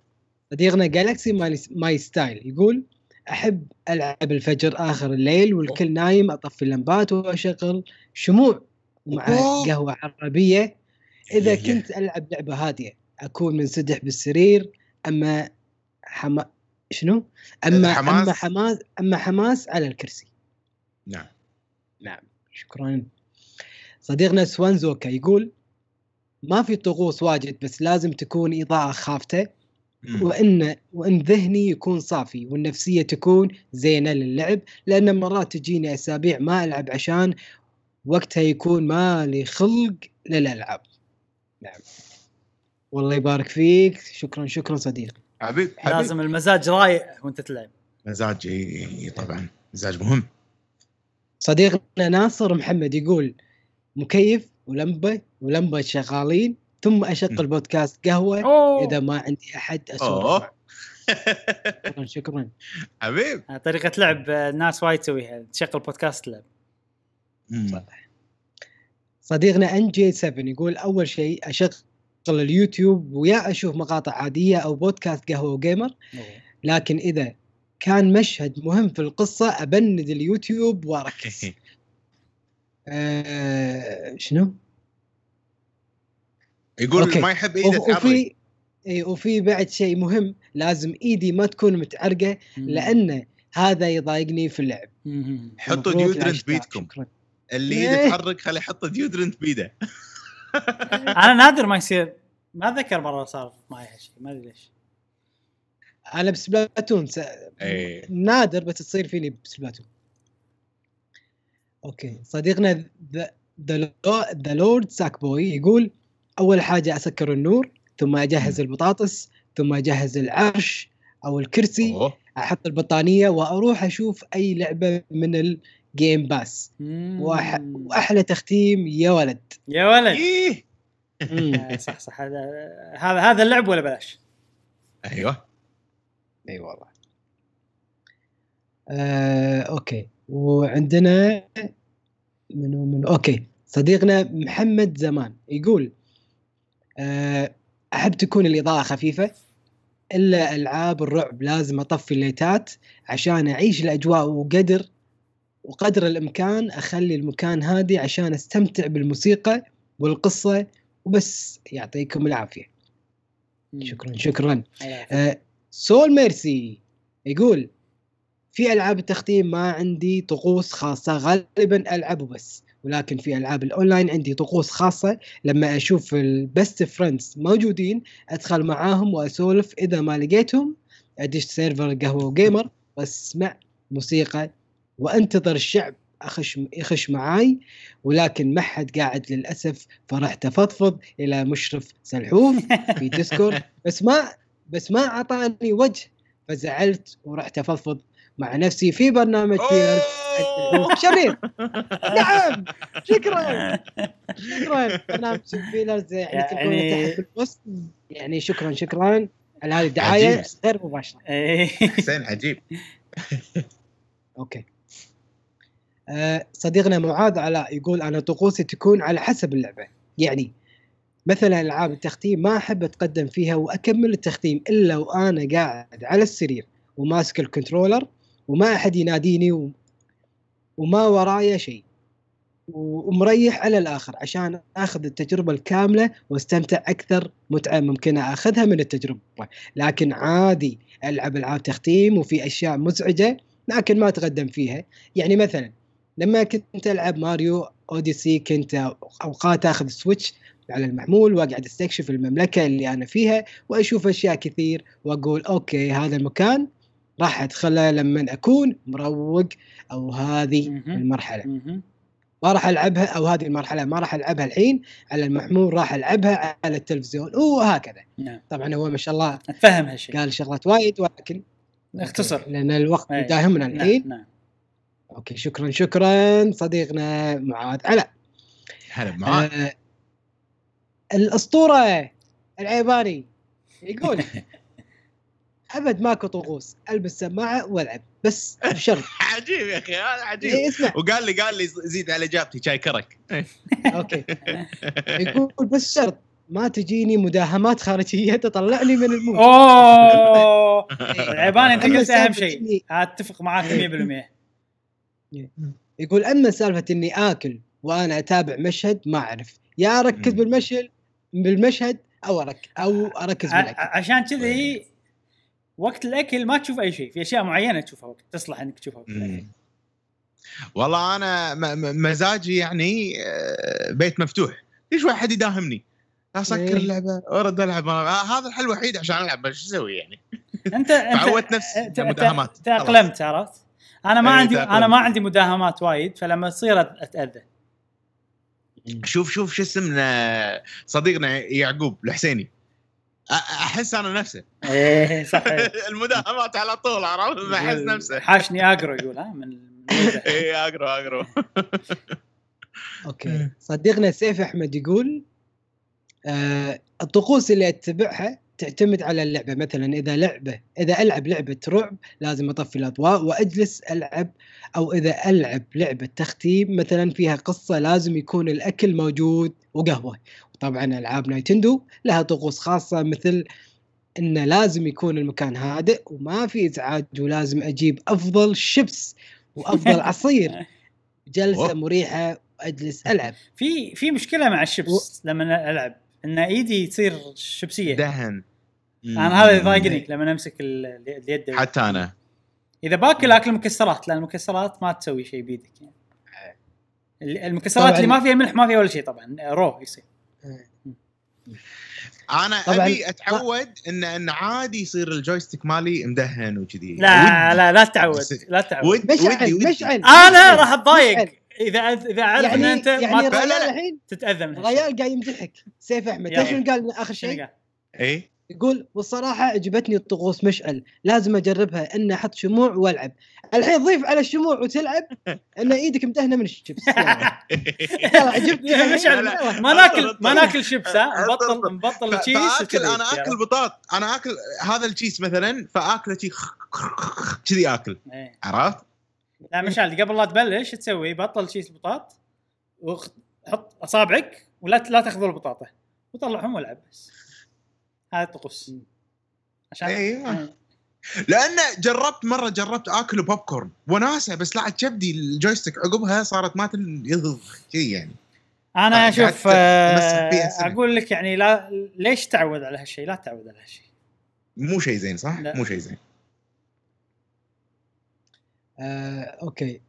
صديقنا Galaxy my, my style يقول أحب ألعب الفجر آخر الليل والكل نايم أطفي اللمبات وأشغل شموع مع. قهوة عربية. إذا يا- كنت ألعب لعبة هادية أكون منسدح بالسرير أما حما شنو؟ اما حماس. أما حماس أما حماس على الكرسي. نعم. نعم. شكرا. صديقنا سوانزوكا يقول ما في طقوس واجد بس لازم تكون إضاءة خافتة. وان وإن ذهني يكون صافي والنفسية تكون زينة للعب لأن مرات تجيني أسابيع ما ألعب عشان وقتها يكون ما لي خلق للألعاب. نعم. والله يبارك فيك. شكرا شكرا صديقي. حبيب حبيب. لازم المزاج رايق وانت تلعب. مزاج إي طبعا. مزاج مهم. صديقنا ناصر محمد يقول مكيف ولمبة ولمبة شغالين ثم اشغل بودكاست قهوة أوه. إذا ما عندي أحد اسولف أوه. شكرا شكرا. حبيب. آه، طريقة لعب آه، الناس وايد تسويها. تشغل بودكاست تلعب مم. صديقنا NG 7 يقول أول شيء أشغل اليوتيوب ويا أشوف مقاطع عادية أو بودكاست قهوة و gamer. لكن إذا كان مشهد مهم في القصة ابند اليوتيوب واركز آه شنو؟ يقول okay. ما يحب إيده وفي إي، وفي بعد شيء مهم لازم إيدي ما تكون متعرقة لأن هذا يضايقني في اللعب. حطوا deodorant بيدكم. اللي. ايده تحرك خليه يحط deodorant بيده أنا نادر ما يصير ما أتذكر مرة صار معي هالشيء ما أدري ليش أنا ب Splatoon س... إيه. نادر بس تصير فيني ب Splatoon okay صديقنا The Lord Sackboy يقول أول حاجة أسكر النور ثم أجهز البطاطس ثم أجهز العرش أو الكرسي أوه. أحط البطانية وأروح أشوف أي لعبة من ال Game Pass. وأح... وأحلى تختيم يا ولد. يا ولد. إيه. صح صح. هذا هذا هذا اللعب ولا بلاش؟ أيوه. إي والله. آه، okay. وعندنا منو منو؟ okay. صديقنا محمد زمان يقول آه، أحب تكون الإضاءة خفيفة إلا ألعاب الرعب لازم أطفي الليتات عشان أعيش الأجواء وقدر وقدر الإمكان أخلي المكان هادي عشان أستمتع بالموسيقى والقصة وبس. يعطيكم العافية. شكرا شكرا. آه، Soul Mercy يقول في ألعاب التختيم ما عندي طقوس خاصة غالبا ألعب وبس ولكن في ألعاب الأونلاين عندي طقوس خاصة. لما أشوف ال best friends موجودين أدخل معاهم وأسولف إذا ما لقيتهم. أدش server قهوة و gamer وأسمع موسيقى وأنتظر الشعب أخش يخش معاي ولكن ما حد قاعد للأسف فرحت أفضفض إلى مشرف سلحوف في Discord. بس ما بس ما أعطاني وجه فزعلت ورحت أفضفض مع نفسي في برنامج أوه. شرير نعم! شكرا! شكرا! برنامج بيلرز يعني تلقونه يعني- تحت بالوصف. يعني شكرا شكرا. على هذه الدعاية. غير مباشرة. إيه. حسين عجيب. okay. صديقنا معاذ علاء يقول أنا طقوسي تكون على حسب اللعبة. يعني مثلا ألعاب التختيم ما أحب أتقدم فيها وأكمل التختيم إلا وأنا قاعد على السرير وماسك الكنترولر وما أحد يناديني و... وما ورايا شيء ومريح على الآخر عشان أخذ التجربة الكاملة واستمتع أكثر متعة ممكن أخذها من التجربة. لكن عادي ألعب ألعاب تختيم وفي أشياء مزعجة لكن ما أتقدم فيها. يعني مثلا لما كنت العب Mario Odyssey كنت أوقات أخذ Switch على المحمول وأقعد أستكشف المملكة اللي أنا فيها وأشوف أشياء كثير وأقول okay هذا المكان راح ادخله لما أكون مروق أو هذه. المرحلة. ما راح ألعبها أو هذه المرحلة ما راح ألعبها الحين على المحمول راح ألعبها على التلفزيون وهكذا. نعم. طبعا هو ما شاء الله أتفهم هالشيء. قال شغلات وايد ولكن اختصر. لأن الوقت يداهمنا الحين. نعم نعم. okay شكرا شكرا صديقنا معاذ علاء هلا معاك آه الأسطورة العيباني يقول أبد ماكو طقوس ألبس سماعه والعب بس بشرط عجيب يا أخي هذا عجيب. إيه اسمع. وقال لي قال لي زيد على إجابتي شاي كرك. okay. يقول بس شرط ما تجيني مداهمات خارجية تطلعني من ال mood أوه! العيباني أنت قلت أهم شيء. اتفق معاك 100% يقول أما سالفة إني آكل وأنا أتابع مشهد ما أعرف يا أركز. بالمشهد بالمشهد أو أرك أو أركز بالأكل عشان كذي وقت الأكل ما تشوف أي شيء في أشياء معينة تشوفها وقت تصلح إنك تشوفها وقت الأكل. والله أنا مزاجي يعني آه، بيت مفتوح ليش واحد يداهمني؟ أسكر إيه. اللعبة وارد ألعب آه، هذا الحل الوحيد عشان ألعب شو أسوي يعني؟ انت انت نفسي مداهمات. تاقلمت عرفت؟ أنا ما عندي أنا. ما عندي مداهمات وايد فلما تصير أتأذى. شوف شوف شو اسمنا صديقنا يعقوب الحسيني. أحس أنا نفسه. إيه صح المداهمات على طول عرفت؟ أحس نفسه. حاشني اجرو يقول ها من الميزة. اي أقرأ أقرأ. okay. صديقنا سيف أحمد يقول آه الطقوس اللي أتبعها تعتمد على اللعبة. مثلا إذا لعبة إذا ألعب لعبة رعب لازم أطفي الأضواء وأجلس ألعب أو إذا ألعب لعبة تختيم مثلا فيها قصة لازم يكون الأكل موجود وقهوة. وطبعا ألعاب نايتندو لها طقوس خاصة مثل انه لازم يكون المكان هادئ وما في إزعاج ولازم أجيب أفضل شيبس وأفضل عصير. جلسة. مريحة وأجلس ألعب. في في مشكلة مع الشيبس لما ألعب إن إيدي تصير شبسيه دهن. أنا هذا يضايقني لما أمسك ال- اليد. حتى أنا. إذا باكل أكل مكسرات لأن المكسرات ما تسوي شيء بيدك يعني. ال- المكسرات طبعاً. اللي ما فيها ملح ما فيها ولا شيء طبعا raw يصير. أنا طبعاً. أبي أتعود ان إن عادي يصير ال joystick مالي مدهن وكذي. لا لا لا تعود بس- لا تعود ودي ودي مشعل ودي. مشعل أنا راح أتضايق. إذا إذا أعرف إن يعني انت يعني ما. الحين تتأذى من. الريال قاعد يمدحك سيف أحمد شنو قال آخر شيء؟ اي يقول والصراحة عجبتني الطقوس مشعل لازم أجربها ان أحط شموع وألعب الحين ضيف على الشموع وتلعب إن إيدك مدهنة من الشيبس عجبتني. ما ناكل ما. ناكل شيبس ها. نبطل نبطل فأكل وكذي. أنا آكل بطاط أنا آكل هذا التشيز مثلا فآكله شي كذي آكل إيه. عرفت؟ لا مشعل قبل لا تبلش تسوي؟ بطل شيز البطاط وحط أصابعك ولا لا تاخذ البطاطا وطلعهم والعب بس هذا الطقوس عشان أيوة. لأن جربت مرة جربت آكل بوب كورن وناسة بس لا كبدي الجويستيك عقبها صارت ما تل يضغ شي يعني أنا قعدت شوف أمسك فيها آه. أقول لك يعني لا ليش تعود على هالشيء؟ لا تعود على هالشيء مو شيء زين صح؟ لا. مو شيء زين آه، okay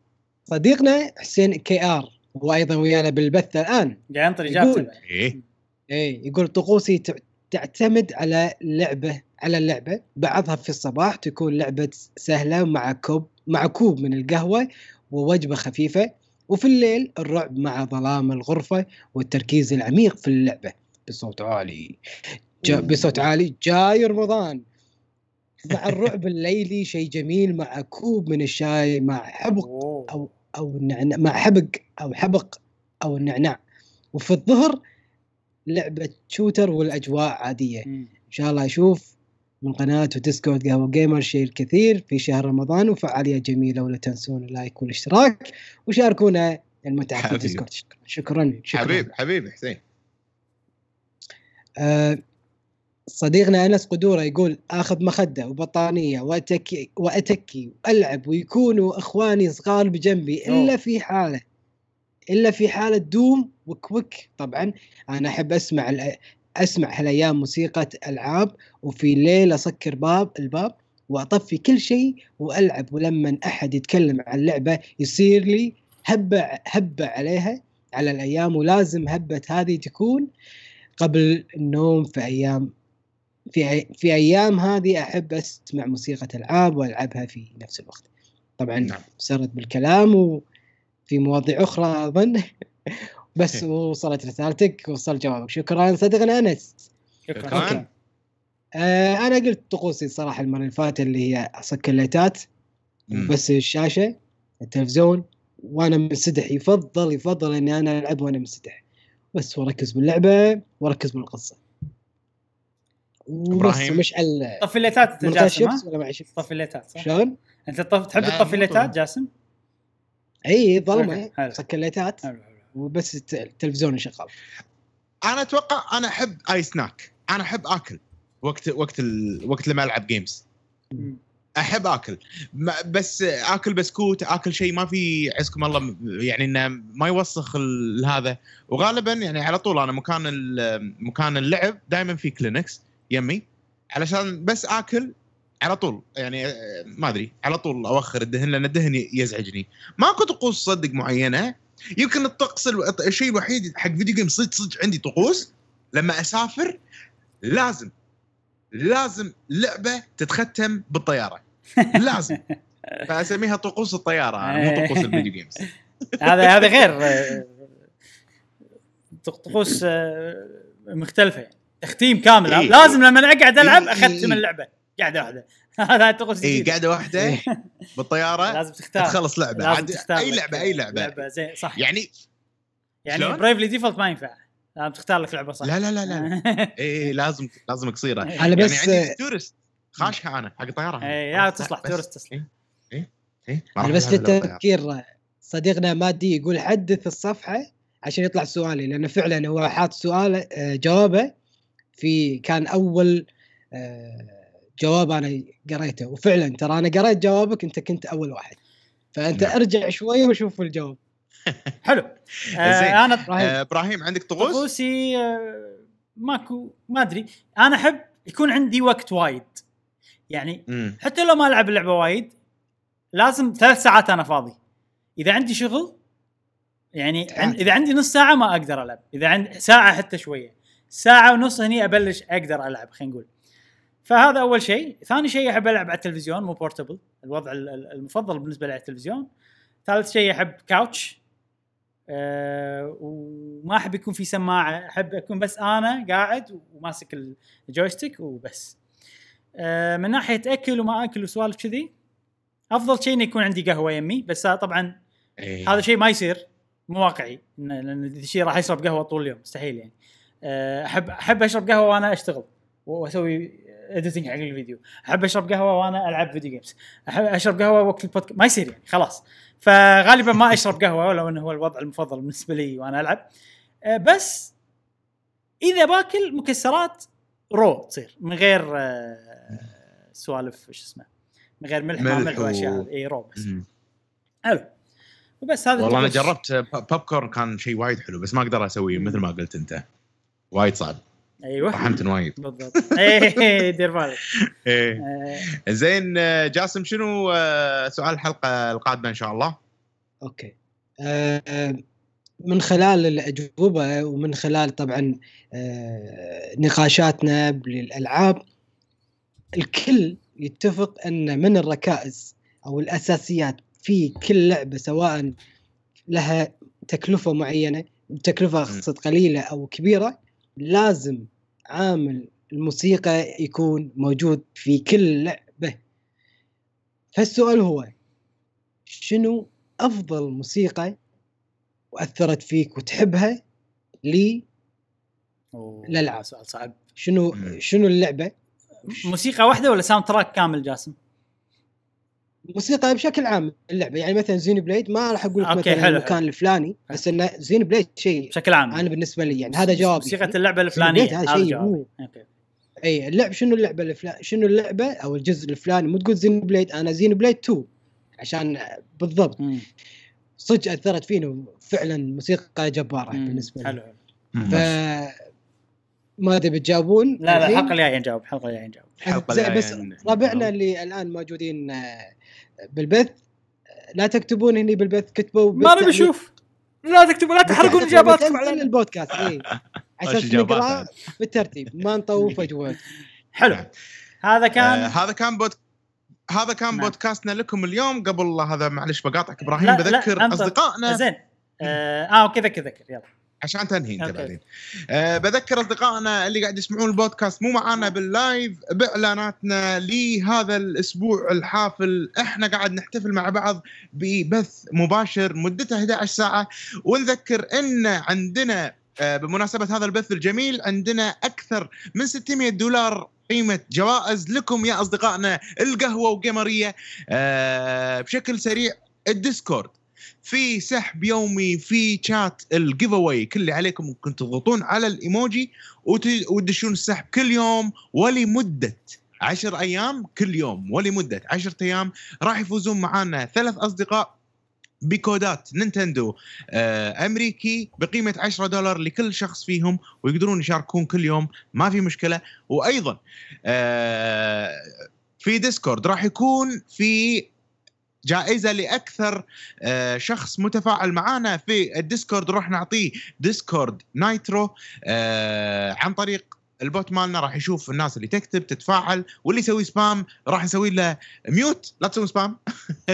صديقنا حسين كي آر هو أيضا ويانا بالبث الآن قاعد ينطر إجابته. إيه إيه يقول طقوسي تعتمد على لعبة على اللعبة. بعضها في الصباح تكون لعبة سهلة مع كوب مع كوب من القهوة ووجبة خفيفة. وفي الليل الرعب مع ظلام الغرفة والتركيز العميق في اللعبة. بصوت عالي. جا بصوت عالي جاي رمضان. مع الرعب الليلي شيء جميل مع كوب من الشاي مع حبق. أو أو النعناع مع حبق أو حبق أو النعناع وفي الظهر لعبة shooter والأجواء عادية مم. إن شاء الله أشوف من قناة و Discord قهوة gamer شيء الكثير في شهر رمضان وفعالية جميلة ولا تنسون ال like والاشتراك وشاركونا المتعة في حبيبي. الديسكورد شكرا شكرا حبيب حبيب حسين آه، صديقنا أنس قدورة يقول آخذ مخدة وبطانية واتكي وأتكي وألعب ويكونوا إخواني صغار بجنبي إلا أوه. في حالة إلا في حالة دوم وكوك طبعا أنا أحب أسمع أسمع هالأيام موسيقى ألعاب وفي الليل أسكر باب الباب وأطفي كل شيء وألعب ولما أحد يتكلم عن لعبة يصير لي هبة هبة عليها على الأيام ولازم هبة هذه تكون قبل النوم في أيام في في أيام هذه أحب أسمع موسيقى ألعاب وألعبها في نفس الوقت. طبعا نعم. سرت بالكلام وفي مواضيع أخرى أظن. بس وصلت رسالتك وصل جوابك شكرا صديقنا انس شكرا؟ شكرا. آه أنا قلت طقوسي الصراحه المرة اللي فاتت اللي هي اصك الليتات. بس الشاشة التلفزيون وأنا منسدح يفضل يفضل إني أنا ألعب وأنا منسدح بس واركز باللعبة واركز بالقصة وبس؟ ومشعل طفي الليتات أنت جاسم؟ ولا معي طفي الليتات صح؟ شلون؟ أنت طف... تحب تطفي الليتات. جاسم؟ اي ظلمة okay، حلو. صك الليتات حلو وبس الت- التلفزيون شغال أنا أتوقع أنا أحب I snack. أنا أحب آكل وقت وقت ال... وقت لما ألعب games. أحب آكل. بس آكل بسكوت آكل شيء ما في عزكم الله يعني إنه ما يوسخ هذا. وغالبا يعني على طول أنا مكان مكان اللعب دائما في كلينكس يمي. علشان بس آكل على طول. يعني آه، ما أدري. على طول أوخر الدهن لأن الدهن يزعجني. ماكو طقوس صدق معينة يمكن الطقس الشيء الوحيد حق video game صدق صدق عندي طقوس. لما أسافر لازم لازم لعبة تتختم بالطيارة. لازم. فأسميها طقوس الطيارة مو طقوس ال video games هذا هذا غير. طق- طقوس آه، مختلفة. يعني تختيم كامل. إيه. لازم لما اقعد ألعب إيه، أختم إيه. اللعبة. قاعدة واحدة هذا طقوس اي قاعدة واحدة بالطيارة لازم تختار. تخلص لعبة. لازم تختار أي لعبة أي لعبة. لعبة. زين صح. يعني يعني؟ Bravely Default ما ينفع. لازم تختار لك لعبة صح. لا لا لا لا. اي لازم لازم قصيرة. أنا يعني بس عندي Touryst خاشها أنا حق الطيارة. إيه، يا تصلح. Touryst تصلح إيه، إيه، ما أنا بس. للتذكير صديقنا مادي يقول حدث الصفحة عشان يطلع سؤالي لأنه فعلا هو حاط سؤال آه، جوابه في كان أول آه، جواب أنا قريته وفعلا ترى أنا قريت جوابك أنت كنت أول واحد. فأنت نعم. أرجع شوية وشوف الجواب. حلو. زين. آه أنا إبراهيم آه، إبراهيم عندك طقوس؟ طقوسي آه، ماكو ما أدري. أنا أحب يكون عندي وقت وايد. يعني مم. حتى لو ما ألعب اللعبة وايد لازم ثلاث ساعات أنا فاضي. إذا عندي شغل يعني عن إذا عندي نص ساعة ما أقدر ألعب. إذا عندي ساعة حتى شوية. ساعة ونص هني أبلش أقدر ألعب خلينا نقول. فهذا أول شيء. ثاني شيء أحب ألعب على التلفزيون مو portable الوضع ال- ال- المفضل بالنسبة لي على التلفزيون. ثالث شيء أحب couch أه وما أحب يكون في سماعة. أحب أكون بس أنا قاعد وماسك ال joystick وبس. أه من ناحية أكل وما أكل وسوالف كذي أفضل شيء إنه يكون عندي قهوة يمي بس طبعا إيه. هذا شيء ما يصير مو واقعي. لأن ذي شيء راح يشرب قهوة طول اليوم مستحيل يعني. أه، احب أحب أشرب قهوة وأنا أشتغل وأسوي editing حق الفيديو. أحب أشرب قهوة وأنا ألعب video games أحب أشرب قهوة وقت البودكاست ما يصير يعني خلاص. فغالبا ما أشرب قهوة ولو إنه هو الوضع المفضل بالنسبة لي وأنا ألعب. أه، بس إذا باكل مكسرات raw تصير من غير أه، سوالف شو اسمه من غير ملح ما ملح وأشياء. إي raw بس. حلو. وبس هذا والله أنا. جربت بوب كورن كان شيء وايد حلو بس ما أقدر أسويه مثل ما قلت أنت. وايد صعب. أيوه. طحنت وايد. بالضبط. إيه دير بالك. إيه. آه، زين جاسم شنو آه، سؤال الحلقة القادمة إن شاء الله؟ okay. آه، من خلال الأجوبة ومن خلال طبعا نقاشاتنا للألعاب الكل يتفق أن من الركائز أو الأساسيات في كل لعبة سواء لها تكلفة معينة تكلفة قليلة أو كبيرة لازم عامل الموسيقى يكون موجود في كل لعبة فالسؤال هو شنو أفضل موسيقى وأثرت فيك وتحبها لي الألعاب. سؤال صعب شنو. شنو اللعبة موسيقى واحدة ولا soundtrack كامل جاسم؟ موسيقى بشكل عام اللعبة يعني مثلا Xenoblade ما راح أقول لك okay، مثلا حلو، المكان حلو. الفلاني بس انه Xenoblade شيء بشكل عام أنا بالنسبة لي يعني هذا جوابي موسيقى يعني. اللعبة الفلانية هذا شيء مو- اي اللعب شنو اللعبة الفلانيه شنو اللعبة أو الجزء الفلاني مو تقول Xenoblade أنا Xenoblade 2 عشان بالضبط. صدق أثرت فينا فعلا موسيقى جبارة مم. بالنسبة لي حلو حلو. ف ما أدري بتجاوبون لا لا؟ الحلقة الجاية نجاوب الحلقة الجاية نجاوب بس ربعنا اللي الآن موجودين آه، بالبث آه، لا تكتبون هني بالبث كتبوا ما نبي. نشوف. لا تكتبوا لا تحرقون إجاباتكم. علينا البودكاست اي على إجاباتها؟ نقرأ بالترتيب. ما نطوف اجوبه حلو. هذا آه كان هذا كان بود هذا كان نعم. بودكاستنا لكم اليوم. قبل هذا معلش بقاطعك إبراهيم بذكر. أصدقائنا. زين. آه آه، okay ذكر ذكر. يلا. عشان تنهي انت. بعدين. أه بذكر أصدقائنا اللي قاعد يسمعون البودكاست مو معانا بال live بإعلاناتنا لهذا الأسبوع الحافل. إحنا قاعد نحتفل مع بعض ببث مباشر مدته 11 ساعة. ونذكر إن عندنا آه، بمناسبة هذا البث الجميل عندنا أكثر من 600 دولار قيمة جوائز لكم يا أصدقائنا القهوة وجيمريه آه، بشكل سريع الديسكورد. في سحب يومي في شات ال giveaway كل اللي عليكم انكم تضغطون على الإيموجي وت- وتدشون السحب كل يوم ولمدة عشر أيام كل يوم ولمدة عشرة أيام. راح يفوزون معانا ثلاث أصدقاء بكودات نينتندو آه، أمريكي بقيمة 10 دولار لكل شخص فيهم ويقدرون يشاركون كل يوم ما في مشكلة. وأيضا آه، في ديسكورد راح يكون في جائزة لأكثر آه، شخص متفاعل معانا في الديسكورد. راح نعطيه ديسكورد نايترو آه، عن طريق ال bot مالنا. راح يشوف الناس اللي تكتب تتفاعل واللي يسوي spam راح نسوي له mute. لا تسوي spam.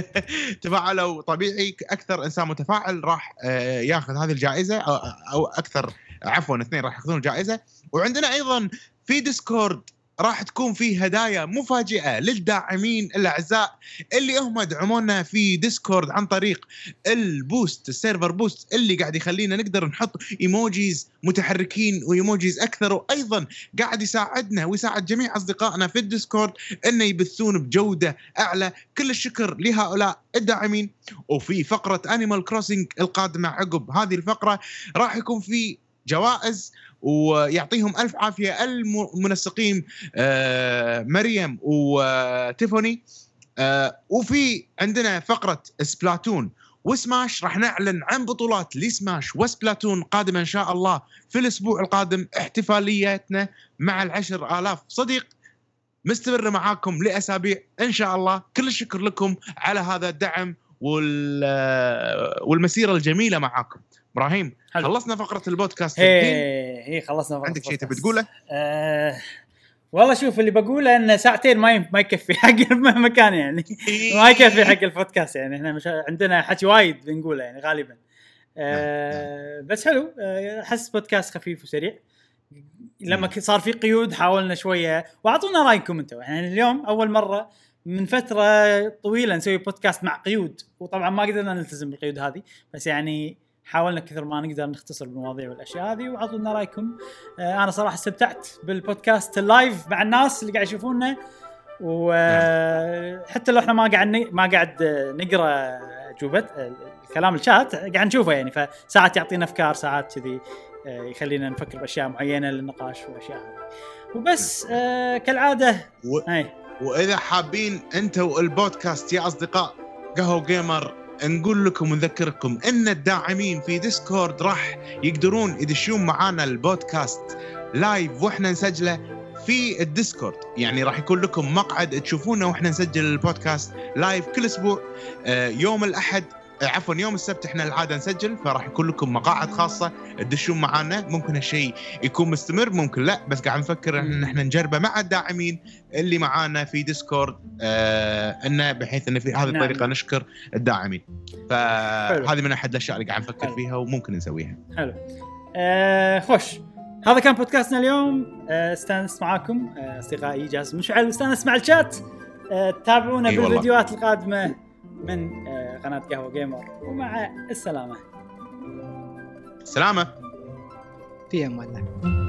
تفاعلوا طبيعي. أكثر إنسان متفاعل راح آه، ياخذ هذه الجائزة أو, أكثر عفوا اثنين راح ياخذون الجائزة. وعندنا أيضا في ديسكورد راح تكون فيه هدايا مفاجئة للداعمين الأعزاء اللي هم دعمونا في ديسكورد عن طريق ال boost ال server boost اللي قاعد يخلينا نقدر نحط emojis متحركين و emojis أكثر وأيضا قاعد يساعدنا ويساعد جميع أصدقائنا في الديسكورد إنه يبثون بجودة أعلى. كل الشكر لهؤلاء الداعمين. وفي فقرة انيمال كروسنج القادمة عقب هذه الفقرة راح يكون في جوائز ويعطيهم ألف عافية المنسقين آه، مريم وتيفوني. آه، وفي عندنا فقرة سبلاتون. وسماش راح نعلن عن بطولات لسماش وسبلاتون قادمة إن شاء الله في الأسبوع القادم احتفاليتنا مع العشر آلاف صديق. مستمرة معاكم لأسابيع إن شاء الله. كل الشكر لكم على هذا الدعم وال والمسيرة الجميلة معاكم. إبراهيم حلو. خلصنا فقرة البودكاست هي خلصنا فقرة عندك شيء تبي. تقوله؟ آه والله شوف اللي بقوله ان ساعتين ما ما يكفي حق مكان يعني. ما يكفي حق البودكاست يعني. إحنا مش عندنا حكي وايد بنقوله يعني غالبا. آه بس حلو. آه، أحس بودكاست خفيف وسريع. لما صار في قيود حاولنا شوية. وأعطونا رأيكم أنتم يعني اليوم أول مرة من فترة طويلة نسوي بودكاست مع قيود. وطبعا ما قدرنا نلتزم بالقيود هذه. بس يعني حاولنا كثر ما نقدر نختصر المواضيع والأشياء هذه واعطونا رأيكم. آه أنا صراحة استمتعت بالبودكاست اللايف مع الناس اللي قاعد يشوفونا وحتى لو إحنا ما قاعد ما قاعد نقرأ اجوبه آه، الكلام الشات قاعد نشوفه يعني. فساعات يعطينا أفكار ساعات كذي آه، يخلينا نفكر بأشياء معينة للنقاش والأشياء هذه. وبس آه كالعادة. و... هاي. وإذا حابين أنتم البودكاست يا أصدقاء قهوة جيمر نقول لكم ونذكركم إن الداعمين في ديسكورد راح يقدرون يدشون معانا البودكاست live وإحنا نسجله في الديسكورد. يعني راح يكون لكم مقعد تشوفونا وإحنا نسجل البودكاست live كل أسبوع آه، يوم الأحد عفوا يوم السبت إحنا العادة نسجل فراح يكون لكم مقاعد خاصة تدشون معانا ممكن هالشيء يكون مستمر ممكن لا بس قاعد نفكر إن إحنا نجربه مع الداعمين اللي معانا في ديسكورد آه إنه بحيث ان في هذه نعم. الطريقة نشكر الداعمين. فهذه من أحد الأشياء اللي قاعد نفكر حلو. فيها وممكن نسويها. حلو. آه خوش. هذا كان بودكاستنا اليوم. آه استانست معاكم آه أصدقائي جاسم مشعل واستانست مع الشات. آه تابعونا. بالفيديوهات القادمة. من آه قناة قهوة جيمر ومع السلامة. سلامة. في أمان الله